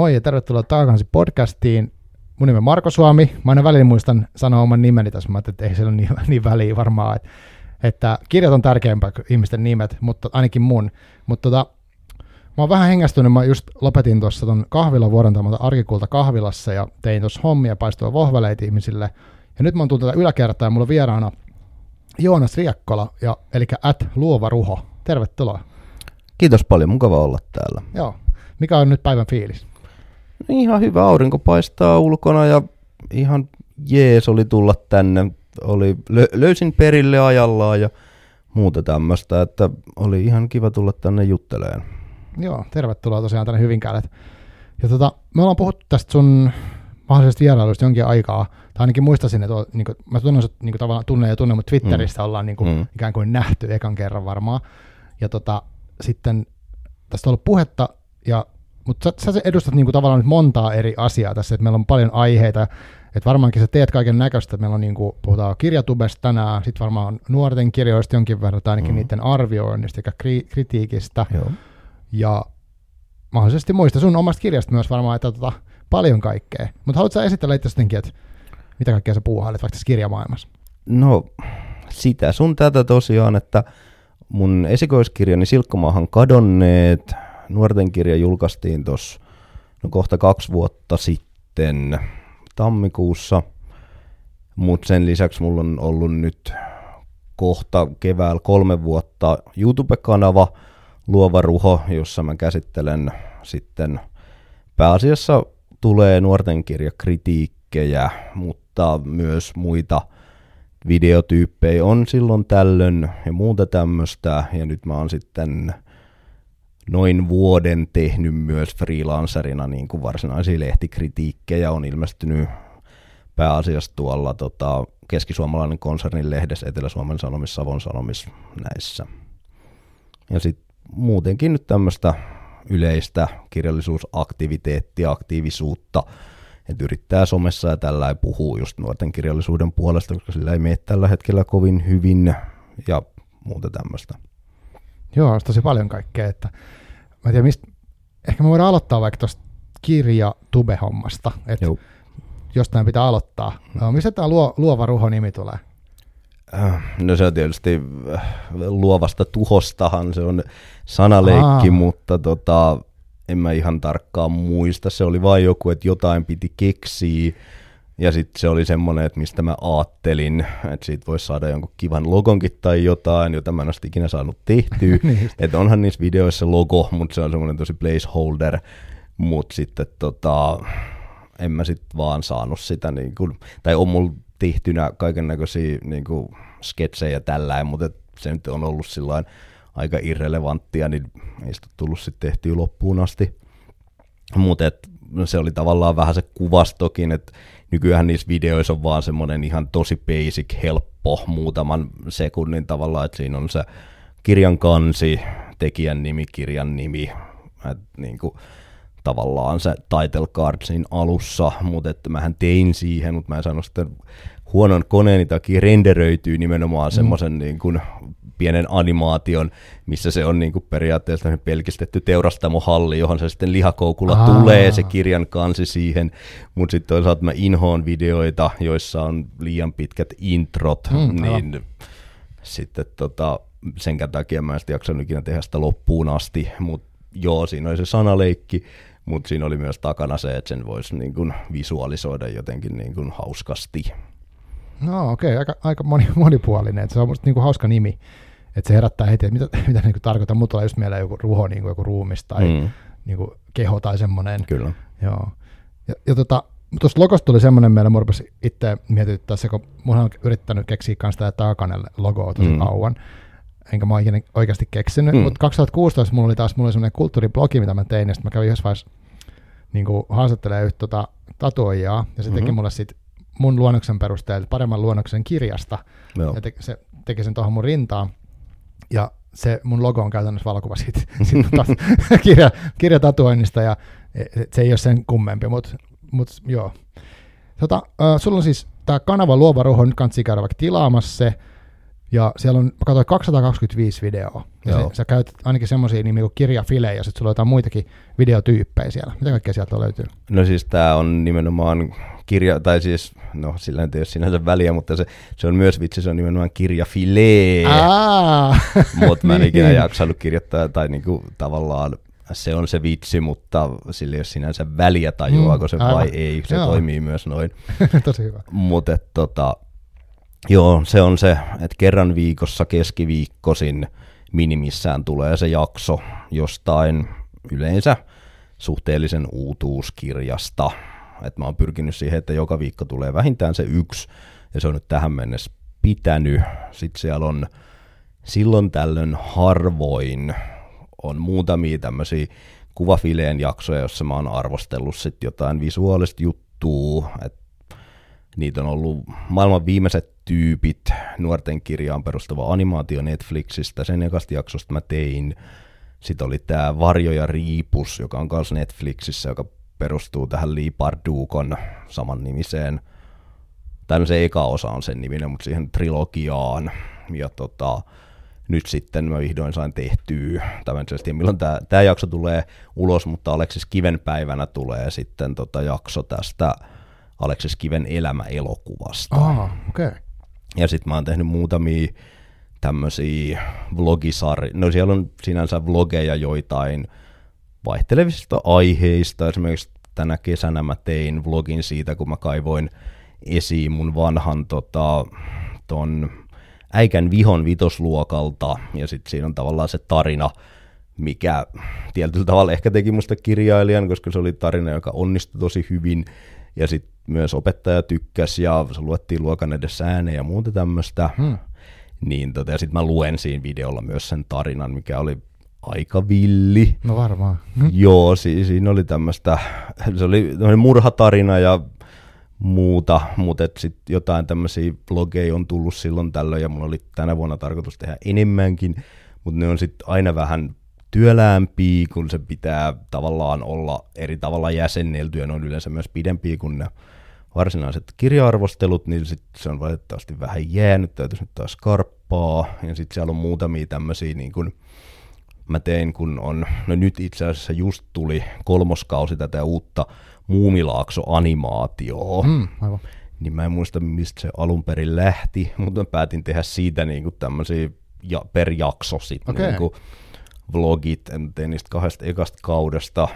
Moi ja tervetuloa takaisin podcastiin. Mun nimi on Marko Suomi. Mä aina välillä muistan sanoa oman nimeni tässä, mä että ei se ole niin, niin väliä varmaan, että, että kirjat on tärkeämpää kuin ihmisten nimet, mutta ainakin mun. Mutta tota, mä oon vähän hengästynyt, mä just lopetin tuossa ton kahvila vuodentamata arkikulta kahvilassa ja tein tuossa hommia paistua vohveleita ihmisille. Ja nyt mä oon tullut tätä yläkertaa ja mulla on vieraana Joonas Riekkola, ja, eli at Luova Ruho. Tervetuloa. Kiitos paljon, mukava olla täällä. Joo. Mikä on nyt päivän fiilis? No ihan hyvä, aurinko paistaa ulkona ja ihan jees oli tulla tänne. Oli, lö, löysin perille ajallaan ja muuta tämmöistä, että oli ihan kiva tulla tänne jutteleen. Joo, tervetuloa tosiaan tänne Hyvinkäälle. Ja tota, me ollaan puhuttu tästä sun mahdollisesta vierailusta jonkin aikaa, tai ainakin muistasin, että niin kuin, mä tunnen niin kuin, tavallaan tunne ja tunne, mutta Twitteristä mm. ollaan niin kuin, mm. ikään kuin nähty ekan kerran varmaan. Ja tota, sitten tästä on ollut puhetta, ja, mutta sä, sä edustat niin kuin, tavallaan nyt montaa eri asiaa tässä, että meillä on paljon aiheita, että varmaankin sä teet kaiken näköistä, meillä on niin kuin, puhutaan kirjatubesta tänään, sitten varmaan nuorten kirjoista jonkin verran, tai ainakin mm. niiden arvioinnista ja kri- kritiikistä, Joo. ja mahdollisesti muista sun omasta kirjasta myös varmaan, että tota, paljon kaikkea. Mutta haluatko sä esitellä itse jotenkin, että mitä kaikkea sä puuhailet vaikka tässä kirjamaailmassa? No, sitä sun tätä tosiaan, että mun esikoiskirjani Silkkomaahan kadonneet, nuorten kirja julkaistiin tuossa no kohta kaksi vuotta sitten tammikuussa, mutta sen lisäksi mulla on ollut nyt kohta keväällä kolme vuotta YouTube-kanava Luova Ruho, jossa mä käsittelen sitten pääasiassa tulee nuorten kirjakritiikkejä, mutta myös muita videotyyppejä on silloin tällöin ja muuta tämmöistä. Ja nyt mä oon sitten noin vuoden tehnyt myös freelancerina niin kuin varsinaisia lehtikritiikkejä. On ilmestynyt pääasiassa tuolla tota, keskisuomalainen konsernin lehdessä, Etelä-Suomen Sanomissa, Savon Sanomissa näissä. Ja sitten muutenkin nyt tämmöistä yleistä kirjallisuusaktiviteettia, aktiivisuutta, että yrittää somessa ja tällä ei puhuu just nuorten kirjallisuuden puolesta, koska sillä ei mene tällä hetkellä kovin hyvin ja muuta tämmöistä. Joo, on tosi paljon kaikkea, että mä en tiedä, mistä, ehkä me voidaan aloittaa vaikka tuosta kirja Tube-hommasta, että jostain pitää aloittaa. No, mistä tämä luo, luova ruho-nimi tulee? Äh, no se on tietysti äh, luovasta tuhostahan, se on sanaleikki, Aa. mutta tota, en mä ihan tarkkaan muista. Se oli vain joku, että jotain piti keksiä. Ja sitten se oli semmoinen, että mistä mä aattelin, että siitä voisi saada jonkun kivan logonkin tai jotain, jota mä en ole ikinä saanut tehtyä. niin että onhan niissä videoissa logo, mutta se on semmoinen tosi placeholder. Mutta sitten tota, en mä sitten vaan saanut sitä, niin kun, tai on mulla tehtynä kaiken näköisiä niin sketsejä tällä, mutta se nyt on ollut sillain aika irrelevanttia, niin ei sitä tullut sitten tehtyä loppuun asti. Mutta no se oli tavallaan vähän se kuvastokin, että nykyään niissä videoissa on vaan semmoinen ihan tosi basic, helppo, muutaman sekunnin tavallaan, että siinä on se kirjan kansi, tekijän nimi, kirjan nimi, että niin kuin, tavallaan se title card siinä alussa, mutta että mähän tein siihen, mutta mä en saanut sitten huonon koneeni takia renderöityy nimenomaan mm. semmoisen niin kuin pienen animaation, missä se on niin kuin periaatteessa pelkistetty teurastamohalli, johon se sitten lihakoukulla Aa. tulee, se kirjan kansi siihen, mutta sitten toisaalta mä inhoon videoita, joissa on liian pitkät introt, mm, niin aivan. sitten tota, sen takia mä en sitten jaksanut ikinä tehdä sitä loppuun asti, mutta joo, siinä oli se sanaleikki, mutta siinä oli myös takana se, että sen voisi niin kuin visualisoida jotenkin niin kuin hauskasti. No okei, okay. aika, aika moni, monipuolinen. Se on musta niinku hauska nimi. Että se herättää heti, että mitä, mitä niinku tarkoittaa. Mulla tulee just mieleen joku ruho, niinku joku ruumis tai mm. niinku keho tai semmoinen. Kyllä. Joo. Ja, ja tota, tuosta logosta tuli semmoinen meille, mä itse mietityttää se, kun mun on yrittänyt keksiä kanssa tätä Taakanelle logoa tosi mm. kauan, enkä mä oikein, oikeasti keksinyt, mm. mutta 2016 mulla oli taas mulla oli semmoinen kulttuuriblogi, mitä mä tein, ja sitten mä kävin yhdessä vaiheessa niin haastattelemaan yhtä tota, tatuojaa, ja se mm-hmm. teki mulle sitten mun luonnoksen perusteella paremman luonnoksen kirjasta. Joo. Ja te, se teki sen tuohon mun rintaan. Ja se mun logo on käytännössä valokuva siitä, siitä kirja, kirjatatuoinnista, ja e, se ei ole sen kummempi, mutta mut, joo. Tota, äh, sulla on siis tämä kanava Luova Ruho, nyt kannattaa käydä vaikka tilaamassa se, Ja siellä on, mä katsoin 225 videoa. Ja se, sä käytät ainakin semmoisia nimiä kuin kirjafilejä, ja sitten sulla on jotain muitakin videotyyppejä siellä. Mitä kaikkea sieltä löytyy? No siis tää on nimenomaan kirja, tai siis, no sillä ei ole sinänsä väliä, mutta se, se on myös vitsi, se on nimenomaan kirjafilee. Mutta mä en ikinä niin. jaksanut kirjoittaa, tai niinku tavallaan se on se vitsi, mutta sillä ei ole sinänsä väliä tajuaako se mm, vai ei. Se Joo. toimii myös noin. Tosi hyvä. Mutta tota, joo, se on se, että kerran viikossa keskiviikkosin minimissään tulee se jakso jostain yleensä suhteellisen uutuuskirjasta. Et mä oon pyrkinyt siihen, että joka viikko tulee vähintään se yksi, ja se on nyt tähän mennessä pitänyt. Sitten siellä on silloin tällöin harvoin on muutamia tämmöisiä kuvafileen jaksoja, jossa mä oon arvostellut sit jotain visuaalista juttua, että niitä on ollut maailman viimeiset tyypit, nuorten kirjaan perustuva animaatio Netflixistä, sen ekasta jaksosta mä tein. Sitten oli tämä Varjo ja Riipus, joka on myös Netflixissä, joka perustuu tähän Lee Bardukon saman nimiseen, no se eka osa on sen niminen, mutta siihen trilogiaan. Ja tota, nyt sitten mä vihdoin sain tehtyä, tämän tiedä milloin tämä, tämä jakso tulee ulos, mutta Aleksis Kiven päivänä tulee sitten tota jakso tästä Aleksis Kiven elämä-elokuvasta. Ah, okay. Ja sitten mä oon tehnyt muutamia tämmöisiä vlogisarjoja, no siellä on sinänsä vlogeja joitain vaihtelevista aiheista, esimerkiksi tänä kesänä mä tein vlogin siitä, kun mä kaivoin esiin mun vanhan tota, ton äikän vihon vitosluokalta, ja sitten siinä on tavallaan se tarina, mikä tietyllä tavalla ehkä teki musta kirjailijan, koska se oli tarina, joka onnistui tosi hyvin, ja sitten myös opettaja tykkäsi, ja se luettiin luokan edessä ääneen ja muuta tämmöistä. Hmm. Niin tota, ja sitten mä luen siinä videolla myös sen tarinan, mikä oli aika villi. No varmaan. Joo, si- siinä oli tämmöistä, se oli murhatarina ja muuta, mutta sitten jotain tämmöisiä blogeja on tullut silloin tällöin ja mulla oli tänä vuonna tarkoitus tehdä enemmänkin, mutta ne on sitten aina vähän työläämpiä, kun se pitää tavallaan olla eri tavalla jäsennelty ja ne on yleensä myös pidempiä kuin ne varsinaiset kirja-arvostelut, niin sit se on valitettavasti vähän jäänyt, täytyisi nyt taas karppaa, ja sitten siellä on muutamia tämmöisiä, niin kuin mä tein, kun on, no nyt itse asiassa just tuli kolmoskausi tätä uutta Muumilaakso-animaatioa. Mm, aivan. Niin mä en muista, mistä se alun perin lähti, mutta mä päätin tehdä siitä niin kuin tämmöisiä ja, per jakso sitten okay. niin kuin vlogit. En tein niistä kahdesta ekasta kaudesta.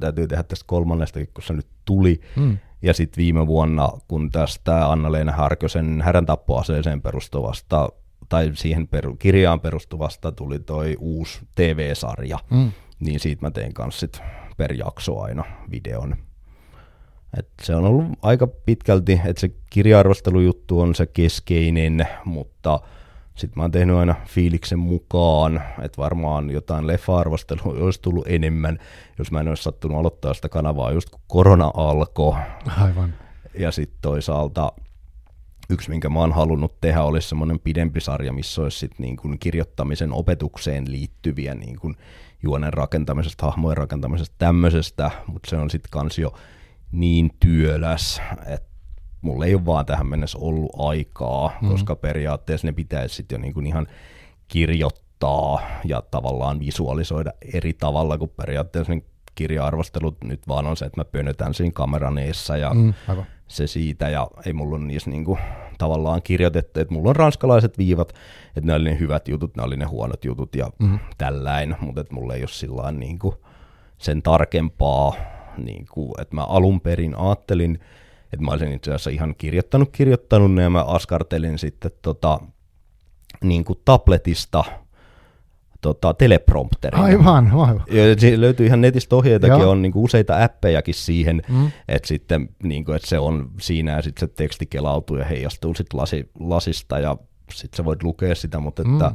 Täytyy tehdä tästä kolmannestakin, kun se nyt tuli. Mm. Ja sitten viime vuonna, kun tästä Anna-Leena Harkösen härän tappoaseeseen perustuvasta tai siihen peru, kirjaan perustuvasta tuli toi uusi TV-sarja, mm. niin siitä mä tein kanssa sit per jakso aina videon. Et se on ollut aika pitkälti, että se kirja-arvostelujuttu on se keskeinen, mutta sitten mä oon tehnyt aina fiiliksen mukaan, että varmaan jotain leffa-arvostelua olisi tullut enemmän, jos mä en olisi sattunut aloittaa sitä kanavaa just kun korona alkoi. Aivan. Ja sitten toisaalta yksi, minkä mä oon halunnut tehdä, olisi semmoinen pidempi sarja, missä olisi sit niin kuin kirjoittamisen opetukseen liittyviä niin kuin juonen rakentamisesta, hahmojen rakentamisesta, tämmöisestä, mutta se on sitten kans jo niin työläs, että mulla ei ole vaan tähän mennessä ollut aikaa, mm. koska periaatteessa ne pitäisi sitten jo niin kuin ihan kirjoittaa ja tavallaan visualisoida eri tavalla kuin periaatteessa ne kirja-arvostelut nyt vaan on se, että mä pönötän siinä kameran eessä ja mm, se siitä ja ei mulla ole niissä niinku tavallaan kirjoitettu, että mulla on ranskalaiset viivat, että ne oli ne hyvät jutut, ne oli ne huonot jutut ja mm. tälläin, mutta että mulla ei ole sillä niinku sen tarkempaa niin kuin, että mä alun perin ajattelin, että mä olisin itse asiassa ihan kirjoittanut kirjoittanut ne, ja mä askartelin sitten tota, niin kuin tabletista tota, teleprompterin. Aivan, aivan. Ja löytyy ihan netistä ohjeitakin, Joo. on niin kuin useita appejakin siihen, mm. että sitten niin kuin, että se on siinä ja sitten se teksti kelautuu ja heijastuu sitten lasi, lasista ja sitten sä voit lukea sitä, mutta mm. että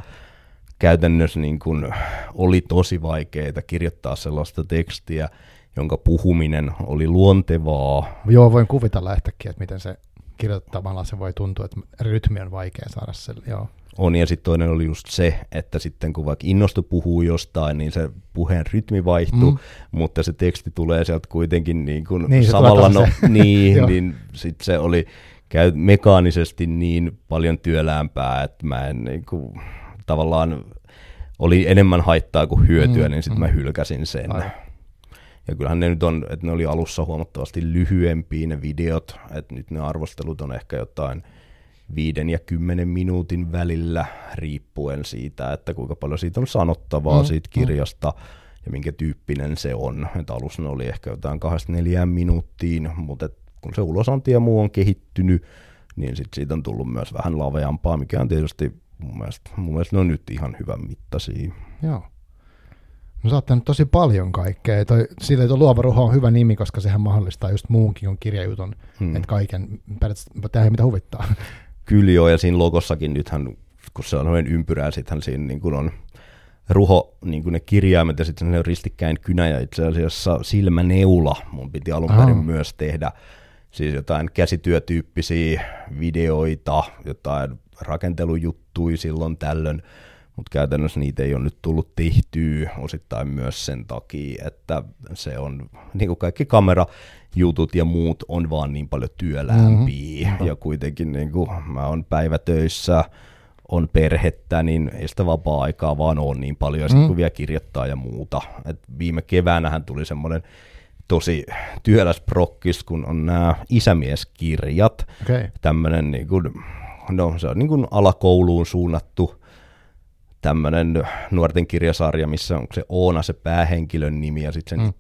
käytännössä niin kuin oli tosi vaikeaa kirjoittaa sellaista tekstiä, jonka puhuminen oli luontevaa. Joo, voin kuvitella ehtäkin, että miten se kirjoittamalla se voi tuntua, että rytmi on vaikea saada se, joo. On, ja sitten toinen oli just se, että sitten kun vaikka innostu puhuu jostain, niin se puheen rytmi vaihtuu, mm. mutta se teksti tulee sieltä kuitenkin niin kuin niin, samalla, no, niin, niin sitten se oli käy mekaanisesti niin paljon työläämpää, että mä en niin kuin, tavallaan oli enemmän haittaa kuin hyötyä, mm, niin sitten mm. mä hylkäsin sen. Ai. Ja kyllähän ne nyt on, että ne oli alussa huomattavasti lyhyempiä ne videot, että nyt ne arvostelut on ehkä jotain viiden ja kymmenen minuutin välillä riippuen siitä, että kuinka paljon siitä on sanottavaa mm, siitä mm. kirjasta mm. ja minkä tyyppinen se on. Että alussa ne oli ehkä jotain kahdesta neljään minuuttiin, mutta et kun se ulosanti ja muu on kehittynyt, niin sit siitä on tullut myös vähän laveampaa, mikä on tietysti mun mielestä, mun mielestä ne on nyt ihan hyvän mittaisia. Joo. No sä oot tosi paljon kaikkea. Toi, sille tuo Luova Ruho on hyvä nimi, koska sehän mahdollistaa just muunkin kuin kirjajutun, hmm. että kaiken, periaatteessa tehdä mitä huvittaa. Kyllä joo, ja siinä logossakin nythän, kun se on noin ympyrää, sittenhän siinä niin kuin on ruho, niin kuin ne kirjaimet, ja sitten ne on ristikkäin kynä, ja itse asiassa silmäneula mun piti alun perin oh. myös tehdä, siis jotain käsityötyyppisiä videoita, jotain rakentelujuttuja silloin tällöin, mutta käytännössä niitä ei ole nyt tullut tehtyä osittain myös sen takia, että se on, niin kuin kaikki kamera jutut ja muut on vaan niin paljon työlämpiä mm-hmm. ja kuitenkin niin kuin mä oon päivätöissä, on perhettä, niin ei sitä vapaa-aikaa vaan ole niin paljon, ja sitten mm. kun vielä kirjoittaa ja muuta. Et viime keväänähän tuli semmoinen tosi työläs prokkis, kun on nämä isämieskirjat, okay. tämmöinen niin kuin, no se on niin kuin alakouluun suunnattu tämmöinen nuorten kirjasarja, missä on se Oona se päähenkilön nimi ja sitten sen mm.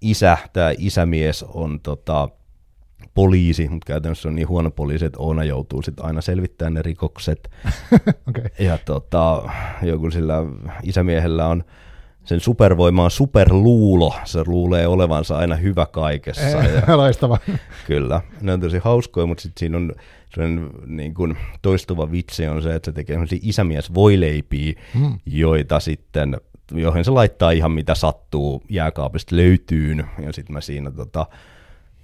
Isä, tämä isämies on tota, poliisi, mutta käytännössä on niin huono poliisi, että Oona joutuu sitten aina selvittämään ne rikokset. okay. Ja tota, joku sillä isämiehellä on sen supervoima on superluulo, se luulee olevansa aina hyvä kaikessa. ja, Loistava. Kyllä, ne on tosi hauskoja, mutta sitten siinä on sellainen niin kuin toistuva vitsi on se, että se tekee sellaisia isämies voileipiä, mm. joita sitten, joihin se laittaa ihan mitä sattuu jääkaapista löytyyn, ja sitten mä siinä tota,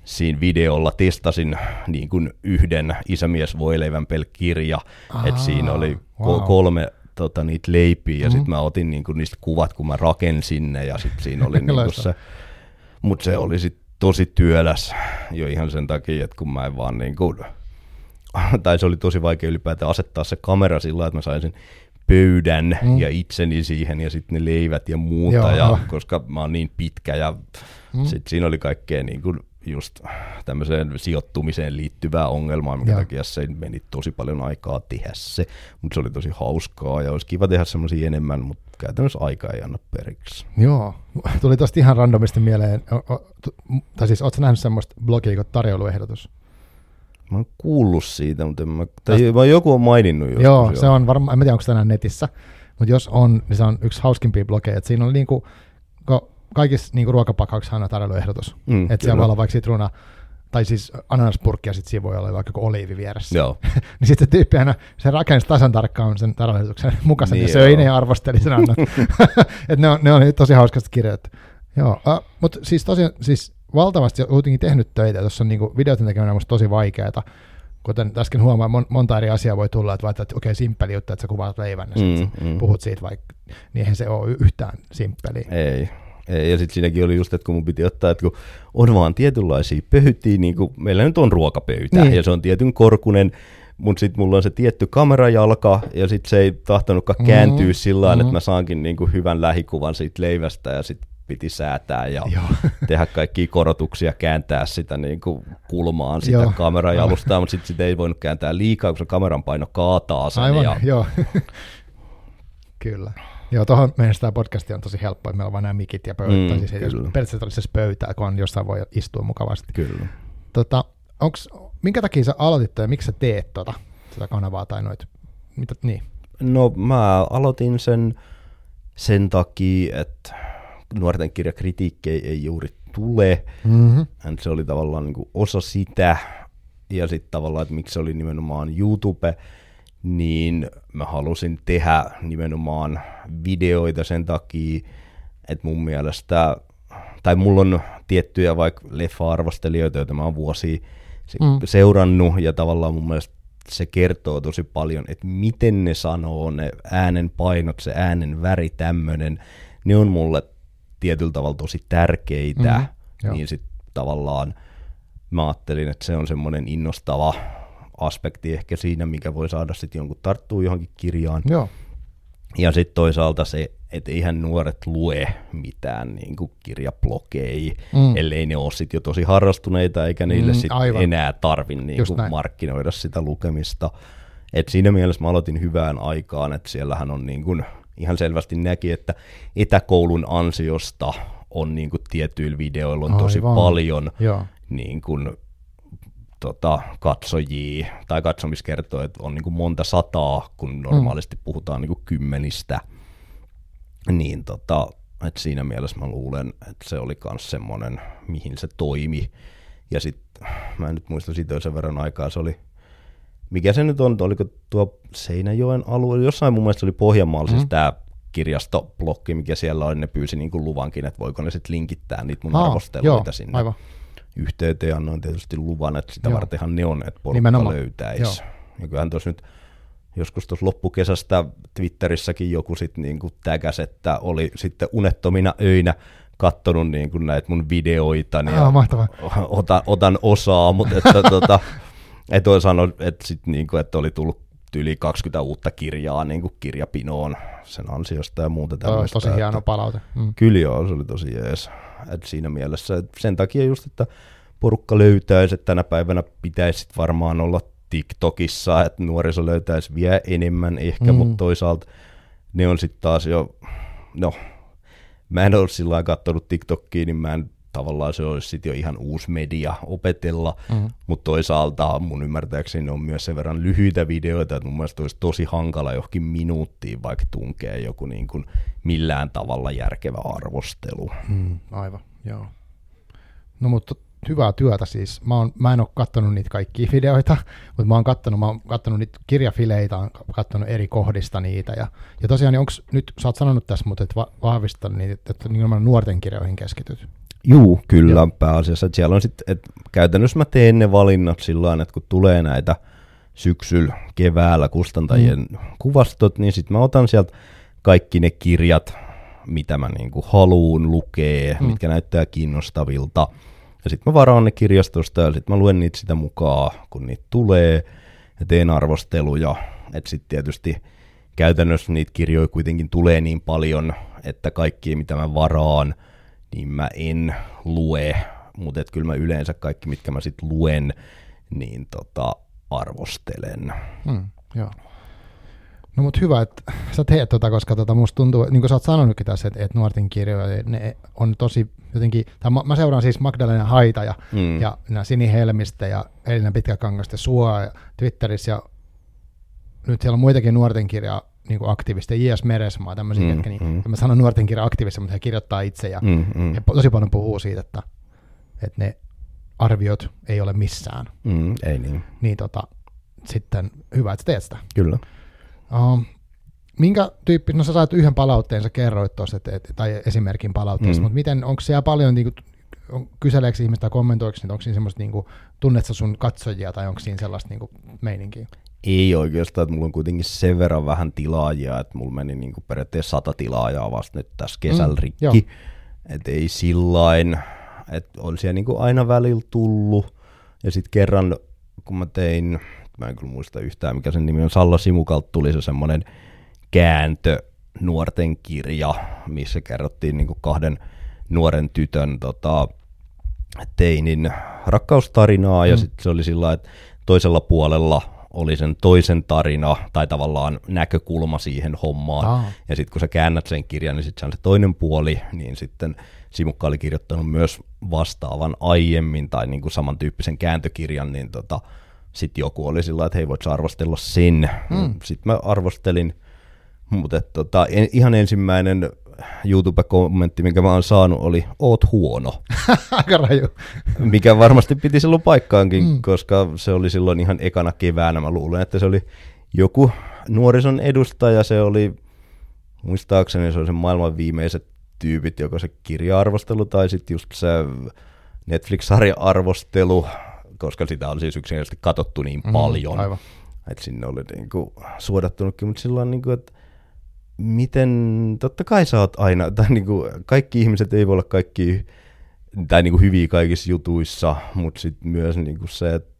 siinä videolla testasin niin kuin yhden isämies voileivän pelkkirja, että siinä oli wow. kolme tota, niitä leipiä, ja mm-hmm. sitten mä otin niin kuin, niistä kuvat, kun mä rakensin ne, ja sitten siinä oli niin kuin se, mutta se oli sitten tosi työläs jo ihan sen takia, että kun mä en vaan niin kuin, tai se oli tosi vaikea ylipäätään asettaa se kamera sillä että mä saisin pöydän mm. ja itseni siihen ja sitten ne leivät ja muuta, Joo. ja, koska mä oon niin pitkä ja mm. sitten siinä oli kaikkea niin kuin just tämmöiseen sijoittumiseen liittyvää ongelmaa, minkä Joo. takia se meni tosi paljon aikaa tehdä se, mutta se oli tosi hauskaa ja olisi kiva tehdä semmoisia enemmän, mutta käytännössä aika ei anna periksi. Joo, tuli tosta ihan randomisti mieleen, o, o, tai siis ootko nähnyt semmoista blogia kuin tarjouluehdotus? Mä oon kuullut siitä, mutta en mä, tai Tästä... joku on maininnut joskus. Joo, jo. se on varmaan, en tiedä onko tänään netissä, mutta jos on, niin se on yksi hauskimpia blogeja, että siinä on niinku, kaikissa niinku ruokapakauksissa on tarjoiluehdotus, mm, että siellä voi olla vaikka sitruna, tai siis ananaspurkki ja sitten siinä voi olla vaikka joku oliivi vieressä. Joo. niin sitten tyyppi aina, se rakensi tasan tarkkaan sen tarjoiluehdotuksen mukaisen niin ja söi ne ja arvosteli sen annat. että ne on, ne on tosi hauskasti kirjoittu. Joo, uh, mutta siis tosiaan, siis valtavasti kuitenkin tehnyt töitä, tuossa on niinku videoiden tekeminen musta tosi vaikeaa. Kuten äsken huomaa, mon, monta eri asiaa voi tulla, että vaikka, että okei, okay, simppeli juttu, että sä kuvaat leivän ja mm, mm. puhut siitä vaikka, niin eihän se ole yhtään simppeliä. Ei, ei, ja sitten siinäkin oli just, että kun mun piti ottaa, että kun on vaan tietynlaisia pöytiä, niin kuin meillä nyt on ruokapöytä, niin. ja se on tietyn korkunen, mutta sitten mulla on se tietty kamerajalka, ja sitten se ei tahtonutkaan kääntyä mm, sillä mm. että mä saankin niinku hyvän lähikuvan siitä leivästä, ja sitten piti säätää ja Joo. tehdä kaikkia korotuksia, kääntää sitä niin kuin kulmaan sitä Joo. kamerajalustaa, mutta sitten sitä ei voinut kääntää liikaa, kun se kameran paino kaataa sen. Aivan, ja... joo. Kyllä. Joo, tuohon meidän tämä podcasti on tosi helppo, että meillä on vain nämä mikit ja pöytä. Mm, siis periaatteessa olisi se pöytä, kun on jossain voi istua mukavasti. Kyllä. Tota, onks, minkä takia sä aloitit ja miksi sä teet tota, sitä kanavaa tai noit? Mitä, niin. No mä aloitin sen sen takia, että nuorten kirjakritiikkejä ei juuri tule. Mm-hmm. Se oli tavallaan niin kuin osa sitä, ja sitten tavallaan, että miksi se oli nimenomaan YouTube, niin mä halusin tehdä nimenomaan videoita sen takia, että mun mielestä, tai mulla on tiettyjä vaikka leffa-arvostelijoita, joita mä oon vuosia mm. seurannut, ja tavallaan mun mielestä se kertoo tosi paljon, että miten ne sanoo, ne äänen painot, se äänen väri, tämmöinen, ne on mulle tietyllä tavalla tosi tärkeitä, mm, niin sitten tavallaan mä ajattelin, että se on semmoinen innostava aspekti ehkä siinä, mikä voi saada sitten jonkun tarttua johonkin kirjaan. Joo. Ja sitten toisaalta se, että eihän nuoret lue mitään niin kuin kirjablogeja, mm. ellei ne ole sitten jo tosi harrastuneita, eikä niille mm, sit enää tarvi niin kuin markkinoida sitä lukemista. Et siinä mielessä mä aloitin hyvään aikaan, että siellähän on niin kuin, ihan selvästi näki, että etäkoulun ansiosta on niin kuin tietyillä videoilla on tosi Aivan. paljon niin kuin, tota, katsojia tai katsomiskertoja, että on niin kuin monta sataa, kun normaalisti mm. puhutaan niin kuin kymmenistä. Niin tota, että siinä mielessä mä luulen, että se oli myös semmoinen, mihin se toimi. Ja sitten, mä en nyt muista siitä sen verran aikaa, se oli, mikä se nyt on, oliko tuo Seinäjoen alue, jossain mun mielestä oli Pohjanmaalla mm. siis tämä kirjastoblokki, mikä siellä on, ne pyysi niin kuin luvankin, että voiko ne sitten linkittää niitä mun Aa, arvosteluita joo, sinne. Aivan yhteyteen annoin tietysti luvan, että sitä Joo. vartenhan ne on, että porukka löytäisi. Ja kyllähän tuossa nyt joskus tuossa loppukesästä Twitterissäkin joku sitten niin täkäs, että oli sitten unettomina öinä kattonut niin kuin näitä mun videoita ja ah, otan, otan osaa, mutta että, tota, et voi sanoa, että, sit niin kuin, että oli tullut yli 20 uutta kirjaa niin kuin kirjapinoon sen ansiosta ja muuta tämmöistä. Tosi hieno palaute. Mm. Kyllä joo, se oli tosi jees. Et siinä mielessä et sen takia just, että porukka löytäisi, että tänä päivänä pitäisi varmaan olla TikTokissa, että nuoriso löytäisi vielä enemmän ehkä, mm. mutta toisaalta ne on sitten taas jo, no, mä en ole sillä lailla katsonut TikTokia, niin mä en tavallaan se olisi sitten jo ihan uusi media opetella, mm. mutta toisaalta mun ymmärtääkseni on myös sen verran lyhyitä videoita, että mun mielestä olisi tosi hankala johonkin minuuttiin vaikka tunkea joku niin kuin millään tavalla järkevä arvostelu. Mm, aivan, joo. No mutta hyvää työtä siis. Mä, oon, mä en ole katsonut niitä kaikkia videoita, mutta mä oon katsonut, mä oon katsonut niitä kirjafileitä, oon katsonut eri kohdista niitä. Ja, ja tosiaan, niin onko nyt, sä oot sanonut tässä, mutta et va, vahvista niitä, että, että nimenomaan nuorten kirjoihin keskityt. Juu, kyllä Joo. pääasiassa. Että siellä on sit, että käytännössä mä teen ne valinnat sillä että kun tulee näitä syksyllä, keväällä kustantajien mm. kuvastot, niin sitten mä otan sieltä kaikki ne kirjat, mitä mä niinku haluun lukee, mm. mitkä näyttää kiinnostavilta. Ja sitten mä varaan ne kirjastosta ja sitten mä luen niitä sitä mukaan, kun niitä tulee ja teen arvosteluja. Että sitten tietysti käytännössä niitä kirjoja kuitenkin tulee niin paljon, että kaikki mitä mä varaan – niin mä en lue, mutta et kyllä mä yleensä kaikki, mitkä mä sitten luen, niin tota, arvostelen. Mm, joo. No mutta hyvä, että sä teet tota, koska tota, musta tuntuu, niin kuin sä oot sanonutkin tässä, että, että nuorten kirjoja, ne on tosi jotenkin, tai mä, mä seuraan siis Magdalena Haita ja, mm. ja Sini Helmistä ja Elina Pitkäkangasta Sua ja Twitterissä ja nyt siellä on muitakin nuorten kirjaa niin kuin aktivisteja, J.S. Meresmaa, tämmöisiä, mm, ketkä, niin, mm. mä sanon nuorten kirja aktivisteja, mutta he kirjoittaa itse ja mm, mm. he tosi paljon puhuu siitä, että, että ne arviot ei ole missään. Mm, ei niin. Niin tota, sitten hyvä, että teet sitä. Kyllä. Um, minkä tyyppi, no sä sait yhden palautteen, sä kerroit tuossa, tai esimerkin palautteesta, mm. mutta miten, onko siellä paljon niin kuin, on, kyseleekö ihmistä niin onko siinä semmoista, niin kuin, tunnet sun katsojia tai onko siinä sellaista niin kuin, meininkiä? Ei oikeastaan, että mulla on kuitenkin sen verran vähän tilaajia, että mulla meni niin kuin periaatteessa sata tilaajaa vasta nyt tässä kesällä mm, rikki. Että ei sillain, että on siellä niin kuin aina välillä tullut. Ja sitten kerran, kun mä tein, mä en kyllä muista yhtään mikä sen nimi on, Salla Simukalta tuli se semmoinen kääntö nuorten kirja, missä kerrottiin niin kuin kahden nuoren tytön tota, teinin rakkaustarinaa, mm. ja sitten se oli sillä että toisella puolella oli sen toisen tarina tai tavallaan näkökulma siihen hommaan. Ah. Ja sitten kun sä käännät sen kirjan, niin sitten se on se toinen puoli, niin sitten Simukka oli kirjoittanut myös vastaavan aiemmin tai niin kuin samantyyppisen kääntökirjan, niin tota, sitten joku oli sillä että hei voit arvostella sen. Hmm. Sitten mä arvostelin, mutta tota, en, ihan ensimmäinen YouTube-kommentti, minkä mä oon saanut, oli oot huono. Aika raju. Mikä varmasti piti silloin paikkaankin, mm. koska se oli silloin ihan ekana keväänä. Mä luulen, että se oli joku nuorison edustaja, se oli, muistaakseni se oli se maailman viimeiset tyypit, joko se kirja-arvostelu tai sitten just se Netflix-sarja-arvostelu, koska sitä on siis yksinkertaisesti katsottu niin mm, paljon. Aivan. Että sinne oli niinku suodattunutkin, mutta silloin niinku, että miten, totta kai sä oot aina, tai niin kuin, kaikki ihmiset ei voi olla kaikki, tai niin kuin hyviä kaikissa jutuissa, mutta sitten myös niin kuin se, että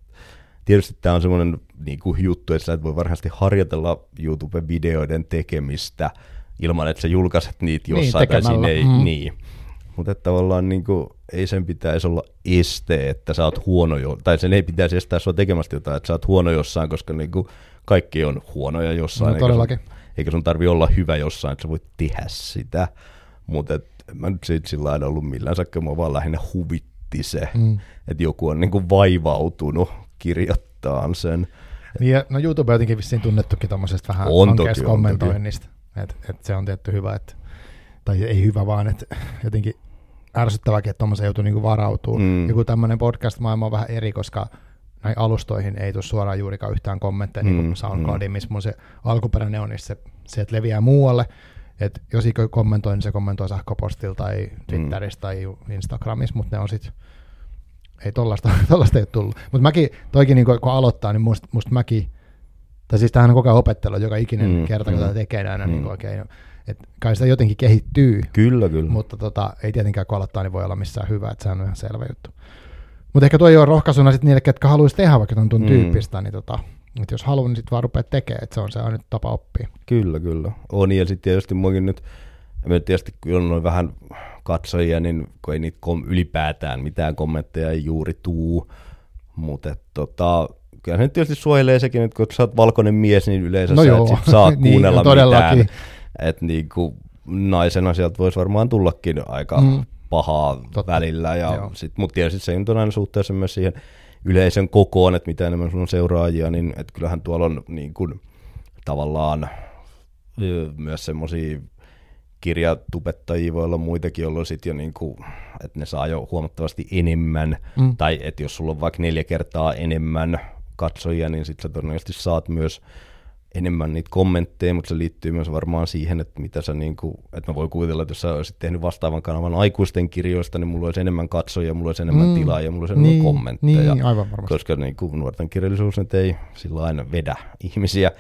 tietysti tämä on semmoinen niin kuin juttu, että sä et voi varmasti harjoitella YouTube-videoiden tekemistä ilman, että sä julkaiset niitä Niin, jossain tai tekemällä. sinne ei, Mm. niin. Mutta tavallaan niin kuin, ei sen pitäisi olla este, että sä oot huono, jo, tai sen ei pitäisi estää sua tekemästä jotain, että sä oot huono jossain, koska niin kuin, kaikki on huonoja jossain. No todellakin. eikä sun tarvi olla hyvä jossain, että sä voit tehdä sitä. Mutta mä nyt siitä sillä lailla ollut millään sakka, mua vaan lähinnä huvitti se, mm. että joku on niinku vaivautunut kirjoittaa sen. Niin, ja, no YouTube on jotenkin vissiin tunnettukin tuommoisesta vähän On ankeasta toki, kommentoinnista. Että et se on tietty hyvä, että, tai ei hyvä vaan, että jotenkin ärsyttäväkin, että tuommoisen joutuu niinku varautuu. Mm. Mm. Joku tämmöinen podcast-maailma on vähän eri, koska näihin alustoihin ei tule suoraan juurikaan yhtään kommentteja, niin Mm, kuin SoundCloudin, missä mun se alkuperäinen on, niin se, se että leviää muualle. että jos ikö kommentoi, niin se kommentoi sähköpostilla tai Twitterissä mm. tai Instagramissa, mutta ne on sitten, ei tollasta, tollasta ei ole tullut. Mutta mäkin, toikin niin kun aloittaa, niin musta, musta mäkin, tai siis tämähän on koko ajan opettelu, joka ikinen Mm, mm, kerta, kun mm. tätä tekee aina Mm. niin oikein, että kai sitä jotenkin kehittyy, Kyllä, kyllä. mutta tota, ei tietenkään kun aloittaa, niin voi olla missään hyvä, että sehän on ihan selvä juttu. Mutta ehkä toi on rohkaisuna sitten niille, ketkä haluaisi tehdä vaikka ton, ton Mm. tyyppistä, niin tota, että jos haluaa, niin sitten vaan rupeaa tekemään, että se on se ainut tapa oppia. Kyllä, kyllä. On, ja sitten tietysti muakin nyt, mä tietysti kyllä on noin vähän katsojia, niin kun ei niitä kom- ylipäätään mitään kommentteja ei juuri tuu, mutta tota, kyllä se nyt tietysti suojelee sekin, että kun sä oot valkoinen mies, niin yleensä No sä joo. et sit saa Niin, kuunnella todellakin. mitään. Että niinku naisena sieltä voisi varmaan tullakin aika Mm. Pahaa Totta. Välillä, ja sit, mutta tietysti se on aina suhteessa myös siihen yleisön kokoon, että mitä enemmän sulla on seuraajia, niin että kyllähän tuolla on niin kuin, tavallaan myös semmoisia kirjatubettajia voi olla muitakin, jolloin sitten jo niin kuin, että ne saa jo huomattavasti enemmän, Mm. mm. tai että jos sulla on vaikka neljä kertaa enemmän katsojia, niin sitten sä todennäköisesti saat myös enemmän niitä kommentteja, mutta se liittyy myös varmaan siihen, että mitä sä niin kuin, että mä voin kuvitella, että jos sä olisit tehnyt vastaavan kanavan aikuisten kirjoista, niin mulla olisi enemmän katsojia, mulla olisi enemmän Mm. tilaa ja mulla olisi enemmän Niin, kommentteja. niin, aivan varmasti. Koska niin kuin nuorten kirjallisuus nyt ei sillä aina vedä ihmisiä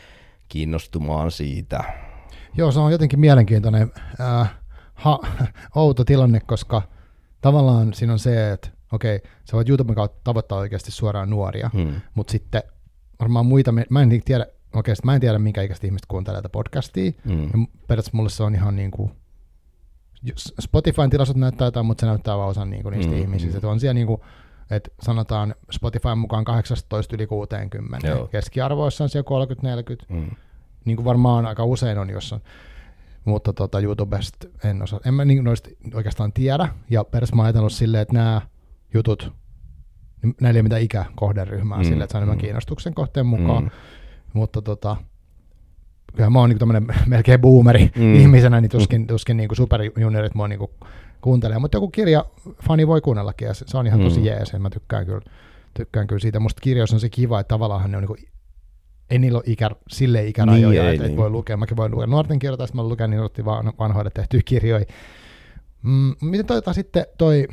kiinnostumaan siitä. Joo, se on jotenkin mielenkiintoinen äh, ha, outo tilanne, koska tavallaan siinä on se, että okei, sä voit YouTuben kautta tavoittaa oikeasti suoraan nuoria, Hmm. mutta sitten varmaan muita, mä en tiedä, oikeasti mä en tiedä, minkä ikäistä ihmiset kuuntelee tätä podcastia, Hmm. ja periaatteessa mulle se on ihan niin kuin, jos Spotifyn tilastot näyttää jotain, mutta se näyttää vaan osan niin kuin niistä Mm, mm, ihmisistä. mm. Että on siellä niin kuin, että sanotaan Spotifyn mukaan 18 yli 60. Joo. Keskiarvoissa on siellä 30-40 Hmm. niin kuin varmaan aika usein on jossain. Mutta tota, YouTubesta en osaa, en mä niin noista oikeastaan tiedä, ja periaatteessa mä oon ajatellut silleen, että nämä jutut, niin näillä ei ole mitään ikäkohderyhmää mm, Mm, silleen, että se on enemmän mm. kiinnostuksen kohteen mukaan, Mm. Mutta tota, kyllähän mä oon niin tämmöinen melkein boomeri Mm. ihmisenä, niin tuskin, tuskin niin superjuniorit mua niin kuuntelee, mutta joku kirja fani voi kuunnellakin, ja se, se on ihan tosi Mm. jees, ja mä tykkään kyllä, tykkään kyllä siitä. Musta kirjoissa on se kiva, että tavallaan ne on niin ei niillä ole ikä, silleen ikärajoja, Niin, niin, että niin. et voi lukea. Mäkin voin lukea nuorten kirjoja, tässä mä luken niin otti van, vanhoille tehtyjä kirjoja. Mm, miten toita sitten toi,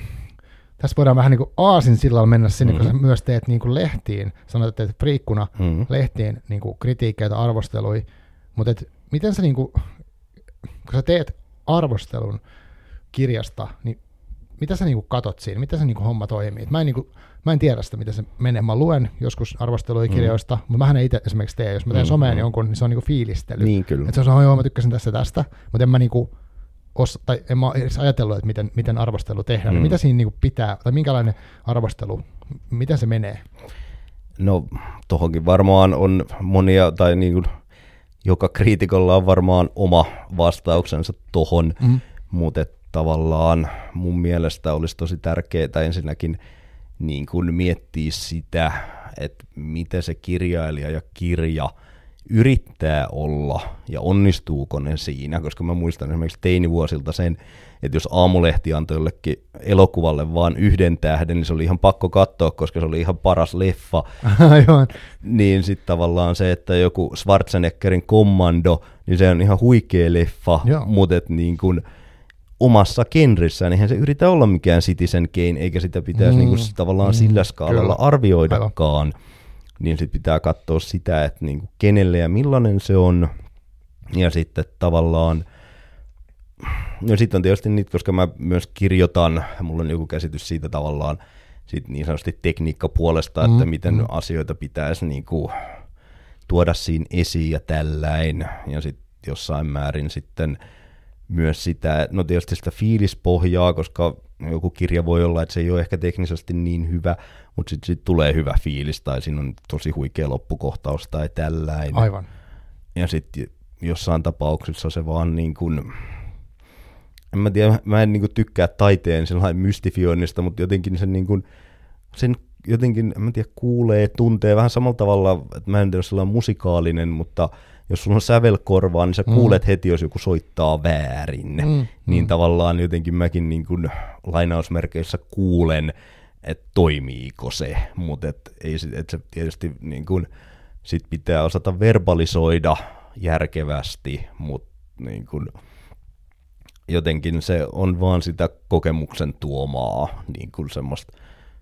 tässä voidaan vähän niin kuin aasin sillalla mennä sinne, mm-hmm. kun sä myös teet niin kuin lehtiin, sanoit, että teet friikkuna Hmm. lehtiin niin kuin kritiikkeitä, arvostelui, mutta et, miten sä, niin kuin, kun sä teet arvostelun kirjasta, niin mitä sä niinku katot siinä, mitä se niinku homma toimii? Et Mä en, niinku, mä en tiedä sitä, miten se menee. Mä luen joskus arvosteluja Mm. kirjoista, mutta mähän en itse esimerkiksi tee. Jos mä teen Mm, someen mm. jonkun, niin se on niinku fiilistely. Niin kyllä. Et se on joo, mä tykkäsin tästä tästä, mutta en mä niinku os, tai en mä edes ajatellut, että miten, miten arvostelu tehdään. Mm. Mm. Mitä siinä niinku pitää, tai minkälainen arvostelu, miten se menee? No tohonkin varmaan on monia, tai niin kuin, joka kriitikolla on varmaan oma vastauksensa tohon, Mm. mutta tavallaan mun mielestä olisi tosi tärkeää ensinnäkin niin kuin miettiä sitä, että mitä se kirjailija ja kirja yrittää olla ja onnistuuko ne siinä, koska mä muistan esimerkiksi teinivuosilta sen, että jos aamulehti antoi jollekin elokuvalle vaan yhden tähden, niin se oli ihan pakko katsoa, koska se oli ihan paras leffa, Aivan. niin sitten tavallaan se, että joku Schwarzeneggerin kommando, niin se on ihan huikea leffa, Joo. mutta et niin kuin omassa genrissään, eihän se yritä olla mikään Citizen Kane, eikä sitä pitäisi Mm, niin kuin tavallaan mm, sillä skaalalla kyllä. arvioidakaan. Niin sitten pitää katsoa sitä, että niin kuin kenelle ja millainen se on, ja sitten tavallaan No sitten on tietysti niitä, koska mä myös kirjoitan, mulla on joku käsitys siitä tavallaan sit niin sanotusti tekniikkapuolesta, että Mm, miten mm. asioita pitäisi niin kuin tuoda siinä esiin ja tälläin. Ja sitten jossain määrin sitten myös sitä, no tietysti sitä fiilispohjaa, koska joku kirja voi olla, että se ei ole ehkä teknisesti niin hyvä, mutta sitten sit tulee hyvä fiilis tai siinä on tosi huikea loppukohtaus tai tälläin. Aivan. Ja sitten jossain tapauksessa se vaan niin kuin, en mä tiedä, mä en niin kuin tykkää taiteen sellainen mystifioinnista, mutta jotenkin sen, niin kuin, sen jotenkin, en mä tiedä, kuulee, tuntee vähän samalla tavalla, että mä en tiedä, sellainen musikaalinen, mutta jos sulla on sävelkorvaa, niin sä Mm. kuulet heti, jos joku soittaa väärin. Mm, Niin mm. tavallaan jotenkin mäkin niin kuin lainausmerkeissä kuulen, että toimiiko se, mutta et ei et se tietysti niin kuin, sit pitää osata verbalisoida järkevästi, mutta niin kuin, jotenkin se on vaan sitä kokemuksen tuomaa niin kuin semmoista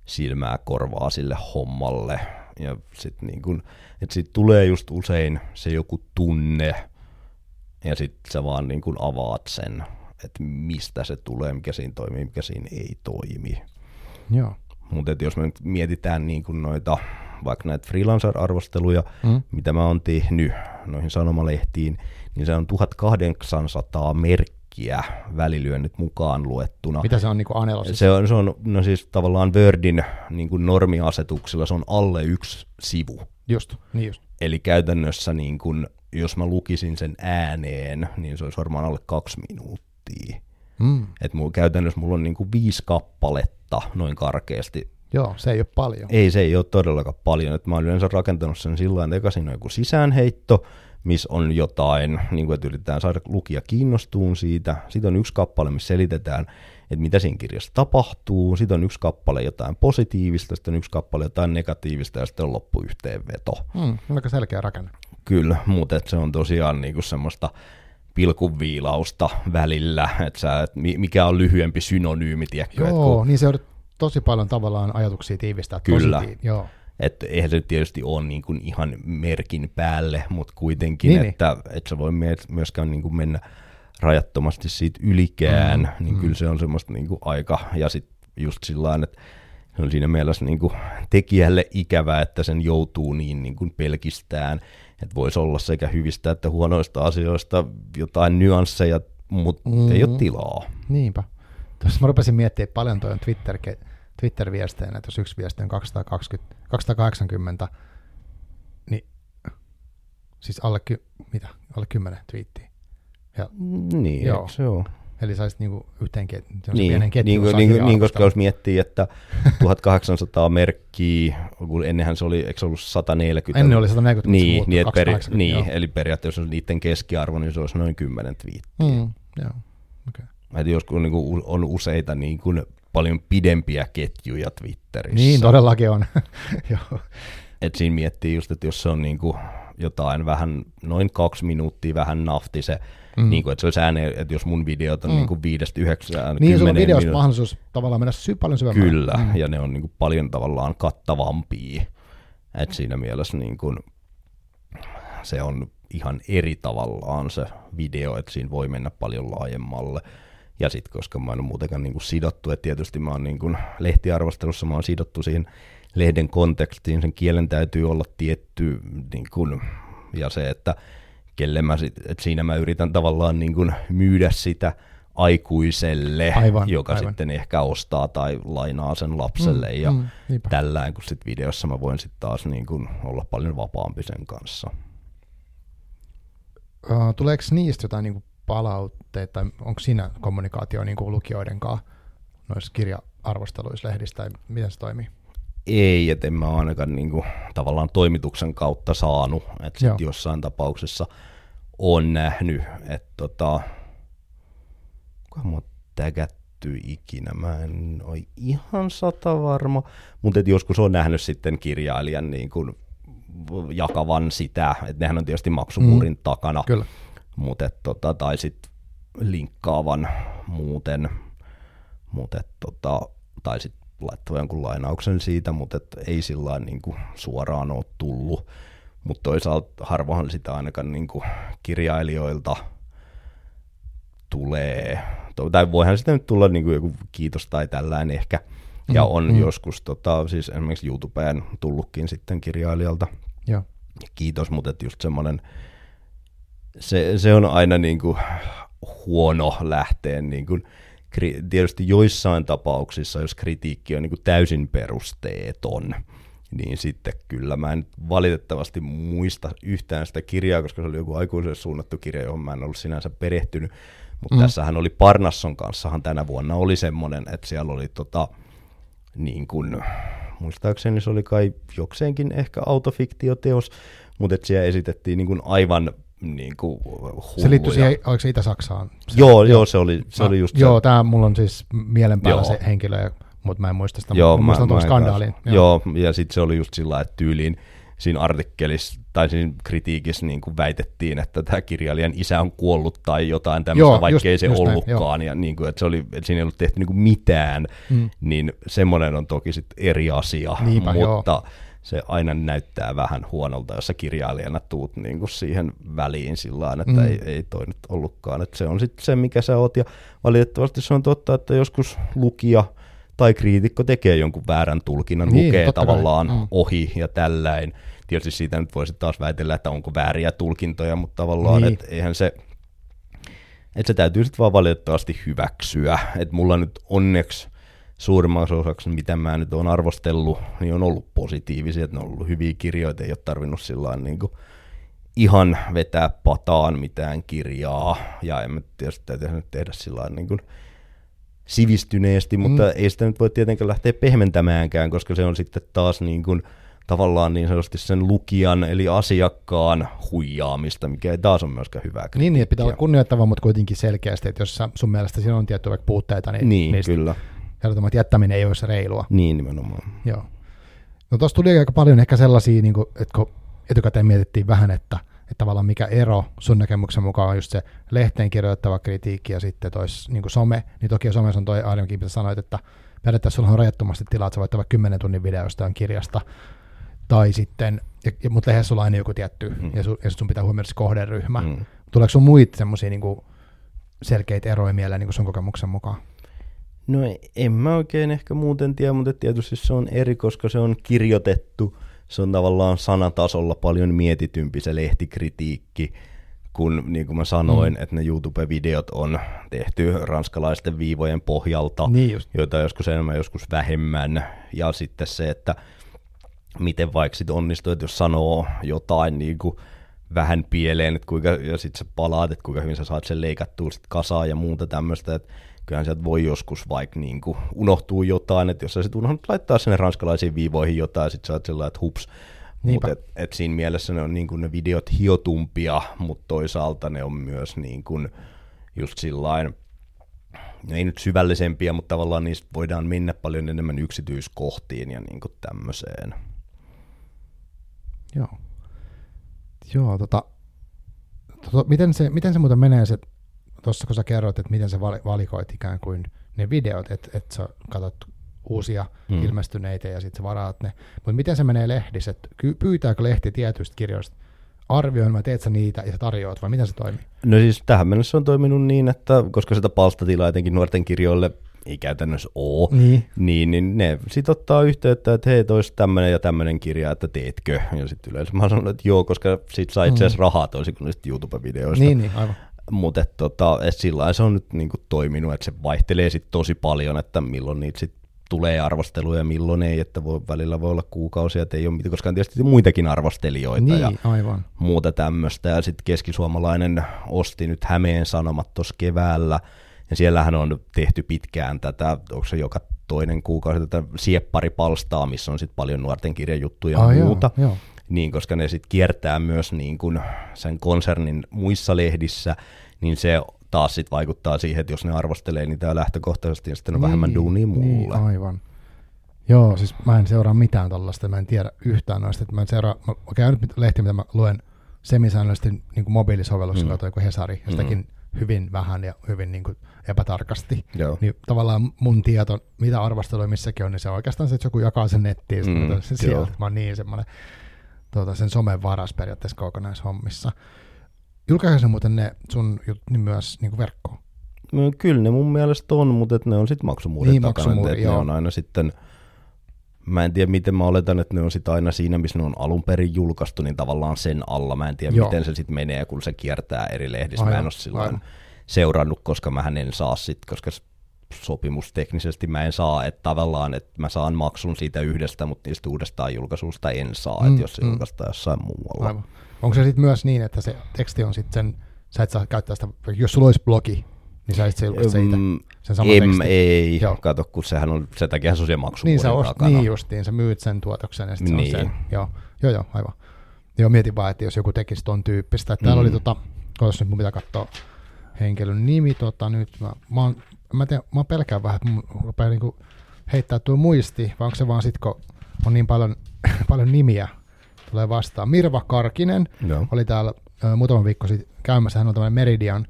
silmää korvaa sille hommalle. Ja sitten niin että sit tulee just usein se joku tunne, ja sitten sä vaan niin kuin avaat sen, että mistä se tulee, mikä siinä toimii, mikä siinä ei toimi. Joo. Mutta jos me nyt mietitään niin kuin noita, vaikka näitä freelancer-arvosteluja, Mm. mitä mä oon tehnyt noihin sanomalehtiin, niin se on 1800 merkkiä välilyönnit mukaan luettuna. Mitä se on niin kuin? Siis? Se on, se on no siis tavallaan Wordin niin kuin normiasetuksilla se on alle yksi sivu. Just, niin just. Eli käytännössä niin kun, jos mä lukisin sen ääneen, niin se olisi varmaan alle kaksi minuuttia. Mm. Et mulla, käytännössä mulla on niin kuin viisi kappaletta noin karkeasti. Joo, se ei ole paljon. Ei, se ei ole todellakaan paljon. Et mä oon yleensä rakentanut sen sillä tavalla, että eka siinä on joku sisäänheitto, missä on jotain, niin kuin, että yritetään saada lukija kiinnostuun siitä. Sitten on yksi kappale, missä selitetään, että mitä siinä kirjassa tapahtuu. Sitten on yksi kappale jotain positiivista, sitten on yksi kappale jotain negatiivista ja sitten on loppuyhteenveto. Mm, aika selkeä rakenne. Kyllä, mutta se on tosiaan niinku semmoista pilkunviilausta välillä, että sä, et mi- mikä on lyhyempi synonyymi, tiedätkö? Joo, kun- niin se joudut tosi paljon tavallaan ajatuksia tiivistää. Kyllä. Tosi joo. Että eihän se tietysti ole niin kuin ihan merkin päälle, mutta kuitenkin, Niin, niin, että et sä voi myöskään niin kuin mennä rajattomasti siitä ylikään, Mm, niin mm. kyllä se on semmoista niin kuin aika, ja sitten just sillä tavalla, että se on siinä mielessä niin kuin tekijälle ikävä, että sen joutuu niin, niin kuin pelkistään, että voisi olla sekä hyvistä että huonoista asioista jotain nyansseja, mutta mm. ei ole tilaa. Niinpä. Tuossa mä rupesin miettimään paljon toi on Twitter, Twitter-viesteinä, että jos yksi viesti on 220, 280, niin siis alle, ky, mitä, alle 10 twiittiä. Niin, Joo. se ole? Eli saisit niinku yhteen ket, Niin, pienen ketjun niin, niin, kuin, niin, koska jos miettii, että 1800 merkkiä, kun ennenhän se oli, eikö se ollut 140? Ennen oli 140, mutta se niin, muuttui niin, et peri, 280, niin joo. eli periaatteessa jos niiden keskiarvo, niin se olisi noin 10 twiittiä. Mm, joo. Okay. Et joskus niin kuin, on useita niin kuin, paljon pidempiä ketjuja Twitterissä. Niin, todellakin on. Et siinä miettii just, että jos se on niin kuin, jotain vähän, noin kaksi minuuttia vähän nafti se, Mm. niin kuin, että se olisi ääneen, että jos mun videot on Mm. niin kuin viidestä yhdeksään, Niin, sulla on videossa minuut- mahdollisuus tavallaan mennä sy- paljon syvemmälle. Kyllä, Mm. mm. ja ne on niin kuin paljon tavallaan kattavampia. Et siinä mielessä niin kuin, se on ihan eri tavallaan se video, että siinä voi mennä paljon laajemmalle. Ja sitten koska mä en ole muutenkaan niin kuin sidottu, että tietysti mä oon niin kuin lehtiarvostelussa mä oon sidottu siihen lehden kontekstiin, sen kielen täytyy olla tietty, niin kuin, ja se, että kelle mä sit, että siinä mä yritän tavallaan niin kuin myydä sitä aikuiselle, Aivan, joka aivan. sitten ehkä ostaa tai lainaa sen lapselle Mm, ja mm, niinpä. tällään, kun sitten videossa mä voin sitten taas niin kuin olla paljon vapaampi sen kanssa. Uh, tuleeko niistä jotain niinku palautteita, tai onko siinä kommunikaatio niinku lukijoiden kanssa noissa kirja-arvosteluissa, lehdissä, tai miten se toimii? Ei, että en mä ainakaan niin kuin, tavallaan toimituksen kautta saanut, että sitten jossain tapauksessa on nähnyt, että tota, kuinka oon tägätty ikinä, mä en ole ihan sata varma, mutta joskus on nähnyt sitten kirjailijan niin kuin, jakavan sitä, että nehän on tietysti maksumuurin mm. takana, Kyllä. Mut et, tota, tai sitten linkkaavan muuten, mut et, tota, tai sitten laittava jonkun lainauksen siitä, mutta et ei sillä niin suoraan ole tullut. Mutta toisaalta harvoin sitä ainakaan niin kuin kirjailijoilta tulee, tai voihan sitä nyt tulla niin kuin joku kiitos tai tällainen ehkä Ja on mm. joskus tota, siis esimerkiksi YouTubeen tullutkin sitten kirjailijalta. Joo. Kiitos, mutta just semmoinen, se, se on aina niin kuin huono lähteen niin kuin, tietysti joissain tapauksissa, jos kritiikki on niin kuin täysin perusteeton, niin sitten kyllä mä en valitettavasti muista yhtään sitä kirjaa, koska se oli joku aikuiselle suunnattu kirja, johon mä en ollut sinänsä perehtynyt, mutta mm. tässähän oli Parnasson kanssahan tänä vuonna oli semmoinen, että siellä oli tota, niin kuin, muistaakseni se oli kai jokseenkin ehkä autofiktioteos, mutta että siellä esitettiin niin kuin aivan niin kuin hulluja. Se liittyy siihen, oliko se Itä-Saksaan? Se, joo, joo, se oli, se mä, oli just Joo, tämä mulla on siis mielen päällä joo. se henkilö, mutta mä en muista sitä, joo, mä, mä muistan tuon skandaalin. Joo. joo, ja sitten se oli just sillä että tyyliin siinä artikkelissa tai siinä kritiikissä niin kuin väitettiin, että tämä kirjailijan isä on kuollut tai jotain tämmöistä, vaikkei just, se just ollutkaan, näin, ja niin kuin, että, se oli, että siinä ei ollut tehty niin kuin mitään, mm. niin semmoinen on toki sitten eri asia, Niinpä, mutta joo. Se aina näyttää vähän huonolta, jos sä kirjailijana tuut niin kuin siihen väliin sillä että mm. ei, ei toi nyt ollutkaan, että se on sitten se, mikä sä oot, ja valitettavasti se on totta, että joskus lukija tai kriitikko tekee jonkun väärän tulkinnan, niin, lukee tavallaan mm. ohi ja tälläin. Tietysti siitä nyt voisi taas väitellä, että onko vääriä tulkintoja, mutta tavallaan, niin. että eihän se, että se täytyy sitten vaan valitettavasti hyväksyä. Että mulla nyt onneksi suurimmaksi osaksi, mitä mä nyt olen arvostellut, niin on ollut positiivisia, että ne on ollut hyviä kirjoja, ei ole tarvinnut sillä niin kuin ihan vetää pataan mitään kirjaa, ja en mä tietysti täytyy nyt tehdä sillä niin kuin sivistyneesti, mutta mm. ei sitä nyt voi tietenkään lähteä pehmentämäänkään, koska se on sitten taas niin kuin, tavallaan niin sanotusti sen lukijan eli asiakkaan huijaamista, mikä ei taas ole myöskään hyvä Niin, niin pitää olla kunnioittava, mutta kuitenkin selkeästi, että jos sun mielestä siinä on tiettyjä vaikka puutteita, niin, niin niistä kyllä. Että jättäminen ei ole se reilua. Niin nimenomaan. Joo. No tuossa tuli aika paljon ehkä sellaisia, niin kuin, että kun etukäteen mietittiin vähän, että että tavallaan mikä ero sun näkemyksen mukaan on just se lehteen kirjoittava kritiikki ja sitten tois niin some, niin toki somessa on toi Arjonkin, mitä sanoit, että periaatteessa sulla on rajattomasti tilaa, että sä voit 10 tunnin videosta kirjasta, tai sitten, ja, ja, mutta lehdessä sulla on aina joku tietty, mm. ja, sun, ja sun pitää huomioida se kohderyhmä. Mm. Tuleeko sun muita semmoisia niin selkeitä eroja mieleen niin sun kokemuksen mukaan? No en mä oikein ehkä muuten tiedä, mutta tietysti se on eri, koska se on kirjoitettu se on tavallaan sanatasolla paljon mietitympi se lehtikritiikki, kun niin kuin mä sanoin, mm. että ne YouTube-videot on tehty ranskalaisten viivojen pohjalta, niin just. joita joskus enemmän, joskus vähemmän. Ja sitten se, että miten vaikka sit onnistuu, että jos sanoo jotain niin kuin vähän pieleen, että kuinka, ja sitten sä palaat, että kuinka hyvin sä saat sen leikattua sit kasaan ja muuta tämmöistä, että kyllähän sieltä voi joskus vaikka niin kuin unohtuu jotain, että jos sä sitten unohdut laittaa sinne ranskalaisiin viivoihin jotain, sitten sä oot sellainen, että hups, mutta et, et siinä mielessä ne on niin kuin ne videot hiotumpia, mutta toisaalta ne on myös niin kuin just sillain, ei nyt syvällisempiä, mutta tavallaan niistä voidaan mennä paljon enemmän yksityiskohtiin ja niin kuin tämmöiseen. Joo. Joo, tota, tota, miten, se, miten se muuten menee se tuossa kun sä kerroit, että miten sä valikoit ikään kuin ne videot, että et sä katsot uusia mm. ilmestyneitä ja sitten sä varaat ne. Mutta miten se menee lehdissä? Pyytääkö lehti tietyistä kirjoista arvioimaan, teet sä niitä ja sä tarjoat, vai miten se toimii? No siis tähän mennessä on toiminut niin, että koska sitä palstatilaa etenkin nuorten kirjoille ei käytännössä ole, niin, niin, niin ne sitten ottaa yhteyttä, että hei, toisi tämmöinen ja tämmöinen kirja, että teetkö? Ja sitten yleensä mä sanon, että joo, koska sit saa itse asiassa mm. rahaa toisin kuin YouTube-videoista. Niin, niin, aivan. Mutta tota, sillä se on nyt niinku toiminut, että se vaihtelee sit tosi paljon, että milloin niitä sit tulee arvosteluja ja milloin ei, että voi, välillä voi olla kuukausia, että ei ole mitään, koska on tietysti muitakin arvostelijoita niin, ja aivan. muuta tämmöistä. Ja sitten keskisuomalainen osti nyt Hämeen Sanomat tuossa keväällä, ja siellähän on tehty pitkään tätä, onko se joka toinen kuukausi, tätä siepparipalstaa, missä on sitten paljon nuorten kirjajuttuja ja muuta. Joo, joo niin koska ne sitten kiertää myös niin kuin sen konsernin muissa lehdissä, niin se taas sitten vaikuttaa siihen, että jos ne arvostelee niitä lähtökohtaisesti, niin sitten on niin, vähemmän duunia muulle. Niin, aivan. Joo, siis mä en seuraa mitään tällaista, mä en tiedä yhtään noista. Että mä en seuraa, mä käyn nyt lehti, mitä mä luen semisäännöllisesti niin kuin mobiilisovelluksella mm. tai joku Hesari, ja sitäkin mm. hyvin vähän ja hyvin niin kuin epätarkasti. Joo. Niin tavallaan mun tieto, mitä arvosteluja missäkin on, niin se on oikeastaan se, että joku jakaa sen nettiin, mm, sen sieltä. Mä oon niin semmoinen tuota, sen somen varas periaatteessa kokonaishommissa. Julkaisee muuten ne sun jutut niin myös niin kuin verkkoon? No, kyllä ne mun mielestä on, mutta et ne on sitten maksumuurin Niin, takana. maksumuuri, ne on aina sitten, mä en tiedä miten mä oletan, että ne on sitten aina siinä, missä ne on alun perin julkaistu, niin tavallaan sen alla. Mä en tiedä, Joo. miten se sitten menee, kun se kiertää eri lehdissä. mä Aivan, en ole silloin aivan. seurannut, koska mä en saa sit, koska sopimusteknisesti mä en saa, että tavallaan, että mä saan maksun siitä yhdestä, mutta niistä uudestaan julkaisusta en saa, Mm, että jos se mm. julkaistaan jossain muualla. Aivan. Onko se sitten myös niin, että se teksti on sitten sen, sä et saa käyttää sitä, jos sulla olisi blogi, niin sä et julkaista se itse, Mm, sen saman em, tekstin. ei, Joo. kato, kun sehän on, se takia se on siellä Niin maksumuurin sä ost, takana. niin justiin, sä myyt sen tuotoksen ja sitten Niin. se on sen. Joo, joo, joo, aivan. Joo, mietin vaan, että jos joku tekisi ton tyyppistä. Että täällä Mm. oli tota, koska nyt mun pitää katsoa henkilön nimi, tota nyt mä, mä, oon, mä, tiedän, mä pelkään vähän, että mun rupeaa niinku heittää tuo muisti, vai onko se vaan sit, kun on niin paljon, paljon nimiä tulee vastaan. Mirva Karkinen Joo. oli täällä ö, muutama viikko sitten käymässä, hän on tämmöinen Meridian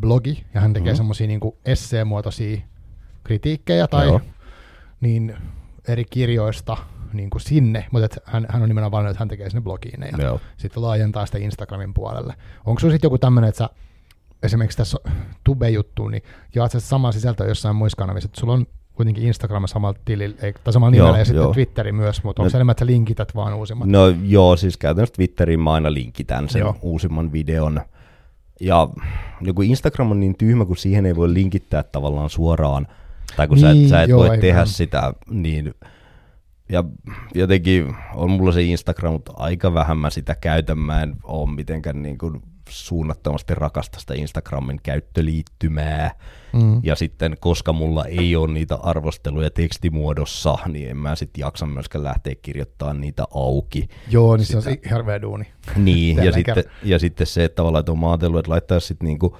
blogi, ja hän tekee Mhm. mm. semmoisia niinku esseemuotoisia kritiikkejä tai Joo. niin eri kirjoista niin kuin sinne, mutta et hän, hän on nimenomaan valinnut, että hän tekee sinne blogiin ja Joo. sitten laajentaa sitä Instagramin puolelle. Onko sinulla sitten joku tämmöinen, että sä esimerkiksi tässä Tube-juttuun, niin jaat sä samaa sisältöä jossain muissa kanavissa, että sulla on kuitenkin Instagram samalla tilillä, ei- tai samalla Joo, nimellä ja sitten joo. Twitteri myös, mutta onko No- se enemmän, että linkität vaan uusimmat? No joo, siis käytännössä Twitteriin mä aina linkitän sen Joo. joo. uusimman videon. Ja joku Instagram on niin tyhmä, kun siihen ei voi linkittää tavallaan suoraan, tai kun niin, Niin, sä et, sä et joo, voi ei tehdä sitä, niin ja jotenkin on mulla se Instagram, mutta aika vähän mä sitä käytän. Mä en ole mitenkään niin kuin suunnattomasti rakasta sitä Instagramin käyttöliittymää. Mm. Ja sitten, koska mulla ei ole niitä arvosteluja tekstimuodossa, niin en mä sitten jaksa myöskään lähteä kirjoittamaan niitä auki. Joo, niin se on Sitä- se hirveä duuni. Niin, ja sitten, ja sitten se, että tavallaan että on ajatellut, että laittaisi sitten niinku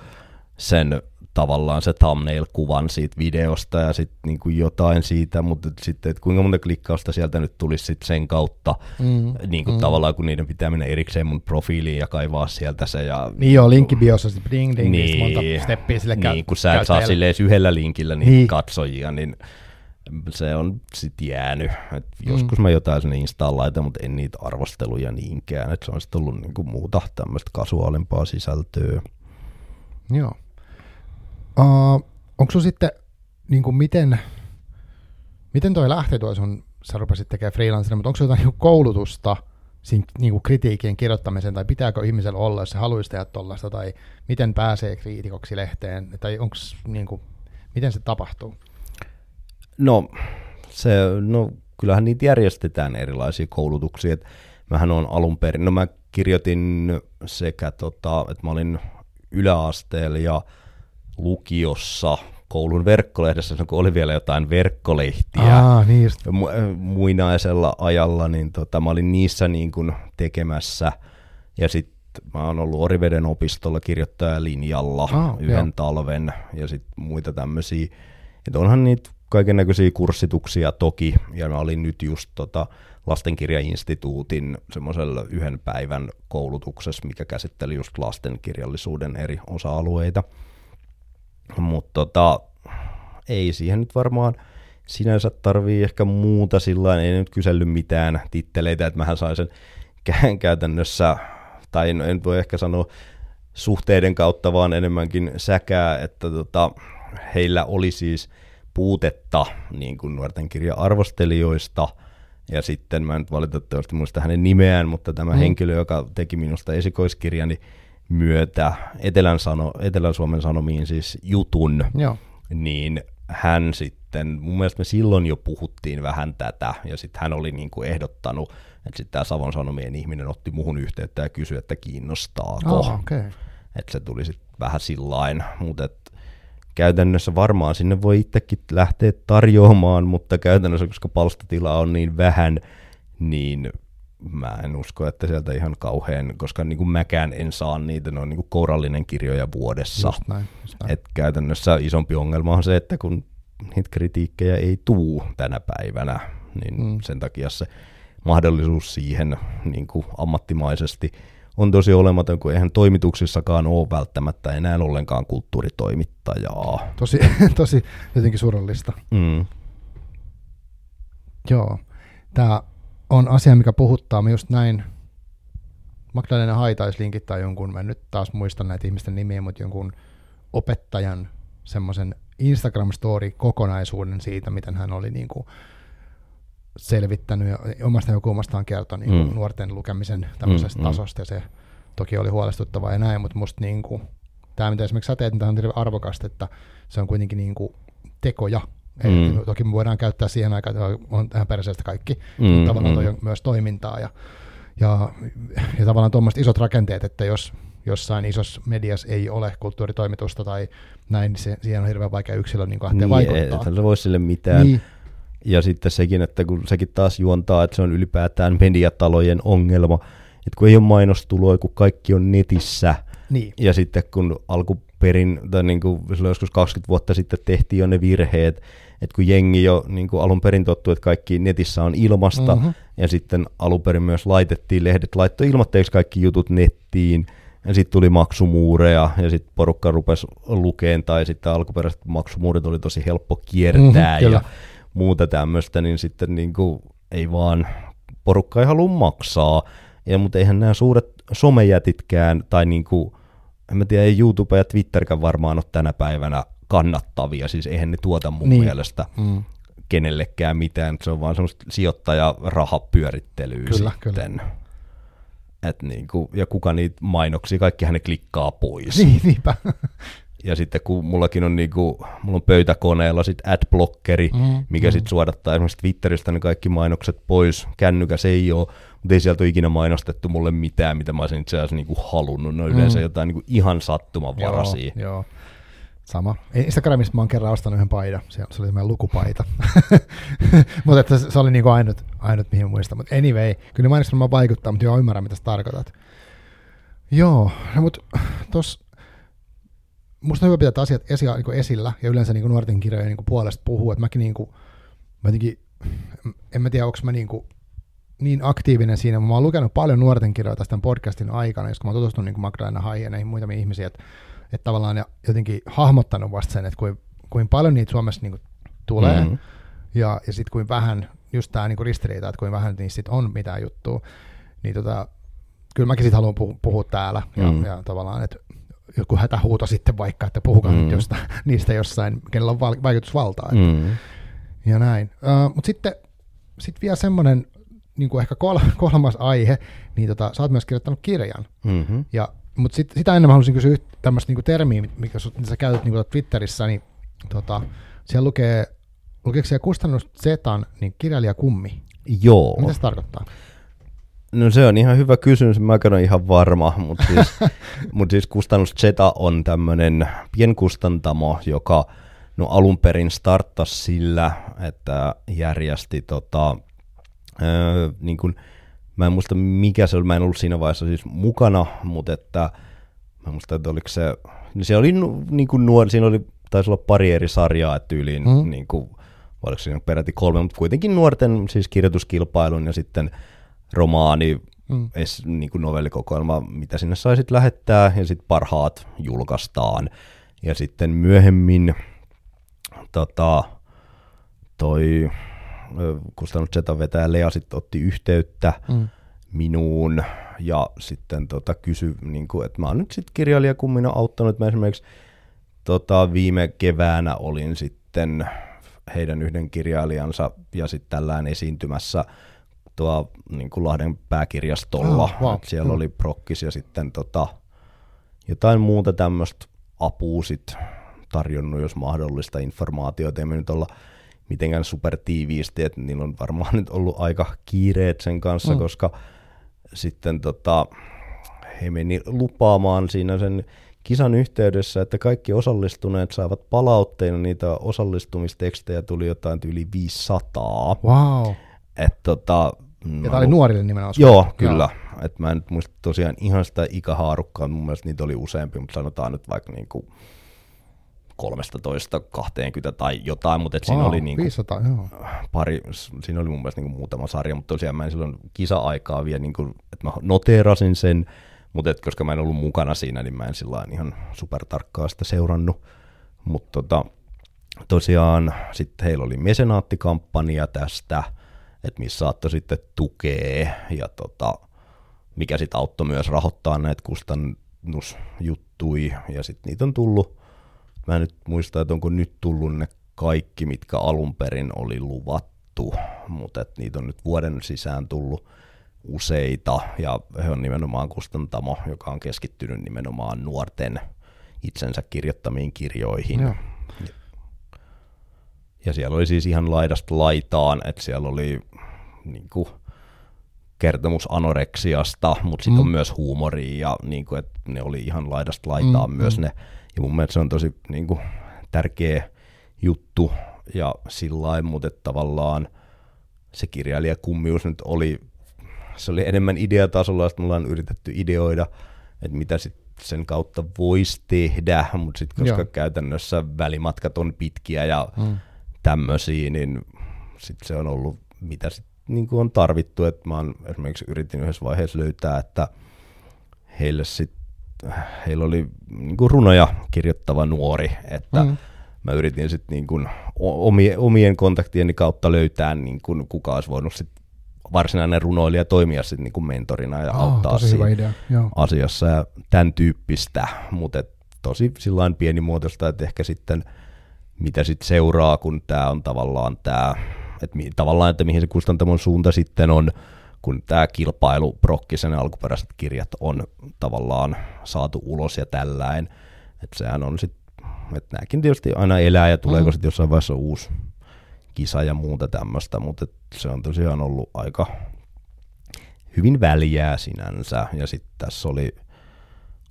sen tavallaan se thumbnail-kuvan siitä videosta ja sitten niinku jotain siitä, mutta sitten, että kuinka monta klikkausta sieltä nyt tulisi sitten sen kautta, Mm. niin kuin tavallaan kun niiden pitää mennä erikseen mun profiiliin ja kaivaa sieltä se ja Niin joo, linkki biossa, sitten ding ding, niin. niin, monta steppiä sille käy- niin, kun sä et saa silleen edes yhdellä linkillä niitä Niin. niin. katsojia, niin se on sitten jäänyt. Et Mm. joskus mä jotain sinne Instaan laitan, mutta en niitä arvosteluja niinkään. Et se on sitten ollut niinku muuta tämmöistä kasuaalimpaa sisältöä. Joo. Uh, onko sun sitten, niin kuin miten, miten toi lähtee tuo sun, sä rupesit tekemään freelancerina, mutta onko se jotain niin koulutusta siinä niin kuin kritiikin kirjoittamiseen, tai pitääkö ihmisellä olla, jos se haluaisi tehdä tuollaista, tai miten pääsee kriitikoksi lehteen, tai onko niin kuin, miten se tapahtuu? No, se, no kyllähän niitä järjestetään erilaisia koulutuksia. Et mähän on alun perin, no mä kirjoitin sekä, tota, että mä olin yläasteella ja lukiossa koulun verkkolehdessä, silloin kun oli vielä jotain verkkolehtiä. Aa, niin just. mu- äh, muinaisella ajalla, niin tota, mä olin niissä niin kuin tekemässä, ja sitten mä oon ollut Oriveden opistolla kirjoittajalinjalla Ah, yhden joo. talven, ja sitten muita tämmöisiä, että onhan niitä kaiken näköisiä kurssituksia toki, ja mä olin nyt just tota, lastenkirjainstituutin semmoisella yhden päivän koulutuksessa, mikä käsitteli just lastenkirjallisuuden eri osa-alueita. Mutta tota, ei siihen nyt varmaan sinänsä tarvii ehkä muuta sillä ei nyt kysellyt mitään titteleitä, että mähän sain sen kä- käytännössä, tai en, en voi ehkä sanoa suhteiden kautta, vaan enemmänkin säkää, että tota, heillä oli siis puutetta niin kuin nuorten kirja-arvostelijoista, ja sitten mä en nyt valitettavasti muista hänen nimeään, mutta tämä Mm. henkilö, joka teki minusta esikoiskirjani myötä Etelän, sano, Etelän Suomen Sanomiin siis jutun, Joo. niin hän sitten, mun mielestä me silloin jo puhuttiin vähän tätä, ja sitten hän oli niin kuin ehdottanut, että sitten tämä Savon Sanomien ihminen otti muhun yhteyttä ja kysyi, että kiinnostaako. Okei. Okay. Että se tuli sitten vähän sillain, mutta käytännössä varmaan sinne voi itsekin lähteä tarjoamaan, mutta käytännössä, koska palstatilaa on niin vähän, niin mä en usko, että sieltä ihan kauhean, koska niin kuin mäkään en saa niitä, ne on niin kuin kourallinen kirjoja vuodessa. Just näin. Just näin. Et käytännössä isompi ongelma on se, että kun niitä kritiikkejä ei tuu tänä päivänä, niin Mm. sen takia se mahdollisuus siihen niin kuin ammattimaisesti on tosi olematon, kun eihän toimituksissakaan ole välttämättä enää ollenkaan kulttuuritoimittajaa. Tosi, tosi jotenkin surullista. Mm. Joo. Tämä on asia, mikä puhuttaa. Mä just näin, Magdalena Haitaisi linkittää jonkun, mä en nyt taas muistan näitä ihmisten nimiä, mutta jonkun opettajan semmoisen Instagram-story-kokonaisuuden siitä, miten hän oli niin kuin selvittänyt ja omasta omastaan kertoi niin mm. nuorten lukemisen tämmöisestä mm, tasosta, ja se toki oli huolestuttavaa ja näin, mutta musta niin kuin, tämä, mitä esimerkiksi sä teet, niin tämä on arvokasta, että se on kuitenkin niin kuin tekoja. Mm. Eli toki me voidaan käyttää siihen aikaan, että on tähän perseestä kaikki, mm, mutta tavallaan toi mm. on myös toimintaa ja, ja, ja tavallaan tuommoiset isot rakenteet, että jos jossain isossa mediassa ei ole kulttuuritoimitusta tai näin, niin se, siihen on hirveän vaikea yksilö niin lähteä niin, vaikuttaa. Ei, se voi sille mitään. Niin. Ja sitten sekin, että kun sekin taas juontaa, että se on ylipäätään mediatalojen ongelma, että kun ei ole mainostuloja, kun kaikki on netissä, niin. ja sitten kun alkuperin, tai niin kuin joskus 20 vuotta sitten tehtiin jo ne virheet, että kun jengi jo niin kuin alun perin tottu, että kaikki netissä on ilmasta, mm-hmm. ja sitten alun perin myös laitettiin, lehdet laittoi ilmoitteeksi kaikki jutut nettiin, ja sitten tuli maksumuureja, ja sitten porukka rupesi lukeen, tai sitten alkuperäiset maksumuurit oli tosi helppo kiertää, mm-hmm, ja muuta tämmöistä, niin sitten niin kuin ei vaan, porukka ei halua maksaa, ja, mutta eihän nämä suuret somejätitkään, tai niin kuin, en mä tiedä, ei YouTube ja Twitterkään varmaan ole tänä päivänä kannattavia, siis eihän ne tuota mun niin. mielestä mm. kenellekään mitään, se on vaan semmoista sijoittaja-rahapyörittelyä kyllä, sitten. Kyllä. Et niin kuin, ja kuka niitä mainoksia, kaikki ne klikkaa pois. Niin, niinpä. Ja sitten kun mullakin on, niinku, mulla on pöytäkoneella sit adblockeri, mm, mikä mm. sitten suodattaa esimerkiksi Twitteristä ne kaikki mainokset pois. Kännykäs ei ole, mutta ei sieltä ole ikinä mainostettu mulle mitään, mitä mä olisin itse asiassa niinku halunnut. Ne on yleensä mm. jotain niinku ihan sattumanvaraisia. Joo, joo. Sama. Instagramissa mä oon kerran ostanut yhden paidan. Se, oli meidän lukupaita. mutta että se, oli niinku ainut, ainut, mihin muistan. Mutta anyway, kyllä mainokset mä vaikuttaa, mutta joo, ymmärrän, mitä sä tarkoitat. Joo, no, mutta tuossa musta on hyvä pitää asiat esi, niin esillä ja yleensä niin nuorten kirjojen niin puolesta puhuu, että mäkin niin kuin, mä jotenkin, en mä tiedä, onko mä niin, kuin, niin aktiivinen siinä, mutta mä oon lukenut paljon nuorten kirjoja tästä podcastin aikana, koska mä oon tutustunut niin Magdalena Haien ja näihin muutamiin ihmisiin, että, että tavallaan ja jotenkin hahmottanut vasta sen, että kuin, kuin paljon niitä Suomessa niin kuin tulee, mm-hmm. ja, ja sitten kuin vähän, just tämä niin ristiriita, että kuin vähän niistä sit on mitään juttua, niin tota, kyllä mäkin sitten haluan puhua, puhua täällä, ja, mm. ja tavallaan, että joku hätähuuto sitten vaikka, että puhukaa mm. nyt josta, niistä jossain, kenellä on val- vaikutusvaltaa. Että, mm. Ja näin. Uh, Mutta sitten sit vielä semmoinen niin kuin ehkä kol- kolmas aihe, niin tota, sä oot myös kirjoittanut kirjan. Mm-hmm. Ja, mutta sit, sitä ennen mä haluaisin kysyä tämmöistä niin termiä, mikä sä käytät niin Twitterissä, niin tota, siellä lukee, lukeeko siellä kustannus Zetan, niin kirjailijakummi? Joo. Mitä se tarkoittaa? No se on ihan hyvä kysymys, mä en ole ihan varma, mutta siis, mut siis Kustannus Zeta on tämmöinen pienkustantamo, joka no alun perin starttasi sillä, että järjesti tota, öö, niin kun, mä en muista mikä se oli, mä en ollut siinä vaiheessa siis mukana, mutta että mä en muista, että oliko se, niin se oli niin kuin nuori, siinä oli, taisi olla pari eri sarjaa tyyliin, mm. niin kuin, oliko siinä peräti kolme, mutta kuitenkin nuorten siis kirjoituskilpailun ja sitten romaani, mm. es, niin kuin novellikokoelma, mitä sinne saisit lähettää, ja sitten parhaat julkaistaan. Ja sitten myöhemmin tota, toi Kustannus Zetan vetäjä Lea sitten otti yhteyttä mm. minuun ja sitten tota, kysyi, niin kuin, että mä oon nyt sitten kirjailijakummina auttanut. Mä esimerkiksi tota, viime keväänä olin sitten heidän yhden kirjailijansa ja sitten tällään esiintymässä – tuo niin kuin Lahden pääkirjastolla. Oh, wow. Siellä mm. oli prokkis ja sitten tota, jotain muuta tämmöistä apua sit tarjonnut, jos mahdollista informaatiota. Ei me nyt olla mitenkään supertiiviisti, että niillä on varmaan nyt ollut aika kiireet sen kanssa, mm. koska sitten tota, he meni lupaamaan siinä sen kisan yhteydessä, että kaikki osallistuneet saavat palautteina niitä osallistumistekstejä tuli jotain yli 500. Wow. Et tota, ja tämä oli nuorille nimenomaan. Joo, kyllä. Et mä en nyt muista tosiaan ihan sitä ikähaarukkaa, mun mielestä niitä oli useampi, mutta sanotaan nyt vaikka niinku 13, 20 tai jotain, mutta et siinä oli niinku 500, joo. pari, siinä oli mun mielestä niinku muutama sarja, mutta tosiaan mä en silloin kisa-aikaa vielä, niinku, että mä noteerasin sen, mutta et, koska mä en ollut mukana siinä, niin mä en sillä ihan supertarkkaa sitä seurannut, mutta tota, tosiaan sitten heillä oli mesenaattikampanja tästä, että missä saattoi sitten tukea ja tota, mikä sitten auttoi myös rahoittaa näitä kustannusjuttui ja sitten niitä on tullut mä en nyt muista, että onko nyt tullut ne kaikki, mitkä alun perin oli luvattu, mutta että niitä on nyt vuoden sisään tullut useita, ja he on nimenomaan kustantamo, joka on keskittynyt nimenomaan nuorten itsensä kirjoittamiin kirjoihin. Joo. Ja siellä oli siis ihan laidasta laitaan, että siellä oli niin kuin, kertomus anoreksiasta, mutta sitten mm. on myös huumoria ja niin kuin, että ne oli ihan laidasta laitaan mm, myös mm. ne. Ja mun mielestä se on tosi niin kuin, tärkeä juttu ja sillä lailla, mutta tavallaan se kirjailijakummius nyt oli, se oli enemmän ideatasolla, että mulla on yritetty ideoida, että mitä sit sen kautta voisi tehdä, mutta sitten koska Joo. käytännössä välimatkat on pitkiä ja mm. tämmöisiä, niin sitten se on ollut, mitä sit niin on tarvittu, että mä oon esimerkiksi yritin yhdessä vaiheessa löytää, että heille sit, heillä oli niin kuin runoja kirjoittava nuori, että mm. mä yritin sitten niin kuin omien, omien kontaktieni kautta löytää, niin kuin kuka olisi voinut sit varsinainen runoilija toimia sitten niin kuin mentorina ja oh, auttaa siinä idea. asiassa ja tämän tyyppistä, mutta tosi sillain pienimuotoista, että ehkä sitten mitä sitten seuraa, kun tämä on tavallaan tämä että mi, tavallaan, että mihin se kustantamon suunta sitten on, kun tämä kilpailu, Brokkisen alkuperäiset kirjat on tavallaan saatu ulos ja tällainen, että sehän on sitten, että nämäkin tietysti aina elää ja tuleeko mm. sitten jossain vaiheessa uusi kisa ja muuta tämmöistä, mutta se on tosiaan ollut aika hyvin väliää sinänsä. Ja sitten tässä oli,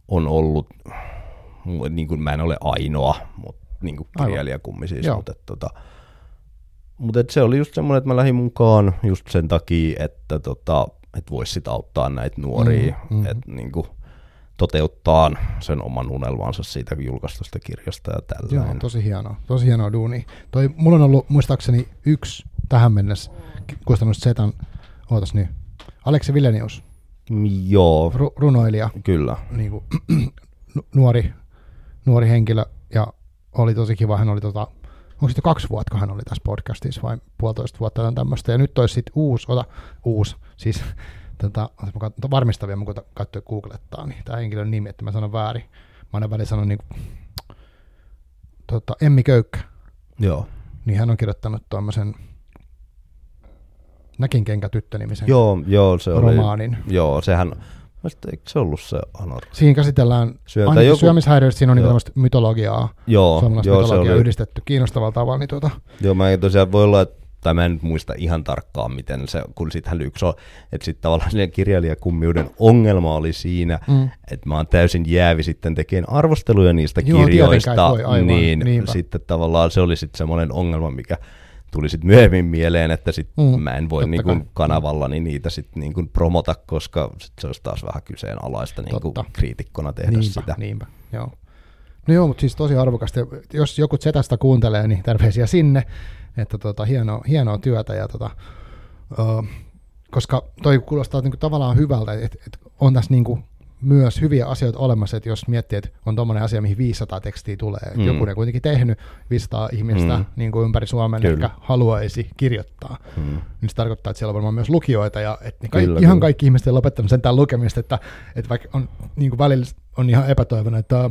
on ollut, niin kuin mä en ole ainoa, mutta niin kuin kirjailijakummi siis, mutta tota, mutta se oli just semmoinen, että mä lähdin mukaan just sen takia, että tota, et voisi sit auttaa näitä nuoria, mm, mm. että niinku, toteuttaa sen oman unelmansa siitä julkaistusta kirjasta ja tällä. Joo, tosi hienoa, tosi hienoa duuni. Toi, mulla on ollut muistaakseni yksi tähän mennessä kustannus Zetan, ootas nyt, Aleksi Villenius. Joo. Ru- runoilija. Kyllä. Niin kuin, nuori, nuori henkilö ja oli tosi kiva, hän oli tota, onko sitten kaksi vuotta, hän oli tässä podcastissa vai puolitoista vuotta tai tämmöistä. Ja nyt olisi sitten uusi, ota uusi, siis tota, varmistavia, mun kun katsoin googlettaa, niin tämä henkilön nimi, että mä sanon väärin. Mä aina välillä sanon niin kuin, tota, Emmi Köykkä. Joo. Niin hän on kirjoittanut tuommoisen Näkin kenkä tyttö-nimisen joo, joo, se romaanin. Oli, joo, sehän, Mielestäni, eikö se ollut se Anor? Siinä käsitellään Syötä joku... syömishäiriöistä, siinä on niin tämmöistä mytologiaa, joo, suomalaista joo, mytologiaa oli... yhdistetty kiinnostavalla tavalla. Niin tuota... Joo, mä en tosiaan voi olla, että tai mä en nyt muista ihan tarkkaan, miten se, kun sittenhän yksi on, että sitten tavallaan kirjailijakummiuden ongelma oli siinä, mm. että mä oon täysin jäävi sitten tekemään arvosteluja niistä Joo, kirjoista, voi, aivan, niin niinpä. sitten tavallaan se oli sitten semmoinen ongelma, mikä tuli sitten myöhemmin mieleen, että sit mm, mä en voi niin kuin kanavallani niitä sit niin kuin promota, koska sit se olisi taas vähän kyseenalaista niin kuin kriitikkona tehdä niinpä, sitä. Niinpä, joo. No joo, mutta siis tosi arvokasta. Jos joku Zetasta kuuntelee, niin terveisiä sinne, että tota, hienoa, hienoa työtä. Ja tota, uh, koska toi kuulostaa niinku tavallaan hyvältä, että et on tässä niinku myös hyviä asioita olemassa, että jos miettii, että on tuommoinen asia, mihin 500 tekstiä tulee, että mm. joku ne kuitenkin tehnyt 500 ihmistä mm. niin kuin ympäri Suomen, kyllä. ehkä haluaisi kirjoittaa, mm. niin se tarkoittaa, että siellä on varmaan myös lukijoita, ja että kaikki, kyllä, ihan kyllä. kaikki ihmiset on lopettanut sentään lukemista, että, että vaikka on niin kuin välillä on ihan epätoivona, että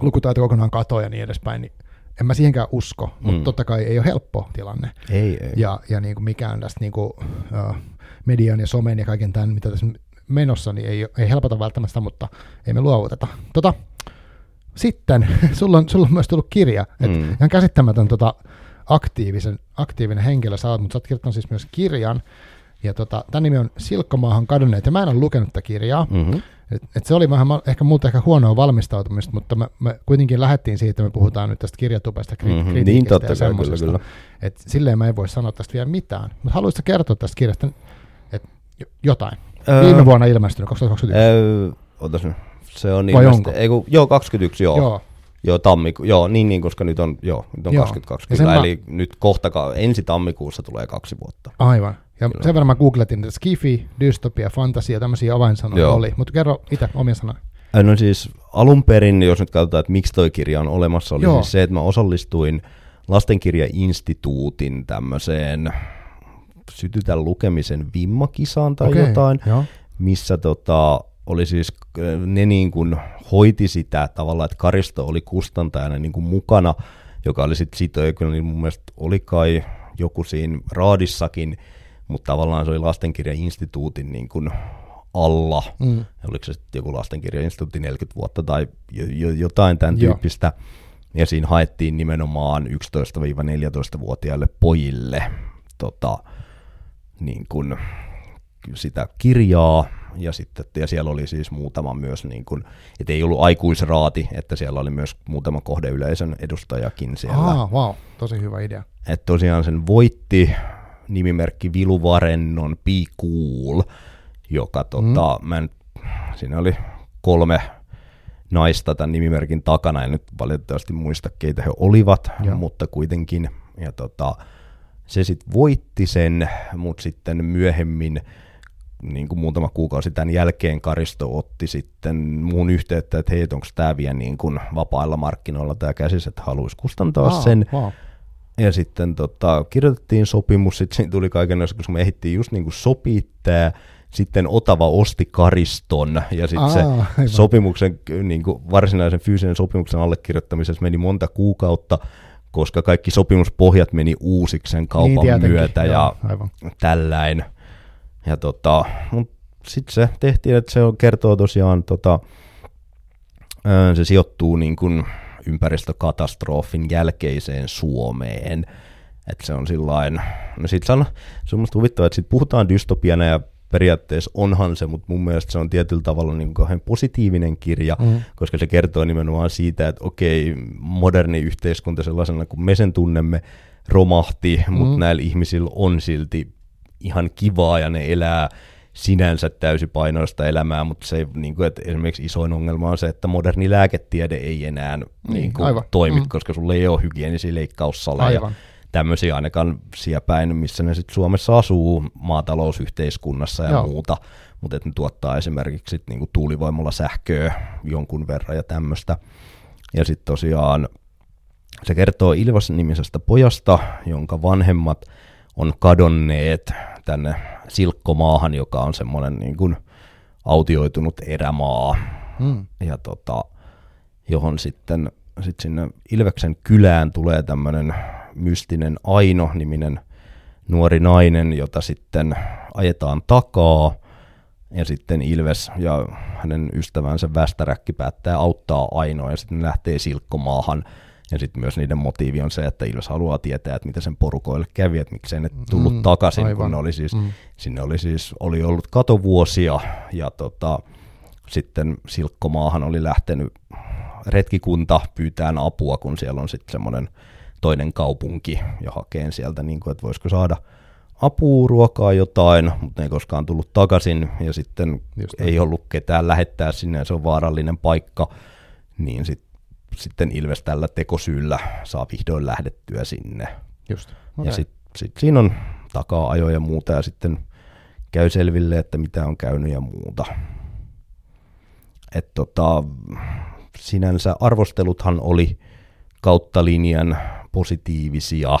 lukutaito kokonaan katoaa ja niin edespäin, niin en mä siihenkään usko, mm. mutta totta kai ei ole helppo tilanne. Ei, ei. Ja, ja niin kuin mikään tästä niin kuin, uh, median ja somen ja kaiken tämän, mitä tässä menossa, niin ei, ei helpota välttämättä, mutta ei me luovuteta. Tota, sitten, sulla on, sulla on myös tullut kirja, että mm. ihan käsittämätön tota, aktiivisen, aktiivinen henkilö sä oot, mutta sä oot kirjoittanut siis myös kirjan, ja tota, tämän nimi on Silkkomaahan kadonneet, ja mä en ole lukenut tätä kirjaa, mm-hmm. et, et se oli vähän ehkä muuta ehkä huonoa valmistautumista, mutta me, me kuitenkin lähdettiin siitä, että me puhutaan nyt tästä kirjatupesta, kri- mm-hmm. kritiikistä niin, totta, ja semmoisesta. Kyllä, kyllä. Et silleen mä en voi sanoa tästä vielä mitään, mutta haluaisitko kertoa tästä kirjasta että jotain? Viime vuonna ilmestynyt, 2021. Öö, otas nyt. Se on Vai onko? Ei, kun, joo, 21, joo. Joo. Joo, tammiku, joo, niin, niin, koska nyt on, joo, nyt on joo. 2020, eli mä... nyt kohta, ensi tammikuussa tulee kaksi vuotta. Aivan. Ja Kyllä. sen verran mä googletin, että skifi, dystopia, fantasia, tämmöisiä avainsanoja joo. oli. Mutta kerro itse omia sanoja. No siis alun perin, jos nyt katsotaan, että miksi toi kirja on olemassa, oli joo. siis se, että mä osallistuin lastenkirjainstituutin tämmöiseen sytytä lukemisen vimmakisaan tai okay, jotain, joo. missä tota, oli siis, ne niin kuin hoiti sitä tavallaan, että Karisto oli kustantajana niin kuin mukana, joka oli sitten siitä, kyllä niin mun mielestä oli kai joku siinä raadissakin, mutta tavallaan se oli lastenkirjainstituutin niin kuin alla. Mm. Oliko se sitten joku lastenkirjainstituutti 40 vuotta tai jotain tämän Joo. tyyppistä. Ja siinä haettiin nimenomaan 11-14-vuotiaille pojille tota, niin kuin sitä kirjaa, ja, sitten, ja siellä oli siis muutama myös, niin kuin, että ei ollut aikuisraati, että siellä oli myös muutama kohdeyleisön edustajakin siellä. Ah, wow, tosi hyvä idea. Että tosiaan sen voitti nimimerkki Vilu Varennon Be Cool, joka tota, mm. mä en, siinä oli kolme naista tämän nimimerkin takana, en nyt valitettavasti muista keitä he olivat, Joo. mutta kuitenkin, ja tota, se sitten voitti sen, mutta sitten myöhemmin niin kuin muutama kuukausi tämän jälkeen Karisto otti sitten muun yhteyttä, että hei, onko tämä vielä niin kuin vapailla markkinoilla tämä käsis, että haluaisi kustantaa Aa, sen. Wow. Ja sitten tota, kirjoitettiin sopimus, sitten siinä tuli kaikenlaista, koska me ehdittiin just niin kuin sopia tämä, sitten Otava osti Kariston, ja sitten se aivan. sopimuksen, niin kuin varsinaisen fyysisen sopimuksen allekirjoittamisessa meni monta kuukautta, koska kaikki sopimuspohjat meni uusiksi sen kaupan niin, myötä ja aivan. tälläin. Ja tota, sitten se tehtiin, että se kertoo tosiaan, tota, se sijoittuu niin kuin ympäristökatastrofin jälkeiseen Suomeen. Että se on sillain, no sit sano, se on musta huvittavaa, että sit puhutaan dystopiana ja periaatteessa onhan se, mutta mun mielestä se on tietyllä tavalla niin kauhean positiivinen kirja, mm. koska se kertoo nimenomaan siitä, että okei, moderni yhteiskunta sellaisena kuin me sen tunnemme romahti, mm. mutta näillä ihmisillä on silti ihan kivaa ja ne elää sinänsä täysipainoista elämää, mutta se, niin kuin, että esimerkiksi isoin ongelma on se, että moderni lääketiede ei enää niin, niin kuin, toimi, mm. koska sulla ei ole hygienisiä leikkaussaleja. Aivan. Tämmöisiä ainakaan siellä päin, missä ne sitten Suomessa asuu maatalousyhteiskunnassa ja Joo. muuta, mutta että ne tuottaa esimerkiksi sit, niin kuin tuulivoimalla sähköä jonkun verran ja tämmöistä. Ja sitten tosiaan se kertoo Ilvas-nimisestä pojasta, jonka vanhemmat on kadonneet tänne Silkkomaahan, joka on semmoinen niin kuin autioitunut erämaa, hmm. ja tota, johon sitten sit sinne Ilveksen kylään tulee tämmöinen mystinen Aino-niminen nuori nainen, jota sitten ajetaan takaa, ja sitten Ilves ja hänen ystävänsä Västäräkki päättää auttaa Ainoa, ja sitten lähtee Silkkomaahan, ja sitten myös niiden motiivi on se, että Ilves haluaa tietää, että mitä sen porukoille kävi, että miksei ne tullut mm, takaisin, aivan. kun ne oli siis, mm. sinne oli siis oli ollut katovuosia ja tota, sitten Silkkomaahan oli lähtenyt retkikunta pyytään apua, kun siellä on sitten semmoinen toinen kaupunki ja hakeen sieltä, niin kuin, että voisiko saada apua, ruokaa, jotain, mutta ne ei koskaan tullut takaisin ja sitten Just ei ollut ketään lähettää sinne ja se on vaarallinen paikka, niin sitten sitten Ilves tällä tekosyyllä saa vihdoin lähdettyä sinne. Just. Okay. Ja sitten sit siinä on takaa ajoja ja muuta ja sitten käy selville, että mitä on käynyt ja muuta. Et tota, sinänsä arvosteluthan oli kautta linjan positiivisia,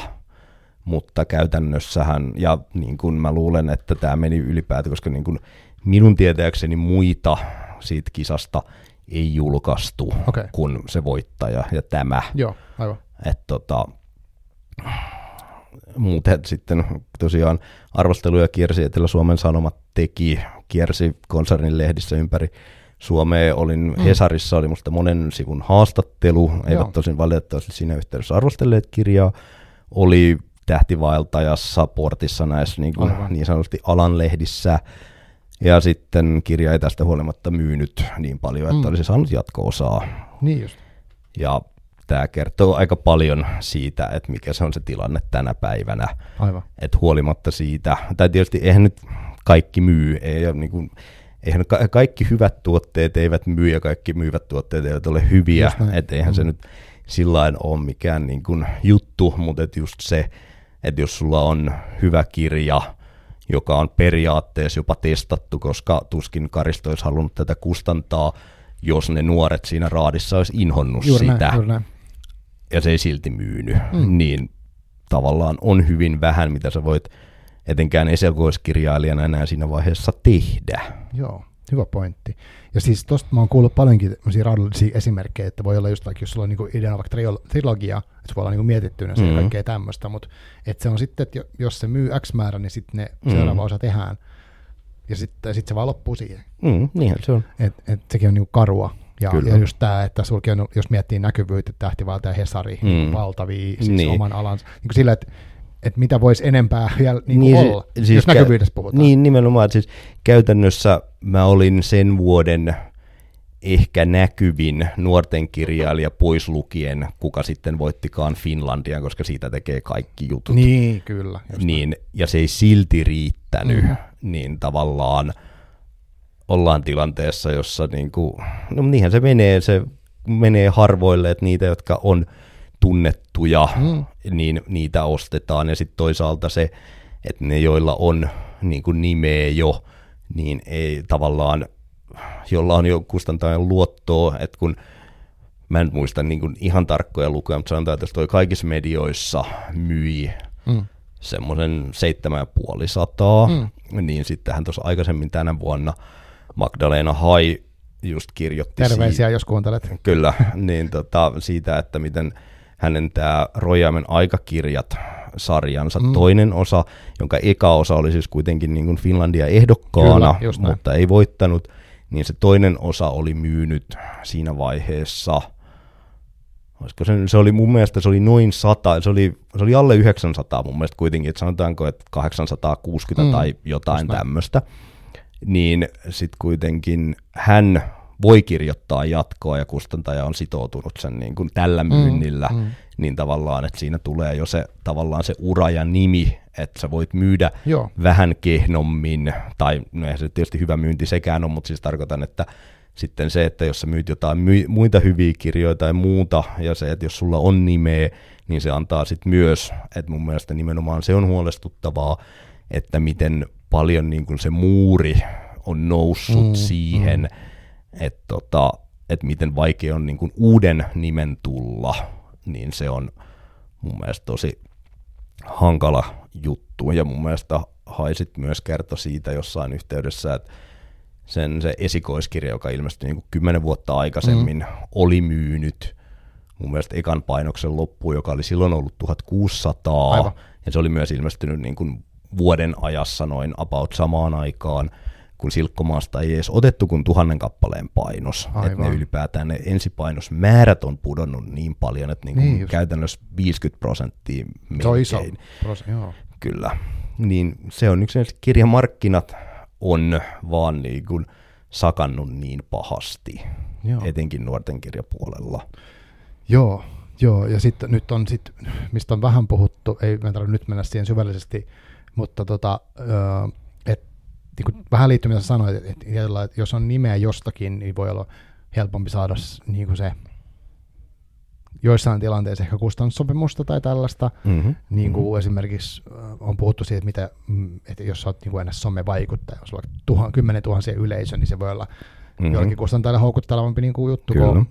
mutta käytännössähän, ja niin kuin mä luulen, että tämä meni ylipäätään, koska niin kuin minun tietääkseni muita siitä kisasta ei julkaistu okay. kuin se voittaja ja tämä. Joo, aivan. Et tota, muuten sitten tosiaan arvosteluja kiersi Etelä-Suomen Sanomat teki, kiersi konsernin lehdissä ympäri Suomea. Olin mm. Hesarissa, oli musta monen sivun haastattelu, eivät Joo. tosin valitettavasti siinä yhteydessä arvostelleet kirjaa. Oli tähtivaeltajassa, portissa näissä niin, kuin, niin sanotusti alan lehdissä. Ja sitten kirja ei tästä huolimatta myynyt niin paljon, että mm. olisi saanut jatko-osaa. Niin just. Ja tämä kertoo aika paljon siitä, että mikä se on se tilanne tänä päivänä. Aivan. Että huolimatta siitä, tai tietysti eihän nyt kaikki myy, ei, niin kuin, eihän ka- kaikki hyvät tuotteet eivät myy ja kaikki myyvät tuotteet eivät ole hyviä, että eihän mm. se nyt sillä ole mikään niin kuin juttu, mutta et just se, että jos sulla on hyvä kirja, joka on periaatteessa jopa testattu, koska tuskin Karisto olisi halunnut tätä kustantaa, jos ne nuoret siinä raadissa olisi inhonnut juuri sitä. Näin, näin. Ja se ei silti myynyt. Mm. Niin tavallaan on hyvin vähän, mitä sä voit etenkään eselkoiskirjailijana enää siinä vaiheessa tehdä. Joo. Hyvä pointti. Ja siis tosta mä oon kuullut paljonkin tämmöisiä raadollisia esimerkkejä, että voi olla just vaikka, jos sulla on niinku ideana vaikka trilogia, että se voi olla niinku mietittynä mm-hmm. ja kaikkea tämmöistä, mutta että se on sitten, että jos se myy X määrä, niin sitten ne mm-hmm. seuraava osa tehdään, ja sitten sit se vaan loppuu siihen. Mm, niinhän se on. Et, et sekin on niinku karua. Ja, ja just tämä, että sulki on, jos miettii näkyvyyttä, Tähtivalta ja Hesari, mm. valtavia siis niin. oman alansa, niin kuin sillä, että että mitä voisi enempää vielä niin niin, olla, siis jos näkyvyydestä puhutaan. Niin, nimenomaan. Siis käytännössä mä olin sen vuoden ehkä näkyvin nuorten kirjailija pois lukien, kuka sitten voittikaan Finlandia, koska siitä tekee kaikki jutut. Niin, kyllä. Niin, ja se ei silti riittänyt, mm. niin tavallaan ollaan tilanteessa, jossa niin kuin, no niinhän se menee, se menee harvoille, että niitä, jotka on tunnettuja, mm. niin niitä ostetaan. Ja sitten toisaalta se, että ne, joilla on niin kuin nimeä jo, niin ei tavallaan, jolla on jo kustantajan luottoa, että kun mä en muista niin kuin ihan tarkkoja lukuja, mutta sanotaan, että toi kaikissa medioissa myi mm. semmoisen 7500, mm. niin sittenhän tuossa aikaisemmin tänä vuonna Magdalena Hai just kirjoitti Terveisiä, siitä, jos kuuntelet. Kyllä, niin tota, siitä, että miten hänen tämä Rojaimen aikakirjat sarjansa mm. toinen osa, jonka eka osa oli siis kuitenkin niin kuin Finlandia ehdokkaana, Kyllä, mutta ei voittanut, niin se toinen osa oli myynyt siinä vaiheessa, olisiko se, se oli mun mielestä se oli noin 100, se oli, se oli alle 900 mun mielestä kuitenkin, että sanotaanko, että 860 mm. tai jotain tämmöistä, niin sitten kuitenkin hän voi kirjoittaa jatkoa ja kustantaja on sitoutunut sen niin kuin tällä mm, myynnillä, mm, mm. niin tavallaan, että siinä tulee jo se tavallaan se ura ja nimi, että sä voit myydä Joo. vähän kehnommin, tai no eihän se tietysti hyvä myynti sekään on, mutta siis tarkoitan, että sitten se, että jos sä myyt jotain my- muita hyviä kirjoja tai muuta, ja se, että jos sulla on nimeä, niin se antaa sitten myös, että mun mielestä nimenomaan se on huolestuttavaa, että miten paljon niin kuin se muuri on noussut mm, siihen, mm että tota, et miten vaikea on niin kuin uuden nimen tulla, niin se on mun mielestä tosi hankala juttu. Ja mun mielestä Haisit myös kertoi siitä jossain yhteydessä, että sen se esikoiskirja, joka ilmestyi niin kymmenen vuotta aikaisemmin, mm. oli myynyt mun mielestä ekan painoksen loppu, joka oli silloin ollut 1600, Aivan. ja se oli myös ilmestynyt niin kuin vuoden ajassa noin about samaan aikaan kun Silkkomaasta ei edes otettu kuin tuhannen kappaleen painos. Että ne ylipäätään ne ensipainosmäärät on pudonnut niin paljon, että niin niin käytännössä 50 prosenttia melkein. Se on iso pros, joo. Kyllä. Niin se on yksi kirjamarkkinat on vaan niin kuin sakannut niin pahasti, joo. etenkin nuorten kirjapuolella. Joo, joo. ja sitten nyt on sit, mistä on vähän puhuttu, ei me tarvitse nyt mennä siihen syvällisesti, mutta tota, niin kuin vähän liittyy, mitä sanoit, että, että, että jos on nimeä jostakin, niin voi olla helpompi saada niin kuin se joissain tilanteissa ehkä kustannussopimusta tai tällaista, mm-hmm. niin kuin mm-hmm. esimerkiksi on puhuttu siitä, että, mitä, mm, että jos olet niin ennäs somevaikuttaja, jos olet tuhan, kymmenen tuhansia yleisö, niin se voi olla mm-hmm. jollekin kustantajalle houkuttelevampi niin kuin juttu Kyllä. kuin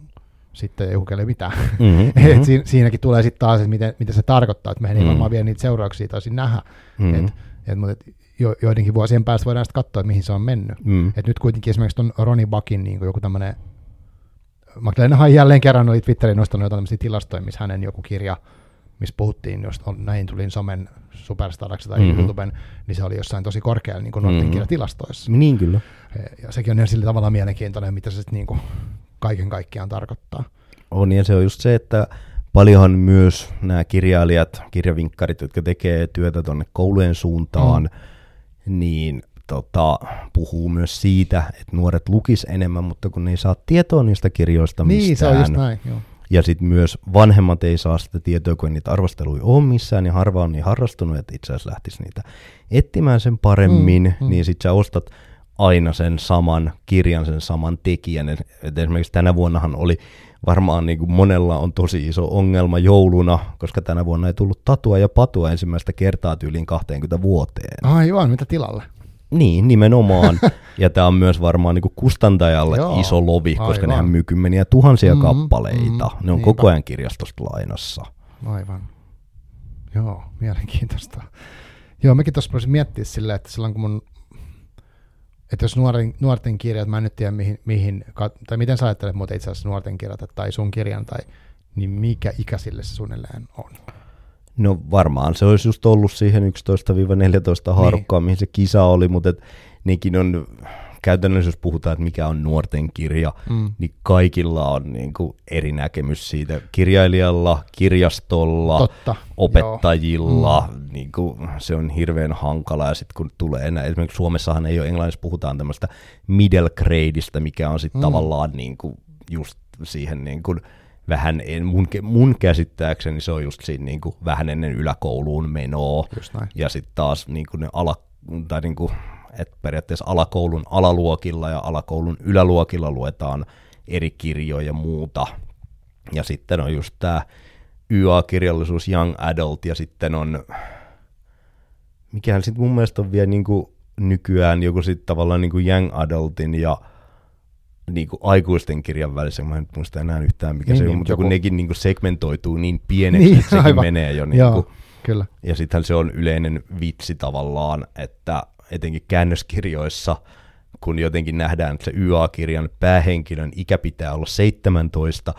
sitten joku kelle mitään. Mm-hmm. Et siinä, siinäkin tulee sitten taas, että miten, mitä se tarkoittaa, että mehän mm-hmm. ei varmaan vielä niitä seurauksia toisin nähdä. Mm-hmm. Et, et, mutta et, jo, joidenkin vuosien päästä voidaan sitten katsoa, että mihin se on mennyt. Mm. Et nyt kuitenkin esimerkiksi tuon Ronnie Buckin niin joku tämmöinen, McLeanhan jälleen kerran oli Twitterin nostanut jotain tämmöisiä tilastoja, missä hänen joku kirja, missä puhuttiin, jos on, näin tulin somen superstaraksi tai mm-hmm. YouTuben, niin se oli jossain tosi korkealla niin kuin mm-hmm. kirjatilastoissa. Niin kyllä. Ja sekin on ihan sillä tavalla mielenkiintoinen, mitä se sitten niin kuin kaiken kaikkiaan tarkoittaa. On, ja se on just se, että paljonhan myös nämä kirjailijat, kirjavinkkarit, jotka tekee työtä tuonne koulujen suuntaan, mm niin tota, puhuu myös siitä, että nuoret lukis enemmän, mutta kun ne ei saa tietoa niistä kirjoista mistään. Niin, se on just näin, joo. Ja sitten myös vanhemmat ei saa sitä tietoa, kun niitä arvosteluja on missään, ja harva on niin harrastunut, että itse asiassa lähtisi niitä etsimään sen paremmin, mm, mm. niin sitten sä ostat aina sen saman kirjan, sen saman tekijän. Et esimerkiksi tänä vuonnahan oli varmaan niin kuin monella on tosi iso ongelma jouluna, koska tänä vuonna ei tullut tatua ja patua ensimmäistä kertaa tyyliin 20 vuoteen. Aivan, mitä tilalle? Niin, nimenomaan. ja tämä on myös varmaan niin kustantajalle Joo, iso lovi, koska aivan. nehän myy kymmeniä tuhansia mm-hmm, kappaleita. Mm-hmm, ne on niinpä. koko ajan kirjastosta lainassa. Aivan. Joo, mielenkiintoista. Joo, mekin tuossa voisin miettiä silleen, että silloin kun mun että jos nuoren, nuorten kirjat, mä en nyt tiedä mihin, mihin tai miten sä ajattelet muuten itse asiassa nuorten kirjat tai sun kirjan, tai, niin mikä ikäisille se suunnilleen on? No varmaan se olisi just ollut siihen 11-14 haarukkaan, niin. mihin se kisa oli, mutta et, nekin on käytännössä jos puhutaan, että mikä on nuorten kirja, mm. niin kaikilla on niin kuin eri näkemys siitä. Kirjailijalla, kirjastolla, Totta. opettajilla, mm. niin kuin, se on hirveän hankala. Ja sitten kun tulee enää, esimerkiksi Suomessahan ei ole englannissa puhutaan tämmöistä middle gradeista, mikä on sitten mm. tavallaan niin kuin just siihen niin kuin, vähän, en, mun, mun käsittääkseni se on just siinä niin kuin, vähän ennen yläkouluun menoa. Ja sitten taas niin kuin ne ala, tai niin kuin, että periaatteessa alakoulun alaluokilla ja alakoulun yläluokilla luetaan eri kirjoja ja muuta. Ja sitten on just tämä YA-kirjallisuus Young Adult ja sitten on, mikähän sitten mun mielestä on vielä niinku nykyään joku sitten tavallaan niinku Young Adultin ja niinku aikuisten kirjan välissä, mä en muista enää yhtään mikä niin, se on, niin, mutta joku... kun nekin niinku segmentoituu niin pieneksi, niin, että sekin aivan. menee jo. Niinku, Joo, kyllä. Ja sittenhän se on yleinen vitsi tavallaan, että etenkin käännöskirjoissa, kun jotenkin nähdään, että se YA-kirjan päähenkilön ikä pitää olla 17,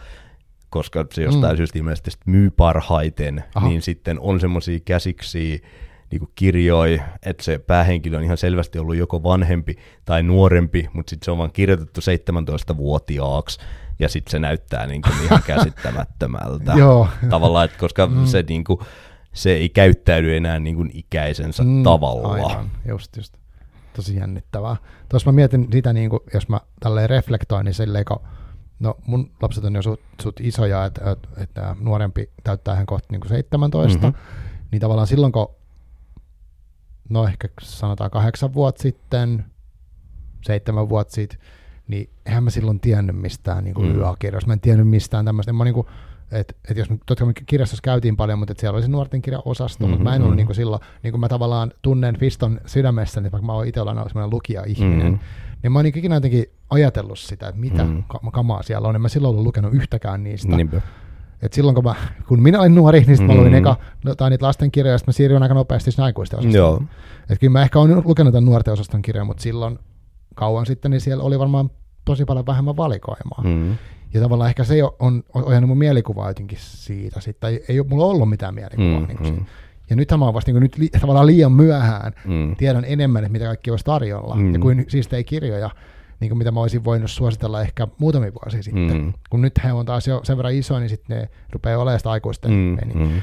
koska se jostain mm. syystä ilmeisesti myy parhaiten, Aha. niin sitten on semmoisia käsiksi niin kirjoi, että se päähenkilö on ihan selvästi ollut joko vanhempi tai nuorempi, mutta sitten se on vaan kirjoitettu 17-vuotiaaksi, ja sitten se näyttää niin kuin ihan käsittämättömältä. Joo. Tavallaan, että koska mm. se niin kuin, se ei käyttäydy enää niin kuin ikäisensä mm, tavalla. Aivan, just, just. Tosi jännittävää. Tuossa mä mietin sitä, niin kuin, jos mä tälleen reflektoin, niin silleen, kun, no mun lapset on jo sut, sut isoja, että et, et, nuorempi täyttää hän kohta niin kuin 17, mm-hmm. niin tavallaan silloin, kun no ehkä sanotaan kahdeksan vuotta sitten, seitsemän vuotta sitten, niin eihän mä silloin tiennyt mistään niin kuin mm. yökirjoista. Mä en tiennyt mistään tämmöistä. Mä niin kuin, et, et jos, totta kai kirjastossa käytiin paljon, mutta siellä oli se nuorten kirjaosasto, mm-hmm, mutta mä en ollut mm-hmm. niin silloin, niin kuin mä tavallaan tunnen Fiston sydämessä, niin vaikka mä oon itse ollut sellainen lukija-ihminen, mm-hmm. niin mä oon niin ikinä jotenkin ajatellut sitä, että mitä mm-hmm. kamaa siellä on, en mä silloin ollut lukenut yhtäkään niistä. Niinpä. Et silloin kun, mä, kun minä olin nuori, niin sitten mä luin mm-hmm. eka, no, tai niitä lastenkirjoja, sitten mä siirryin aika nopeasti sinne aikuisten osastoon. Että kyllä mä ehkä olen lukenut tämän nuorten osaston kirjan, mutta silloin kauan sitten, niin siellä oli varmaan tosi paljon vähemmän valikoimaa. Mm-hmm. Ja tavallaan ehkä se on ohjannut mun mielikuvaa jotenkin siitä, sitten ei, ei ole mulla ollut mitään mielikuvaa. Mm, niin kuin mm. Ja nythän mä oon vasta niin nyt li, tavallaan liian myöhään, mm. tiedän enemmän, että mitä kaikki olisi tarjolla, mm. ja kuin siis ei kirjoja, niin kuin mitä mä olisin voinut suositella ehkä muutamia vuosia sitten. Mm. Kun nyt he on taas jo sen verran iso, niin sitten ne rupeaa olemaan sitä aikuisten mm. Mm.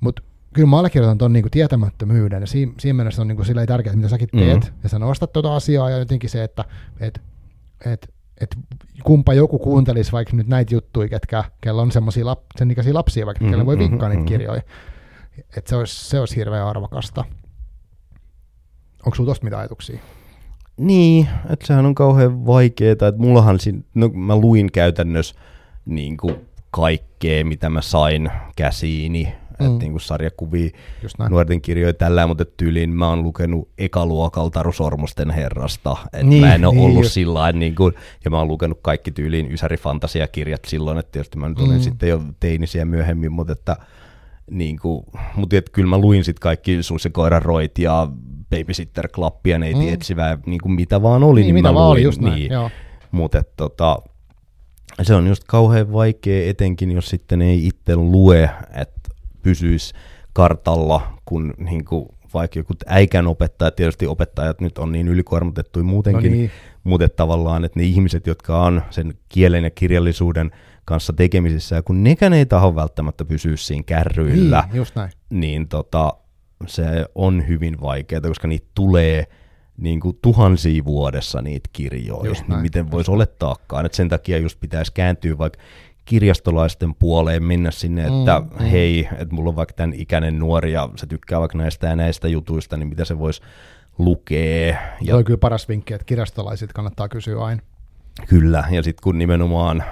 Mutta kyllä mä allekirjoitan tuon niinku tietämättömyyden, ja siinä, siinä mielessä on niinku sillä tärkeää, mitä säkin teet, mm. ja sä nostat tuota asiaa, ja jotenkin se, että et, et, että kumpa joku kuuntelisi vaikka nyt näitä juttuja, ketkä, kello on semmoisia lap, sen ikäisiä lapsia, vaikka mm-hmm, voi vinkkaa mm-hmm. niitä kirjoja. Että se olisi, se olisi hirveän arvokasta. Onko sinulla tuosta mitä ajatuksia? Niin, että sehän on kauhean vaikeaa, että mullahan, siinä, no mä luin käytännössä niin kuin kaikkea, mitä mä sain käsiini mm. että niinku sarjakuvia, nuorten kirjoja tällä, mutta tyyliin mä oon lukenut ekaluokalta Taru Sormusten herrasta, että niin, mä en ole niin, ollut sillä niin kuin, ja mä oon lukenut kaikki tyyliin Ysäri-fantasiakirjat silloin, että tietysti mä nyt olin mm. sitten jo teinisiä myöhemmin, mutta että niin kuin, mutta että kyllä mä luin sitten kaikki Suus ja koiran roit ja Babysitter Club ja neiti mm. etsivää, niin kuin mitä vaan oli, niin, niin mitä mä vaan luin. Oli just näin, niin. Mutta tota, se on just kauhean vaikea, etenkin jos sitten ei itse lue, että pysyisi kartalla, kun niin kuin, vaikka joku äikän opettaja, tietysti opettajat nyt on niin ylikuormitettuja muutenkin, no niin. mutta tavallaan, että ne ihmiset, jotka on sen kielen ja kirjallisuuden kanssa tekemisissä, ja kun nekään ei taho välttämättä pysyä siinä kärryillä, niin, just näin. niin tota, se on hyvin vaikeaa, koska niitä tulee niin kuin tuhansia vuodessa niitä kirjoja, niin miten voisi olettaakaan, että sen takia just pitäisi kääntyä vaikka kirjastolaisten puoleen mennä sinne, että mm, mm. hei, että mulla on vaikka tämän ikäinen nuori ja se tykkää vaikka näistä ja näistä jutuista, niin mitä se voisi lukea. Ja... Se on kyllä paras vinkki, että kirastolaiset kannattaa kysyä aina. Kyllä, ja sitten kun nimenomaan,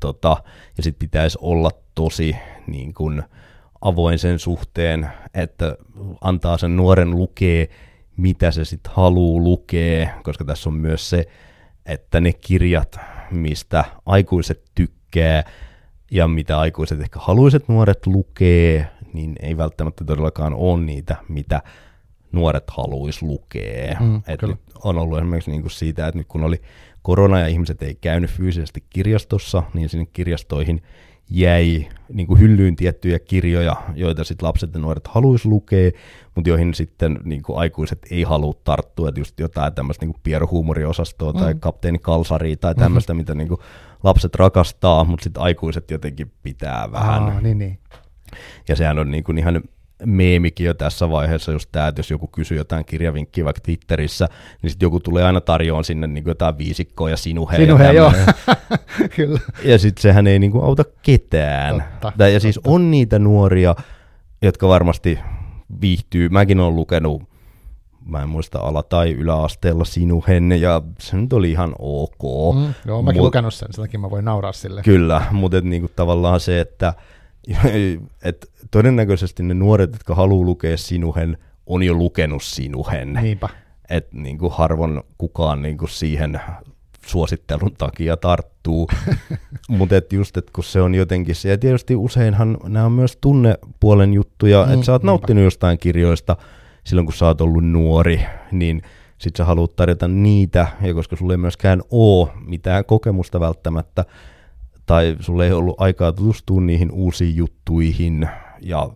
tota, ja sitten pitäisi olla tosi niin kun, avoin sen suhteen, että antaa sen nuoren lukea, mitä se sitten haluaa lukea, koska tässä on myös se, että ne kirjat, mistä aikuiset tykkää, tykkää ja mitä aikuiset ehkä haluaiset nuoret lukee, niin ei välttämättä todellakaan ole niitä, mitä nuoret haluaisi lukea. Mm, Et nyt on ollut esimerkiksi niin kuin siitä, että nyt kun oli korona ja ihmiset ei käynyt fyysisesti kirjastossa, niin sinne kirjastoihin jäi niin kuin hyllyyn tiettyjä kirjoja, joita sitten lapset ja nuoret haluaisi lukea, mutta joihin sitten niin kuin aikuiset ei halua tarttua, että just jotain tämmöistä niin pieruhuumoriosastoa tai Mm. kapteeni Kalsaria tai tämmöistä, mitä niin kuin lapset rakastaa, mutta sitten aikuiset jotenkin pitää vähän. Aa, niin, niin. Ja sehän on niin kuin ihan meemikin jo tässä vaiheessa, just tämä, että jos joku kysyy jotain kirjavinkkiä vaikka Twitterissä, niin sitten joku tulee aina tarjoamaan sinne niin jotain viisikkoa ja sinuhe. Sinuhe, ja joo. Kyllä. Ja sitten sehän ei niin kuin auta ketään. Totta, ja siis on niitä nuoria, jotka varmasti viihtyy. Mäkin olen lukenut, mä en muista ala- tai yläasteella sinuhen, ja se nyt oli ihan ok. Mm, joo, mäkin Mut- lukenut sen, sen takia mä voin nauraa sille. Kyllä, mutta niinku tavallaan se, että et todennäköisesti ne nuoret, jotka haluaa lukea sinuhen, on jo lukenut sinuhen. Niinpä. Että niinku harvoin kukaan niinku siihen suosittelun takia tarttuu. Mutta just, että kun se on jotenkin se, ja tietysti useinhan nämä on myös tunnepuolen juttuja, Mm, että sä oot niinpä. nauttinut jostain kirjoista silloin, kun sä oot ollut nuori, niin sit sä haluat tarjota niitä, ja koska sulla ei myöskään ole mitään kokemusta välttämättä, tai sulla ei ollut aikaa tutustua niihin uusiin juttuihin, ja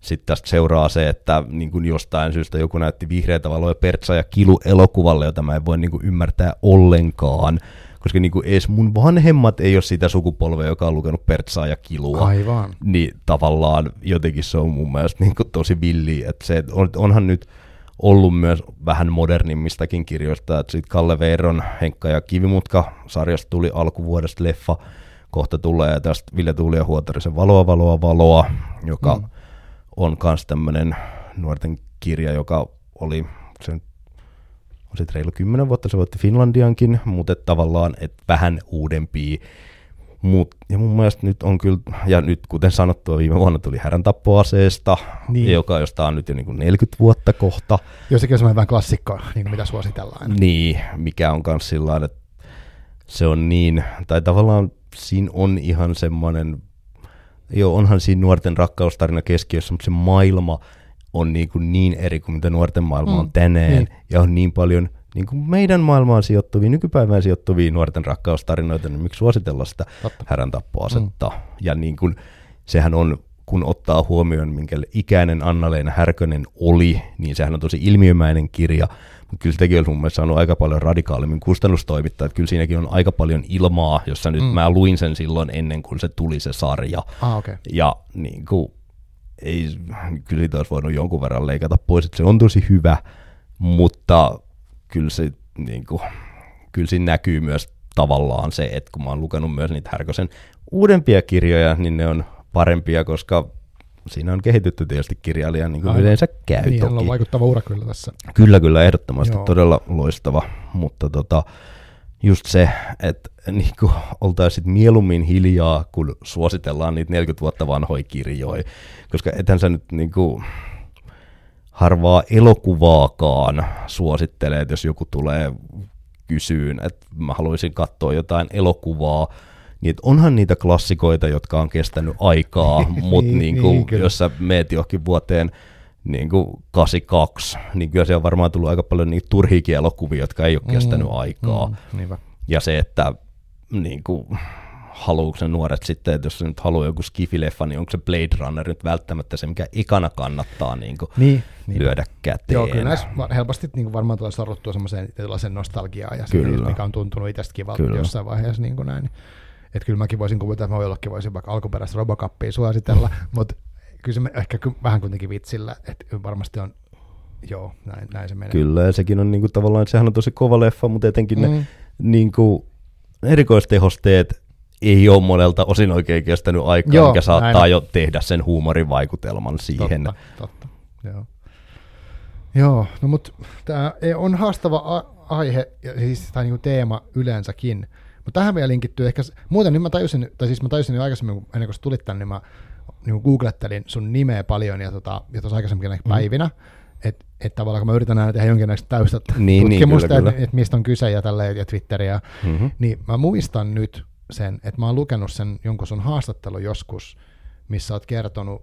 sitten tästä seuraa se, että niin kun jostain syystä joku näytti vihreitä valoja Pertsa ja Kilu elokuvalle, jota mä en voi niin kun ymmärtää ollenkaan, koska niin kun edes mun vanhemmat ei ole sitä sukupolvea, joka on lukenut Pertsaa ja Kilua. Aivan. Niin tavallaan jotenkin se on mun mielestä niin tosi villi, että se, on, onhan nyt ollut myös vähän modernimmistakin kirjoista, että sitten Kalle Veiron Henkka ja Kivimutka sarjasta tuli alkuvuodesta leffa, kohta tulee tästä Ville Tuuli ja Huotarisen Valoa, Valoa, Valoa, joka Mm. on myös tämmöinen nuorten kirja, joka oli, se nyt on sitten reilu kymmenen vuotta, se voitti Finlandiankin, mutta tavallaan et vähän uudempia. Mut, ja mun mielestä nyt on kyllä, ja nyt kuten sanottua, viime vuonna tuli härän tappoaseesta, Niin. joka josta on nyt jo niin kuin 40 vuotta kohta. Jossakin on semmoinen vähän klassikko, niin kuin mitä suositellaan. Niin, mikä on myös sillä että se on niin, tai tavallaan siinä on ihan semmoinen, joo onhan siinä nuorten rakkaustarina keskiössä, mutta se maailma on niin, kuin niin eri kuin mitä nuorten maailma Mm, on tänään, niin. ja on niin paljon niin kuin meidän maailmaan sijoittuvia, nykypäivään sijoittuvia nuorten rakkaustarinoita, niin miksi suositella sitä Totta. härän tappoasetta. Mm. Ja niin kuin, sehän on, kun ottaa huomioon, minkä ikäinen Anna-Leena Härkönen oli, niin sehän on tosi ilmiömäinen kirja, kyllä sitäkin olisi mun mielestä saanut aika paljon radikaalimmin kustannustoimittaa, että kyllä siinäkin on aika paljon ilmaa, jossa nyt Mm. mä luin sen silloin ennen kuin se tuli se sarja, Ah. Okay. ja niin kuin, ei, kyllä siitä olisi voinut jonkun verran leikata pois, että se on tosi hyvä, mutta kyllä se niin kuin, kyllä siinä näkyy myös tavallaan se, että kun mä oon lukenut myös niitä Härkösen uudempia kirjoja, niin ne on parempia, koska siinä on kehitytty tietysti kirjailijan niin kuin Aivan. yleensä käy Niin, hänellä on toki. vaikuttava ura kyllä tässä. Kyllä, kyllä, ehdottomasti Joo. todella loistava, mutta tota, just se, että niin kuin oltaisiin mieluummin hiljaa, kun suositellaan niitä 40 vuotta vanhoja kirjoja, koska ethän sä nyt niin kuin harvaa elokuvaakaan suosittelee, että jos joku tulee kysyyn, että mä haluaisin katsoa jotain elokuvaa, niin onhan niitä klassikoita, jotka on kestänyt aikaa, mutta Niin, niin, niin niin, jos sä meet johonkin vuoteen niin kuin 82, niin kyllä siellä on varmaan tullut aika paljon niitä turhiakin elokuvia, jotka ei ole kestänyt aikaa. Mm, niinpä. Ja se, että niin kuin, haluuko ne nuoret sitten, että jos se nyt haluaa joku skifileffa, niin onko se Blade Runner nyt välttämättä se, mikä ekana kannattaa niin kuin, Niin, niin. lyödä käteen. Joo, kyllä näissä helposti niin kuin varmaan tulee sorruttua semmoiseen tietynlaiseen nostalgiaan ja siihen, mikä on tuntunut itsestä kivalta jossain vaiheessa niin kuin näin. Että kyllä mäkin voisin kuvitella, että mä jollekin voisin vaikka alkuperäistä Robocapia suositella, mutta kyllä se ehkä vähän kuitenkin vitsillä, että varmasti on, joo, näin, näin se menee. Kyllä, ja sekin on niin kuin, tavallaan, että sehän on tosi kova leffa, mutta etenkin mm. ne Mm. niin kuin, erikoistehosteet ei ole monelta osin oikein kestänyt aikaa, Joo, mikä saattaa näin. jo tehdä sen huumorin vaikutelman siihen. Totta, totta. Joo. Joo, no mutta tämä on haastava aihe, ja siis, tai niinku teema yleensäkin. Mutta tähän vielä linkittyy ehkä, muuten nyt mä tajusin, tai siis mä tajusin jo aikaisemmin, ennen kuin sä tulit tänne, niin mä niin googlettelin sun nimeä paljon ja, tota, ja tuossa aikaisemmin mm. päivinä, että et tavallaan kun mä yritän aina tehdä jonkinlaista täystä Niin, niin, tutkimusta, kyllä, että et mistä on kyse ja tälleen, ja Twitteriä, Mm-hmm. niin mä muistan nyt sen, että mä oon lukenut sen jonkun sun haastattelu joskus, missä oot kertonut,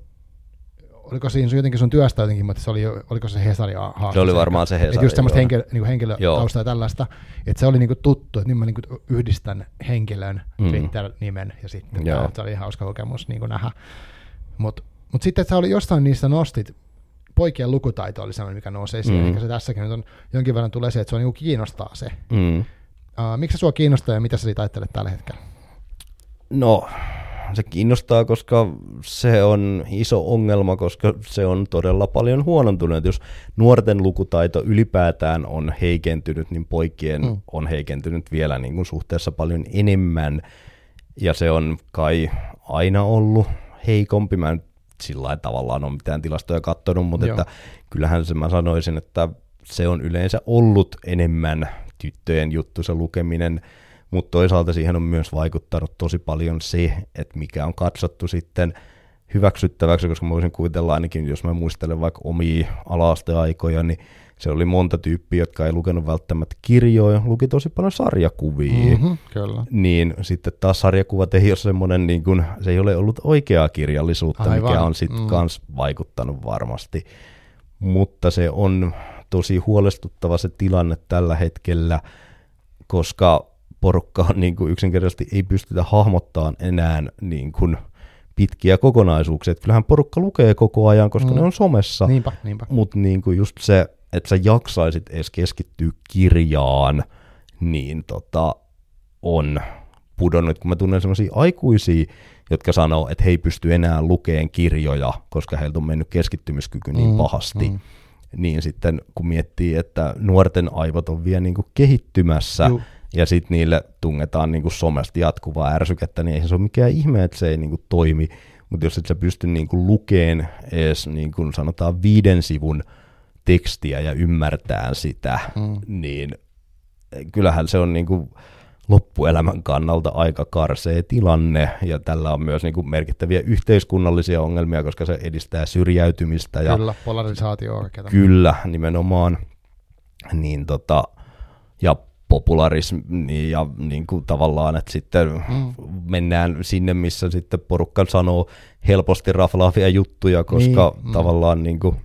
oliko siinä jotenkin sun työstä jotenkin, mutta se oli, oliko se Hesari haaste? Se oli varmaan se Hesari. Että just semmoista henkilö, niin henkilötausta ja tällaista, että se oli niin kuin tuttu, että nyt mä niin kuin yhdistän henkilön mm. Twitter-nimen ja sitten tämä, se oli hauska kokemus niin kuin nähdä. Mutta mut sitten, että sä oli jostain niistä nostit, poikien lukutaito oli sellainen, mikä nousi esiin, mm. ehkä se tässäkin nyt on jonkin verran tulee se, että se on niin kiinnostaa se. Mm. Uh, miksi se sua kiinnostaa ja mitä sä siitä ajattelet tällä hetkellä? No, se kiinnostaa, koska se on iso ongelma, koska se on todella paljon huonontunut. Jos nuorten lukutaito ylipäätään on heikentynyt, niin poikien mm. on heikentynyt vielä niin kuin suhteessa paljon enemmän. Ja se on kai aina ollut heikompi. Mä en sillä tavallaan ole mitään tilastoja katsonut, mutta että kyllähän se mä sanoisin, että se on yleensä ollut enemmän tyttöjen juttu se lukeminen – mutta toisaalta siihen on myös vaikuttanut tosi paljon se, että mikä on katsottu sitten hyväksyttäväksi, koska mä voisin kuvitella ainakin, jos mä muistelen vaikka omia alaasteaikoja, niin se oli monta tyyppiä, jotka ei lukenut välttämättä kirjoja, luki tosi paljon sarjakuvia. Mm-hmm, kyllä. Niin sitten taas sarjakuvat ei ole semmoinen, niin kuin, se ei ole ollut oikeaa kirjallisuutta, Aivan. mikä on sitten mm. kans vaikuttanut varmasti. Mutta se on tosi huolestuttava se tilanne tällä hetkellä, koska porukka on niin kuin yksinkertaisesti ei pystytä hahmottamaan enää niin kuin pitkiä kokonaisuuksia. Että kyllähän porukka lukee koko ajan, koska mm. ne on somessa. Niinpä, niinpä. Mutta niin kuin just se, että sä jaksaisit edes keskittyä kirjaan, niin tota, on pudonnut. Kun mä tunnen sellaisia aikuisia, jotka sanoo, että he ei pysty enää lukeen kirjoja, koska heiltä on mennyt keskittymiskyky niin mm, pahasti. Mm. Niin sitten kun miettii, että nuorten aivot on vielä niin kuin kehittymässä, Juh ja sitten niille tungetaan niinku somesta jatkuvaa ärsykettä, niin ei se ole mikään ihme, että se ei niinku toimi. Mutta jos et sä pysty niinku lukeen edes niinku sanotaan viiden sivun tekstiä ja ymmärtää sitä, mm. niin kyllähän se on niinku loppuelämän kannalta aika karsee tilanne, ja tällä on myös niinku merkittäviä yhteiskunnallisia ongelmia, koska se edistää syrjäytymistä. Ja, kyllä, polarisaatio. Kyllä, nimenomaan. Niin tota, ja popularismi ja niin kuin tavallaan, että sitten mm. mennään sinne, missä sitten porukka sanoo helposti raflaavia juttuja, koska niin, mm. tavallaan niin kuin,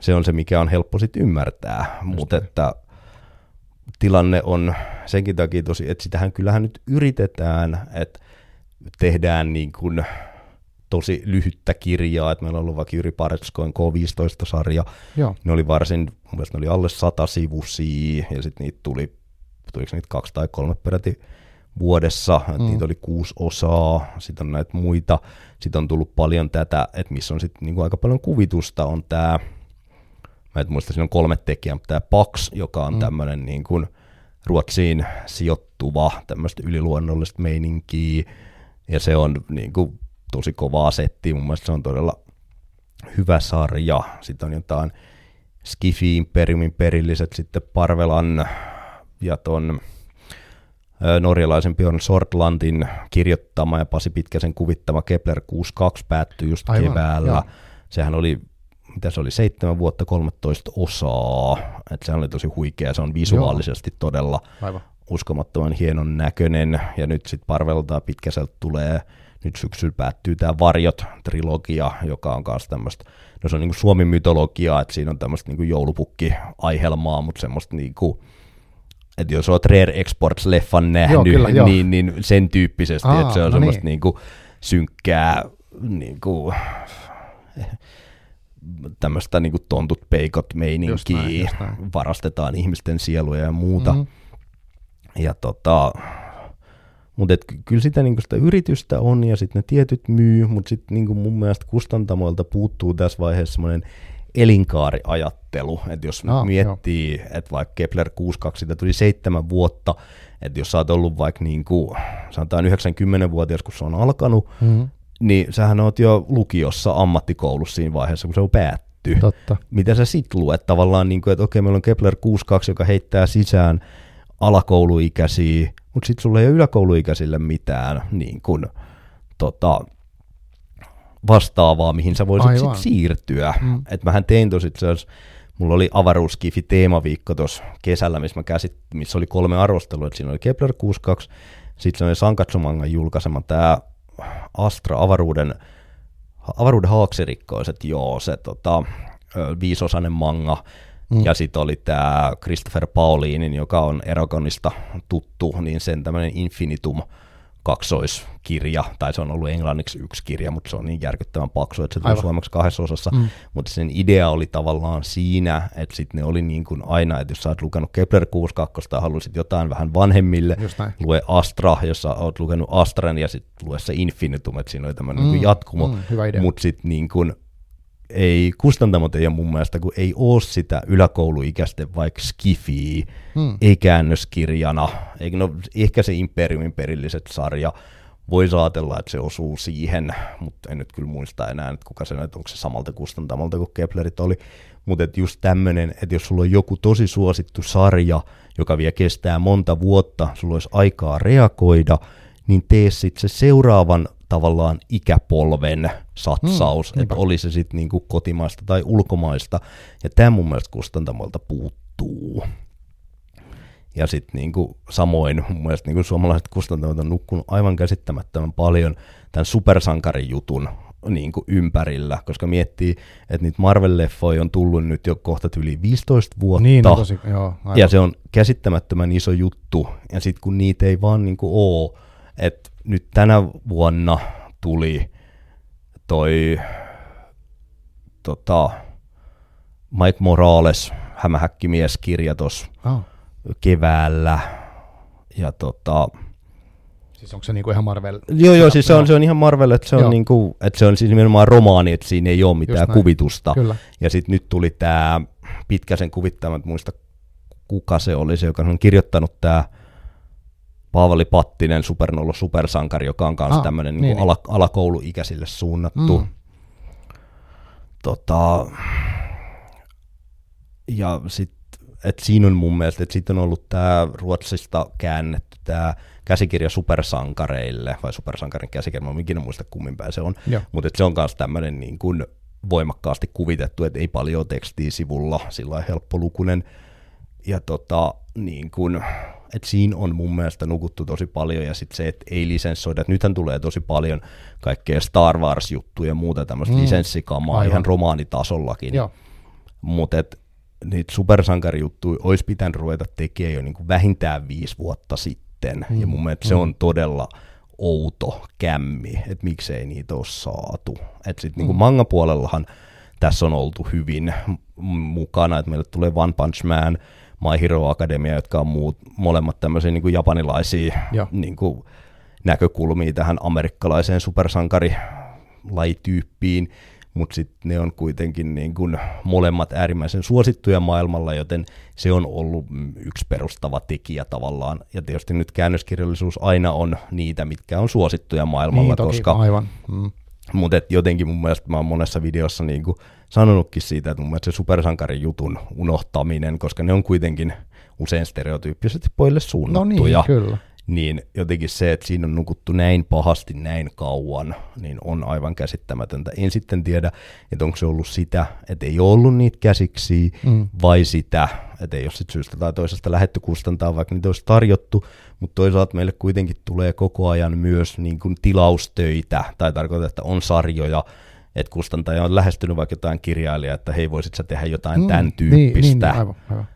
se on se, mikä on helppo sitten ymmärtää, mutta että tilanne on senkin takia tosi, että sitähän kyllähän nyt yritetään, että tehdään niin kuin tosi lyhyttä kirjaa, että meillä on ollut vaikka Jyri Paretskoin K15-sarja, Joo. ne oli varsin, mun mielestä ne oli alle sata sivusia, ja sitten niitä tuli tuliko niitä kaksi tai kolme peräti vuodessa, mm. niitä oli kuusi osaa, sitten on näitä muita, sitten on tullut paljon tätä, että missä on sitten niinku aika paljon kuvitusta, on tämä, mä en muista, siinä on kolme tekijää, mutta tämä Pax, joka on mm. tämmöinen niin kuin Ruotsiin sijoittuva tämmöistä yliluonnollista meininkiä, ja se on niin kuin tosi kovaa settiä, mun mielestä se on todella hyvä sarja, sitten on jotain Skifi Imperiumin perilliset, sitten Parvelan ja ton norjalaisen Björn Sortlandin kirjoittama ja Pasi Pitkäsen kuvittama Kepler 62 päättyi just Aivan, keväällä. Joo. Sehän oli, mitä se oli, seitsemän vuotta 13 osaa, että se oli tosi huikea, se on visuaalisesti joo. todella Aivan. uskomattoman hienon näköinen, ja nyt sitten Parvelta Pitkäseltä tulee, nyt syksyllä päättyy tämä Varjot-trilogia, joka on myös tämmöistä, no se on niin Suomen mytologiaa, että siinä on tämmöistä niin joulupukki-aihelmaa, mutta semmoista niin kuin, että jos olet Rare Exports-leffan nähnyt, joo, kyllä, joo. Niin, niin sen tyyppisesti, Aa, että se on no semmoista niin. niinku synkkää niinku, tämmöistä niinku tontut peikot meininkiä, varastetaan ihmisten sieluja ja muuta. Mm-hmm. Ja tota, mutta kyllä sitä, niinku sitä yritystä on ja sitten ne tietyt myy, mutta sitten niinku mun mielestä kustantamoilta puuttuu tässä vaiheessa semmoinen elinkaariajattelu, että jos no, miettii, jo. että vaikka Kepler 62 siitä tuli seitsemän vuotta, että jos sä oot ollut vaikka niin kuin, sanotaan 90-vuotias, kun se on alkanut, mm-hmm. niin sähän oot jo lukiossa ammattikoulussa siinä vaiheessa, kun se on päätty. Totta. Mitä sä sit luet? Tavallaan, niin kuin, että okei, meillä on Kepler 62, joka heittää sisään alakouluikäisiä, mutta sitten sulla ei ole yläkouluikäisille mitään niin kuin, tota, vastaavaa, mihin sä voisit sit siirtyä. Mm. Et mähän tein tosi itse mulla oli avaruuskifi teemaviikko tuossa kesällä, missä, mä käsit, missä oli kolme arvostelua, että siinä oli Kepler 62, sitten se oli Sankatsumangan julkaisema tämä Astra avaruuden avaruuden haaksirikkaiset, joo, se tota, viisosainen manga, Mm. Ja sitten oli tämä Christopher Paulinin, joka on Eragonista tuttu, niin sen tämmöinen Infinitum kaksoiskirja, tai se on ollut englanniksi yksi kirja, mutta se on niin järkyttävän paksu, että se tuli suomeksi kahdessa osassa. Mm. Mutta sen idea oli tavallaan siinä, että sitten ne oli niin kuin aina, että jos sä oot lukenut Kepler 62 ja haluaisit jotain vähän vanhemmille, lue Astra, jos sä oot lukenut Astran ja sitten lue se Infinitum, että siinä oli tämmöinen mm. niin jatkumo. Mm, mutta sitten niin kuin ei, kustantamot ei ole mun mielestä, kun ei ole sitä yläkouluikäisten vaikka skifiä, hmm. ei käännöskirjana, eikä no, ehkä se Imperiumin perilliset sarja, voi ajatella, että se osuu siihen, mutta en nyt kyllä muista enää, että kuka se näet, onko se samalta kustantamalta kuin Keplerit oli, mutta että just tämmöinen, että jos sulla on joku tosi suosittu sarja, joka vielä kestää monta vuotta, sulla olisi aikaa reagoida, niin tee sitten se seuraavan tavallaan ikäpolven satsaus, mm, että oli se sitten niinku kotimaista tai ulkomaista, ja tämä mun mielestä kustantamolta puuttuu. Ja sitten niinku samoin mun mielestä niinku suomalaiset kustantamot on nukkunut aivan käsittämättömän paljon tämän supersankarijutun niinku ympärillä, koska miettii, että niitä Marvel-leffoja on tullut nyt jo kohta yli 15 vuotta, niin, no tosi, joo, aivan. ja se on käsittämättömän iso juttu, ja sitten kun niitä ei vaan niinku ole, että nyt tänä vuonna tuli toi tota, Mike Morales, hämähäkkimieskirja tuossa oh. keväällä. Ja tota, Siis onko se niinku ihan Marvel? Joo, joo, siis se on, se on ihan Marvel, että se on, niinku, että se on siis nimenomaan romaani, että siinä ei ole mitään kuvitusta. Kyllä. Ja sitten nyt tuli tämä pitkäsen kuvittama, muista kuka se oli se, joka on kirjoittanut tämä Paavali Pattinen, Supernollo supersankari, joka on myös ah, tämmöinen niin, niin. Ala, alakouluikäisille suunnattu. Mm. Tota, ja sitten et siinä on mun mielestä, että sitten on ollut tämä Ruotsista käännetty tämä käsikirja supersankareille, vai supersankarin käsikirja, mä en ikinä muista kummin päin se on, mutta se on myös tämmöinen niin kuin voimakkaasti kuvitettu, että ei paljon tekstiä sivulla, sillä helppolukunen, ja tota, niin kuin, että siinä on mun mielestä nukuttu tosi paljon, ja sitten se, että ei lisenssoida, että nythän tulee tosi paljon kaikkea Star Wars-juttuja ja muuta tämmöistä mm. lisenssikamaa Aivan. ihan romaanitasollakin, mutta niitä supersankarijuttuja olisi pitänyt ruveta tekemään jo niin kuin vähintään viisi vuotta sitten, mm. ja mun mielestä mm. se on todella outo kämmi, että miksei niitä ole saatu. Että sitten niin mm. manga-puolellahan tässä on oltu hyvin mukana, että meille tulee One Punch Man, My Hero Academia, jotka on muut, molemmat tämmöisiä niin kuin japanilaisia niin kuin näkökulmia tähän amerikkalaiseen supersankarilajityyppiin, mutta sitten ne on kuitenkin niin kuin molemmat äärimmäisen suosittuja maailmalla, joten se on ollut yksi perustava tekijä tavallaan. Ja tietysti nyt käännöskirjallisuus aina on niitä, mitkä on suosittuja maailmalla, niin, toki, koska aivan. Mm. Mutta jotenkin mun mielestä mä oon monessa videossa niin kuin sanonutkin siitä, että mun mielestä se supersankarin jutun unohtaminen, koska ne on kuitenkin usein stereotyyppisesti pojille suunnattuja. No niin, kyllä. Niin jotenkin se, että siinä on nukuttu näin pahasti näin kauan, niin on aivan käsittämätöntä. En sitten tiedä, että onko se ollut sitä, että ei ollut niitä käsiksi, mm. vai sitä, että ei ole sit syystä tai toisesta lähetty kustantaa, vaikka niitä olisi tarjottu, mutta toisaalta meille kuitenkin tulee koko ajan myös niin kuin tilaustöitä, tai tarkoittaa, että on sarjoja, että kustantaja on lähestynyt vaikka jotain kirjailijaa, että hei, voisit sä tehdä jotain mm, tämän tyyppistä. Niin, niin, aivan, aivan.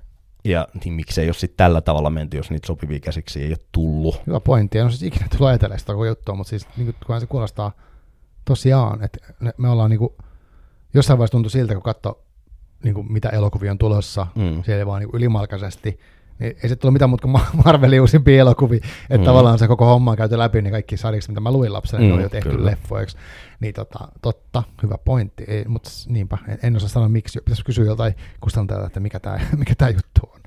Ja niin miksei jos sitten tällä tavalla menty, jos niitä sopivia käsiksi ei ole tullut. Hyvä pointti. En ole siis ikinä tullut ajatella sitä juttua, mutta siis niin kuin, se kuulostaa tosiaan, että me ollaan niin kuin, jossain vaiheessa tuntui siltä, kun katsoi niin kuin, mitä elokuvia on tulossa, mm. siellä vaan niin ylimalkaisesti, niin ei se tule mitään muuta kuin Marvelin uusimpia elokuvia, että mm. tavallaan se koko homma on käyty läpi, niin kaikki sarjiksi, mitä mä luin lapsena, mm, ne on jo tehty kyllä. leffoiksi. Niin tota, totta, hyvä pointti, ei, mutta niinpä, en, en osaa sanoa miksi, pitäisi kysyä joltain kustantajalta, että mikä tämä mikä tää juttu on.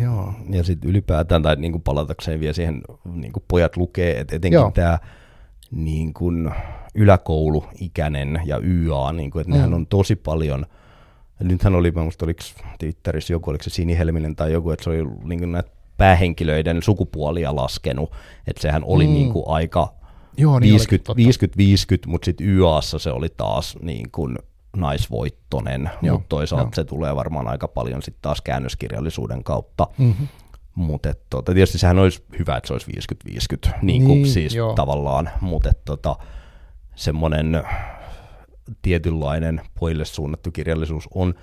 Joo. Ja sitten ylipäätään, tai niin kuin palatakseen vielä siihen, niin kuin pojat lukee, että etenkin tämä niin kuin yläkouluikäinen ja YA, niin kuin, että mm. nehän on tosi paljon – nythän oli, minusta oliko Twitterissä joku, oliko se Sinihelminen tai joku, että se oli niin näitä päähenkilöiden sukupuolia laskenut, että sehän oli mm. niin kuin aika Joo, niin 50, 50-50, mutta sitten YAssa se oli taas niin kuin naisvoittonen, mutta toisaalta jo. se tulee varmaan aika paljon sitten taas käännöskirjallisuuden kautta. Mm-hmm. Mutta tota, tietysti sehän olisi hyvä, että se olisi 50-50, niin kuin niin, siis joo. tavallaan, mutta tota, semmoinen tietynlainen pojille suunnattu kirjallisuus on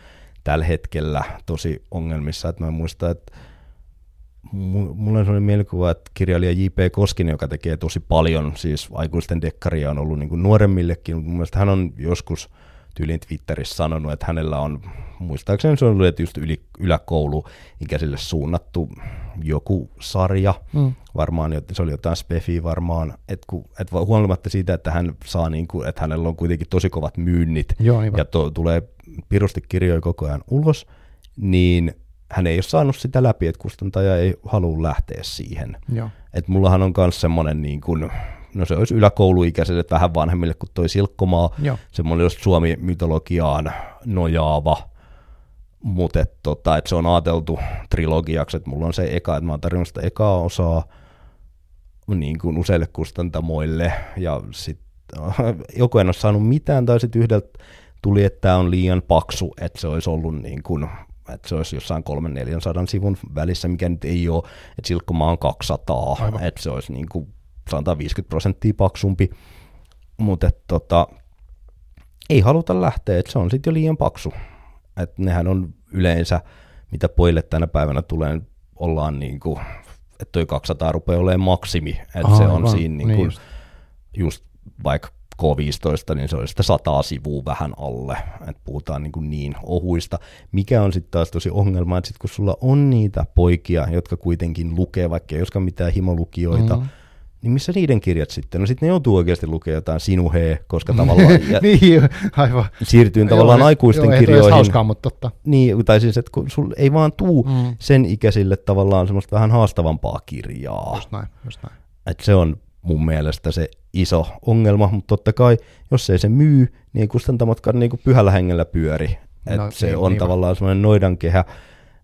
tällä hetkellä tosi ongelmissa. Että mä muistan, että mulla on sellainen mielikuva, että kirjailija J.P. Koskinen, joka tekee tosi paljon, siis aikuisten dekkaria on ollut niin kuin nuoremmillekin, mutta mun mielestä hän on joskus tyyliin Twitterissä sanonut, että hänellä on, muistaakseni se on ollut, että just yli, yläkouluikäisille suunnattu joku sarja, mm. varmaan, se oli jotain spefiä varmaan, että, että huolimatta siitä, että hän saa, niin kuin, että hänellä on kuitenkin tosi kovat myynnit, Joo, niin ja to, tulee pirusti kirjoja koko ajan ulos, niin hän ei ole saanut sitä läpi, että kustantaja ei halua lähteä siihen. Joo. Et mullahan on myös semmoinen, niin kuin, no se olisi yläkouluikäiselle vähän vanhemmille kuin toi Silkkomaa, Joo. semmoinen just Suomi-mytologiaan nojaava, mutta et, tota, et se on ajateltu trilogiaksi, että mulla on se eka, että mä oon tarjonnut sitä ekaa osaa niin kuin useille kustantamoille, ja sitten joko en ole saanut mitään, tai sitten yhdeltä tuli, että tämä on liian paksu, että se olisi ollut niin kuin että se olisi jossain 300-400 sivun välissä, mikä nyt ei ole, että Silkkomaa on 200, Aivan. että se olisi niin kuin 150 prosenttia paksumpi, mutta tota, ei haluta lähteä, että se on sitten jo liian paksu. Että nehän on yleensä, mitä pojille tänä päivänä tulee, ollaan niin kuin, että toi 200 rupeaa olemaan maksimi, että se on siinä niin kuin, niin just. just vaikka K15, niin se olisi sitä sataa sivua vähän alle, että puhutaan niin, kuin niin ohuista, mikä on sitten taas tosi ongelma, että sitten kun sulla on niitä poikia, jotka kuitenkin lukee, vaikka ei olisikaan mitään himolukijoita, mm. Niin missä niiden kirjat sitten? No sitten ne joutuu oikeasti lukemaan jotain sinuhee, koska tavallaan... niin, aivan. Siirtyy tavallaan joo, aikuisten joo, kirjoihin. hauskaa, mutta totta. Niin, tai siis, että kun sul ei vaan tuu mm. sen ikäisille tavallaan semmoista vähän haastavampaa kirjaa. Just näin, just näin. Että se on mun mielestä se iso ongelma, mutta totta kai, jos ei se myy, niin ei kustantamatkaan niin kuin pyhällä hengellä pyöri. Et no, se niin, on niin tavallaan semmoinen noidankehä,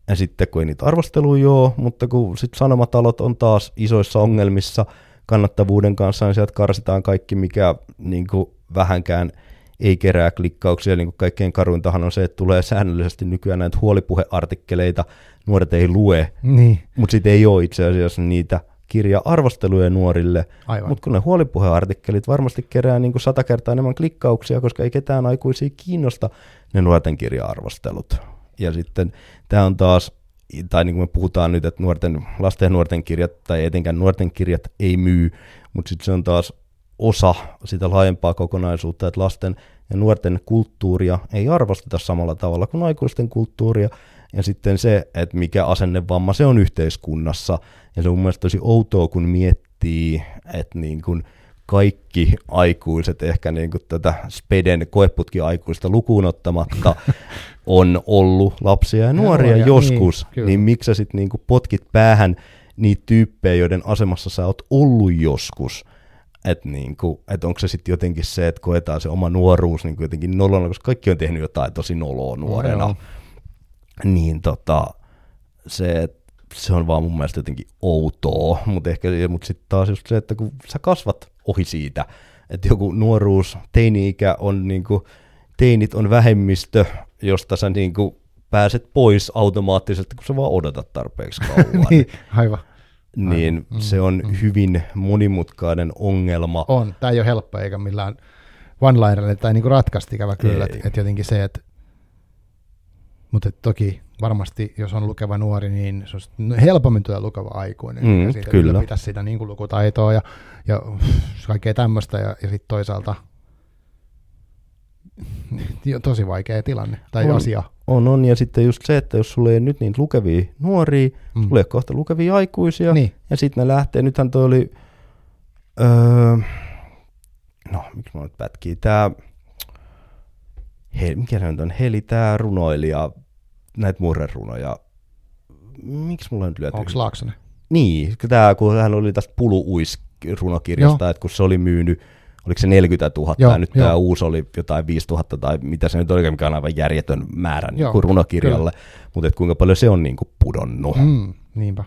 ja sitten kun ei niitä arvosteluja joo, mutta kun sit sanomatalot on taas isoissa ongelmissa kannattavuuden kanssa, niin sieltä karsitaan kaikki, mikä niin kuin vähänkään ei kerää klikkauksia. Niin kuin kaikkein karuintahan on se, että tulee säännöllisesti nykyään näitä huolipuheartikkeleita, nuoret ei lue, niin. mutta sitten ei ole itse asiassa niitä – kirja-arvosteluja nuorille, mutta kun ne huolipuheartikkelit varmasti kerää niin kuin sata kertaa enemmän klikkauksia, koska ei ketään aikuisia kiinnosta ne nuorten kirja-arvostelut. Ja sitten tämä on taas, tai niin kuin me puhutaan nyt, että nuorten, lasten ja nuorten kirjat, tai etenkään nuorten kirjat ei myy, mutta sitten se on taas osa sitä laajempaa kokonaisuutta, että lasten ja nuorten kulttuuria ei arvosteta samalla tavalla kuin aikuisten kulttuuria, ja sitten se, että mikä asennevamma se on yhteiskunnassa. Ja se on mun mielestä tosi outoa, kun miettii, että niin kuin kaikki aikuiset, ehkä niin kuin tätä Speden koeputki aikuista lukuun ottamatta, on ollut lapsia ja nuoria ja, joskus, niin, niin miksi sä sitten niin potkit päähän niitä tyyppejä, joiden asemassa sä oot ollut joskus. Että niin et onko se sitten jotenkin se, että koetaan se oma nuoruus niin jotenkin nolona, koska kaikki on tehnyt jotain tosi noloa nuorena. No, niin tota, se, se on vaan mun mielestä jotenkin outoa, mutta ehkä mutta sitten taas just se, että kun sä kasvat ohi siitä, että joku nuoruus, teini-ikä on niinku, teinit on vähemmistö, josta sä niinku pääset pois automaattisesti, kun sä vaan odotat tarpeeksi kauan. niin, aivan. Niin aivan. se on mm, hyvin monimutkainen ongelma. On, tämä ei ole helppo eikä millään one tai niinku ratkaista ikävä kyllä, että et jotenkin se, että mutta toki varmasti, jos on lukeva nuori, niin se on helpommin tulee lukeva aikuinen. Mm, ja siitä kyllä. pitäisi sitä niin kuin lukutaitoa ja, ja kaikkea tämmöistä. Ja, ja sitten toisaalta tosi vaikea tilanne tai on, asia. On, on. Ja sitten just se, että jos sulla ei nyt niin lukevia nuoria, mm. sulla ei kohta lukevia aikuisia. Niin. Ja sitten ne lähtee. Nythän toi oli, öö, no miksi mä nyt pätkii, tämä, he, mikä se nyt on, Heli, tämä runoilija, näitä murrerunoja. Miksi mulla nyt lyöty? Onko Laaksonen? Niin, tämä, kun hän oli tästä Pulu-Uis runokirjasta, että kun se oli myynyt, oliko se 40 000, joo, ja nyt joo. tämä uusi oli jotain 5 000 tai mitä se nyt oli, mikä on aivan järjetön määrä niin kuin runokirjalle, mutta kuinka paljon se on niin kuin pudonnut. Mm, niinpä.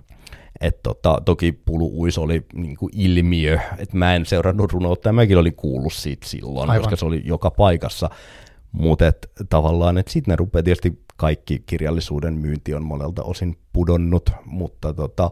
Et tota, toki Pulu-Uis oli niin kuin ilmiö, että mä en seurannut runoutta, ja mäkin olin kuullut siitä silloin, Aivan. koska se oli joka paikassa. Mutta tavallaan, että sitten ne rupeaa tietysti kaikki kirjallisuuden myynti on monelta osin pudonnut, mutta tota,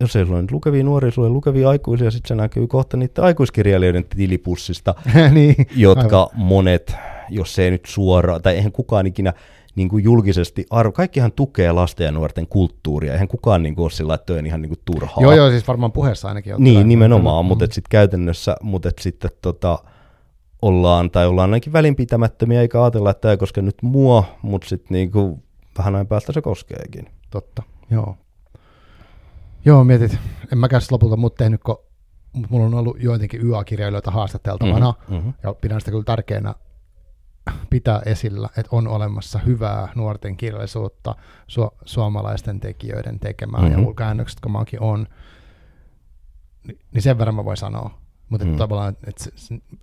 jos ei sulla nyt lukevia nuoria, sulla on lukevia aikuisia, sitten se näkyy kohta niiden aikuiskirjailijoiden tilipussista, niin, jotka aivan. monet, jos ei nyt suoraan, tai eihän kukaan ikinä niin kuin julkisesti arvo. Kaikkihan tukee lasten ja nuorten kulttuuria. Eihän kukaan niin kuin ole sillä, että on ihan niin kuin turhaa. Joo, joo, siis varmaan puheessa ainakin. Niin, tällä, nimenomaan, mm. mutta sitten käytännössä, mutta sitten tota, ollaan, tai ollaan ainakin välinpitämättömiä, eikä ajatella, että tämä ei koske nyt mua, mutta sitten niin kuin vähän ajan päästä se koskeekin. Totta, joo. Joo, mietit, en mäkään lopulta mut tehnyt, kun mulla on ollut joitakin YA-kirjailijoita haastateltavana, mm-hmm, ja pidän sitä kyllä tärkeänä pitää esillä, että on olemassa hyvää nuorten kirjallisuutta su- suomalaisten tekijöiden tekemään, mm-hmm. ja mulla käännökset, kun mäkin on, niin, sen verran mä voin sanoa. Mutta mm. tavallaan, että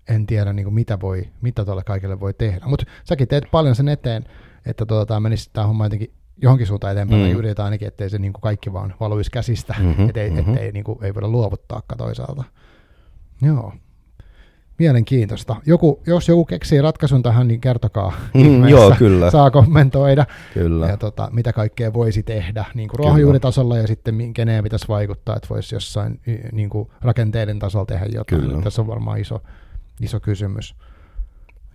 en tiedä, niin kuin mitä, voi, mitä tuolle kaikille voi tehdä. Mutta säkin teet paljon sen eteen, että tuota, tämä menisi tämä homma jotenkin johonkin suuntaan eteenpäin, mm. yritetään ainakin, ettei se niin kuin kaikki vaan valuisi käsistä, mm-hmm, ettei, mm-hmm. ettei niin kuin, ei voida luovuttaa toisaalta. Joo. Mielenkiintoista. Joku, jos joku keksii ratkaisun tähän, niin kertokaa. Mm, joo, kyllä. Saa kommentoida. Kyllä. Ja tota, mitä kaikkea voisi tehdä niin kuin ruohonjuuritasolla ja sitten keneen pitäisi vaikuttaa, että voisi jossain niin kuin rakenteiden tasolla tehdä jotain. Kyllä. Tässä on varmaan iso, iso kysymys.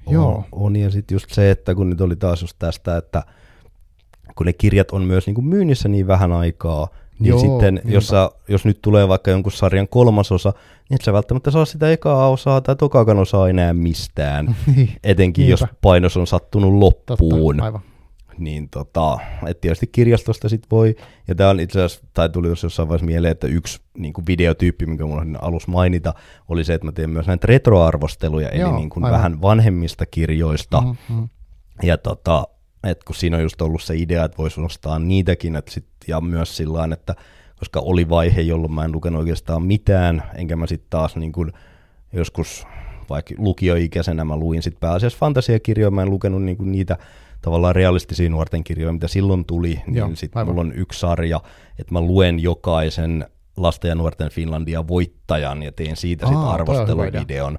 On, joo. on ja sitten just se, että kun nyt oli taas just tästä, että kun ne kirjat on myös niin kuin myynnissä niin vähän aikaa, niin Joo, sitten jos, sä, jos nyt tulee vaikka jonkun sarjan kolmasosa, niin et sä välttämättä saa sitä ekaa osaa tai tokakan osaa enää mistään, niin, etenkin Niinpä. jos painos on sattunut loppuun. Totta, aivan. Niin tota, että tietysti kirjastosta sit voi, ja tämä on itse asiassa, tai tuli jos jossain vaiheessa mieleen, että yksi niin kuin videotyyppi, minkä mulla alus mainita, oli se, että mä teen myös näitä retroarvosteluja, Joo, eli niin kuin vähän vanhemmista kirjoista, mm-hmm. ja tota, et kun siinä on just ollut se idea, että voisi nostaa niitäkin, että sit, ja myös sillä että koska oli vaihe, jolloin mä en lukenut oikeastaan mitään, enkä mä sitten taas niin kun joskus vaikka lukioikäisenä mä luin sitten pääasiassa fantasiakirjoja, mä en lukenut niin niitä tavallaan realistisia nuorten kirjoja, mitä silloin tuli, niin sitten mulla on yksi sarja, että mä luen jokaisen lasten ja nuorten Finlandia voittajan ja teen siitä sitten arvosteluvideon.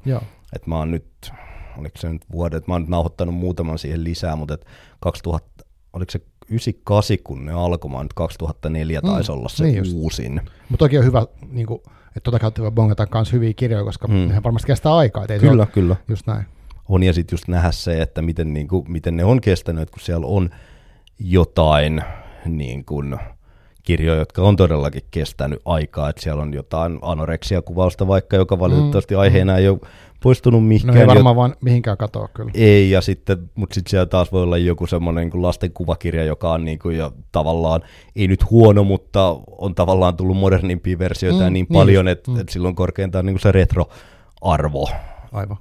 Että mä oon nyt oliko se nyt vuodet, mä oon nyt nauhoittanut muutaman siihen lisää, mutta et 2000, oliko se 98, kun ne alkoi, mä nyt 2004 mm, taisi olla se niin uusin. Mutta toki on hyvä, niin kuin, että tuota kautta voi bongata myös hyviä kirjoja, koska mm. nehän varmasti kestää aikaa. Ei kyllä, kyllä. Just näin. On ja sitten just nähdä se, että miten, niin kuin, miten ne on kestänyt, kun siellä on jotain niin kuin, kirjoja, jotka on todellakin kestänyt aikaa, että siellä on jotain anoreksia-kuvausta vaikka, joka valitettavasti mm. aiheena ei ole poistunut mihinkään. No ei varmaan vaan mihinkään katoa kyllä. Ei, ja sitten, mutta sitten siellä taas voi olla joku semmoinen niin lasten kuvakirja, joka on niin kuin jo tavallaan, ei nyt huono, mutta on tavallaan tullut modernimpia versioita mm, niin, niin paljon, että mm. et silloin korkeintaan niin kuin se retroarvo. Aivan.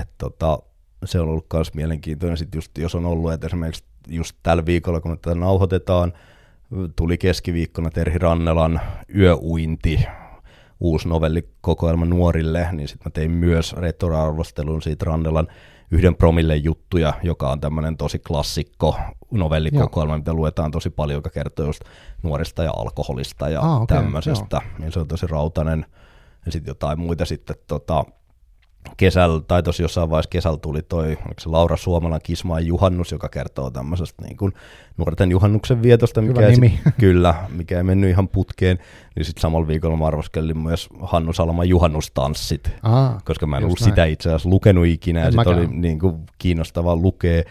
Et tota, se on ollut myös mielenkiintoinen, sit just, jos on ollut, että esimerkiksi just tällä viikolla, kun me tätä nauhoitetaan, tuli keskiviikkona Terhi Rannelan Yöuinti, uusi novellikokoelma nuorille, niin sitten mä tein myös retroarvostelun siitä Rannelan yhden promille juttuja, joka on tämmöinen tosi klassikko novellikokoelma, Joo. mitä luetaan tosi paljon, joka kertoo just nuorista ja alkoholista ja ah, okay, tämmöisestä. Niin se on tosi rautainen. Ja sitten jotain muita sitten tota, kesällä, tai tosi jossain vaiheessa kesällä tuli toi, oliko se Laura Suomalan Kismaan juhannus, joka kertoo tämmöisestä niin kuin nuorten juhannuksen vietosta, mikä ei, sit, kyllä, mikä ei mennyt ihan putkeen, niin sitten samalla viikolla mä arvoskelin myös Hannu Salman juhannustanssit, Aha, koska mä en ollut näin. sitä itse asiassa lukenut ikinä, ja sitten oli niin kuin kiinnostavaa lukea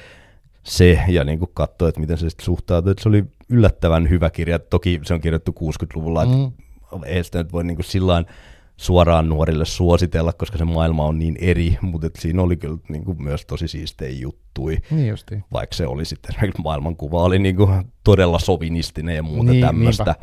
se, ja niin kuin katsoa, että miten se sitten suhtautuu, että se oli yllättävän hyvä kirja, toki se on kirjoittu 60-luvulla, mm. että ei sitä nyt voi niin kuin sillain suoraan nuorille suositella, koska se maailma on niin eri, mutta siinä oli kyllä niin kuin myös tosi siistejä juttui. Niin justiin. Vaikka se oli sitten maailmankuva oli niin kuin todella sovinistinen ja muuta niin, tämmöistä.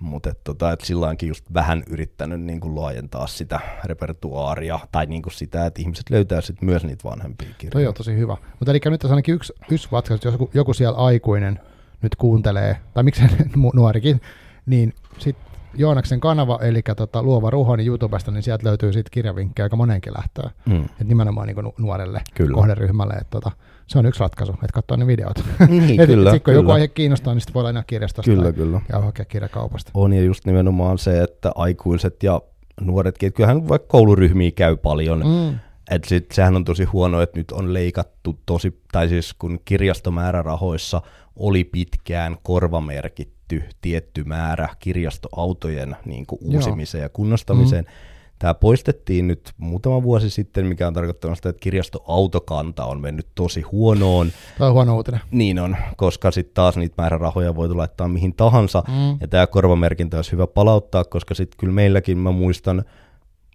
Mutta et, tota, et silloinkin just vähän yrittänyt niin kuin laajentaa sitä repertuaaria, tai niin kuin sitä, että ihmiset löytää sit myös niitä vanhempia kirjoja. Toi on tosi hyvä. Mutta eli nyt tässä ainakin yksi, yksi vatka, jos joku, joku siellä aikuinen nyt kuuntelee, tai miksei nuorikin, niin sitten Joonaksen kanava, eli tota, Luova Ruho, niin YouTubesta, niin sieltä löytyy sitten kirjavinkkejä aika monenkin lähtöön. Mm. Et nimenomaan niin nuorelle kyllä. kohderyhmälle. Et, tota, se on yksi ratkaisu, että katsoa ne videot. Niin, et, kyllä, sit, kun kyllä. joku aihe kiinnostaa, niin sitten voi aina kirjastosta kyllä, kyllä. ja hakea kirjakaupasta. On ja just nimenomaan se, että aikuiset ja nuoretkin, että kyllähän vaikka kouluryhmiä käy paljon, mm. Et sit, sehän on tosi huono, että nyt on leikattu tosi, tai siis kun kirjastomäärärahoissa oli pitkään korvamerkitty myönnetty tietty määrä kirjastoautojen niin kuin uusimiseen Joo. ja kunnostamiseen. Mm. Tämä poistettiin nyt muutama vuosi sitten, mikä on tarkoittanut sitä, että kirjastoautokanta on mennyt tosi huonoon. Tämä on huono uutinen. Niin on, koska sitten taas niitä määrärahoja voitu laittaa mihin tahansa. Mm. Ja tämä korvamerkintä olisi hyvä palauttaa, koska sitten kyllä meilläkin, mä muistan,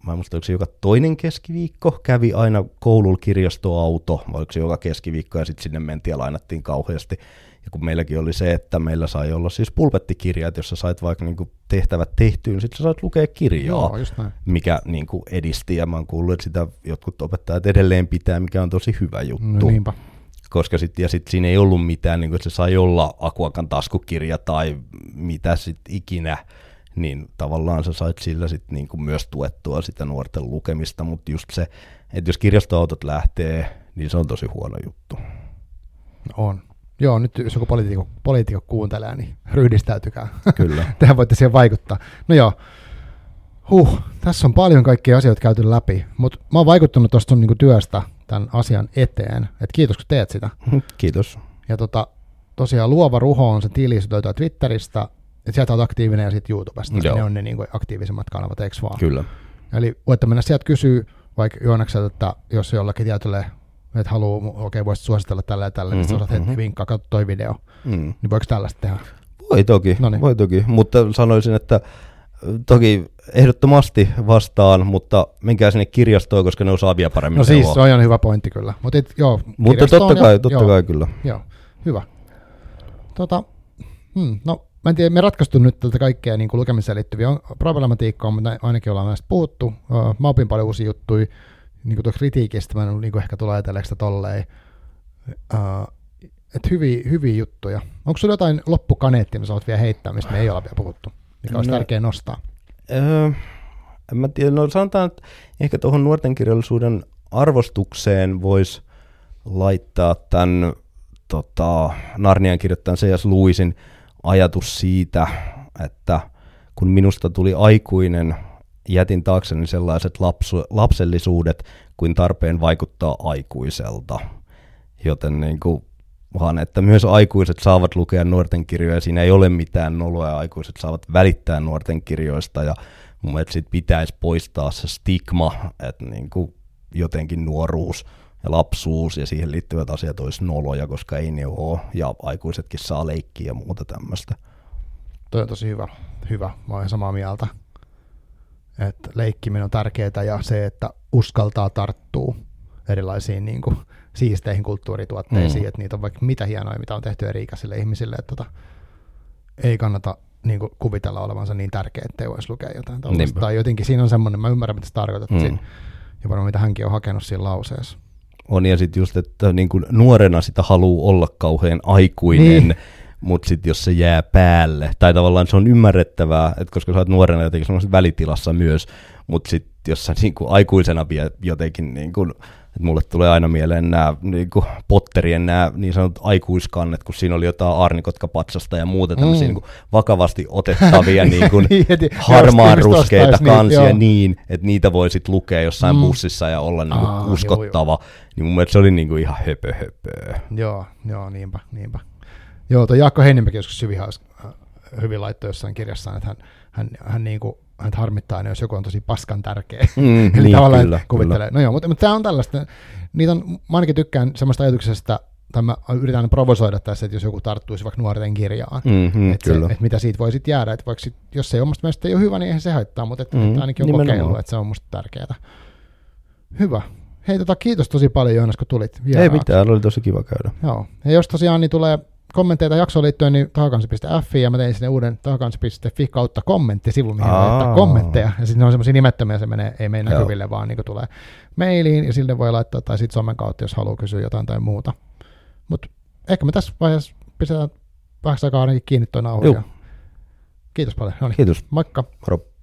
mä en muista, oliko se joka toinen keskiviikko, kävi aina koululla kirjastoauto, vai oliko se joka keskiviikko, ja sitten sinne mentiin ja lainattiin kauheasti. Ja kun meilläkin oli se, että meillä sai olla siis pulpettikirjat, jossa sait vaikka niin tehtävät tehtyyn, sitten sä sait lukea kirjaa, Joo, just näin. mikä niin kuin edisti. Ja mä oon kuullut, että sitä jotkut opettajat edelleen pitää, mikä on tosi hyvä juttu. No, niinpä. Koska sit, ja sitten siinä ei ollut mitään, niin kuin, että se sai olla Akuakan taskukirja tai mitä sitten ikinä, niin tavallaan sä sait sillä sit niin kuin myös tuettua sitä nuorten lukemista, mutta just se, että jos kirjastoautot lähtee, niin se on tosi huono juttu. On. Joo, nyt jos joku poliitikko, poliitikko kuuntelee, niin ryhdistäytykää. Kyllä. Tehän voitte siihen vaikuttaa. No joo, huh, tässä on paljon kaikkia asioita käyty läpi, mutta mä oon vaikuttanut tuosta sun niinku työstä tämän asian eteen. Et kiitos, kun teet sitä. Kiitos. Ja tota, tosiaan Luova Ruho on se tili, se löytää Twitteristä, että sieltä olet aktiivinen ja sitten YouTubesta. Joo. Ne on ne niinku aktiivisimmat kanavat, eikö vaan? Kyllä. Eli voitte mennä sieltä kysyä vaikka Joonakselta, että jos jollakin tietylle että haluaa, okei, okay, voisit suositella tällä ja tällä, mm-hmm, niin sä mm-hmm. heti mhm. vinkkaa, katso toi video. Mm. Niin voiko tällaista tehdä? Voi toki, Noniin. voi toki, mutta sanoisin, että toki ehdottomasti vastaan, mutta menkää sinne kirjastoon, koska ne osaa vielä paremmin No siis, se on hyvä pointti kyllä. Mutta, et, joo, mutta totta kai, ja, totta joo, kai kyllä. Joo, hyvä. Tota, hmm, no, mä en tiedä, me ratkaistu nyt tätä kaikkea niin lukemiseen liittyviä problematiikkaa, mutta ainakin ollaan näistä puhuttu. Mä opin paljon uusia juttuja niin kuin kritiikistä, mä en niin kuin ehkä tule ajatelleeksi sitä tolleen, uh, että hyviä, hyviä juttuja. Onko sulla jotain loppukaneettia, mitä sä oot vielä heittää, mistä me ei ole vielä puhuttu, mikä olisi no, tärkeä nostaa? Öö, en mä tiedä, no sanotaan, että ehkä tuohon nuorten kirjallisuuden arvostukseen voisi laittaa tämän tota, Narnian kirjoittajan C.S. Luisin ajatus siitä, että kun minusta tuli aikuinen jätin taakseni sellaiset lapsu, lapsellisuudet kuin tarpeen vaikuttaa aikuiselta. Joten niin kuin, vaan että myös aikuiset saavat lukea nuorten kirjoja, siinä ei ole mitään noloa ja aikuiset saavat välittää nuorten kirjoista ja mun mielestä sit pitäisi poistaa se stigma, että niin kuin jotenkin nuoruus ja lapsuus ja siihen liittyvät asiat olisi noloja, koska ei ne ole ja aikuisetkin saa leikkiä ja muuta tämmöistä. Toi on tosi hyvä, hyvä. Mä olen samaa mieltä että leikkiminen on tärkeää ja se, että uskaltaa tarttua erilaisiin niin kuin, siisteihin kulttuurituotteisiin, mm. että niitä on vaikka mitä hienoja, mitä on tehty eri ikäisille ihmisille, että tota, ei kannata niin kuin, kuvitella olevansa niin tärkeä, ettei voisi lukea jotain tällaista. Tai jotenkin siinä on semmoinen, mä ymmärrän mitä sä tarkoitat, mm. siinä, ja varmaan mitä hänkin on hakenut siinä lauseessa. On, ja sitten just, että niin kuin nuorena sitä haluaa olla kauhean aikuinen, niin mutta sitten jos se jää päälle, tai tavallaan se on ymmärrettävää, että koska sä oot nuorena jotenkin semmoisessa välitilassa myös, mutta sitten jos sä niinku aikuisena vie jotenkin, niinku, että mulle tulee aina mieleen nämä niinku Potterien nämä niin sanotut aikuiskannet, kun siinä oli jotain aarnikotkapatsasta ja muuta tämmöisiä mm. niinku vakavasti otettavia niinku niin, harmaan ruskeita kansia niin, niin, että niitä voi sitten lukea jossain mm. bussissa ja olla niinku Aa, uskottava. Joo, joo. Niin mun mielestä se oli niinku ihan höpö höpö. Joo, joo, niinpä, niinpä. Joo, tuo Jaakko Heininmäki joskus hyvin, äh, hyvin laittoi jossain kirjassaan, että hän, hän, hän niin kuin, hän harmittaa aina, jos joku on tosi paskan tärkeä. Mm, Eli niin, tavallaan kyllä, kuvittelee. Kyllä. No joo, mutta, mutta tämä on tällaista. Niitä on, mä ainakin tykkään semmoista ajatuksesta, tai mä yritän provosoida tässä, että jos joku tarttuisi vaikka nuorten kirjaan, mm-hmm, että, se, että mitä siitä voi sitten jäädä, että vaikka sit, jos se ei omasta mielestä ei ole hyvä, niin eihän se haittaa, mutta että, mm, että ainakin on nimenomaan. kokeillut, että se on musta tärkeää. Hyvä. Hei, tota, kiitos tosi paljon Joonas, kun tulit vieraaksi. Ei mitään, oli tosi kiva käydä. Joo. Ja jos tosiaan niin tulee kommentteita jaksoon liittyen, niin tahakansi.fi ja mä tein sinne uuden tahakansi.fi kautta kommenttisivu, mihin voi laittaa kommentteja. Ja sitten ne on semmoisia nimettömiä, se menee, ei mene näkyville, vaan niin tulee mailiin ja sille voi laittaa tai sitten somen kautta, jos haluaa kysyä jotain tai muuta. Mutta ehkä me tässä vaiheessa pistetään vähäksi aikaa ainakin kiinni toi nauhu. Kiitos paljon. No niin. Kiitos. Moikka. Moro.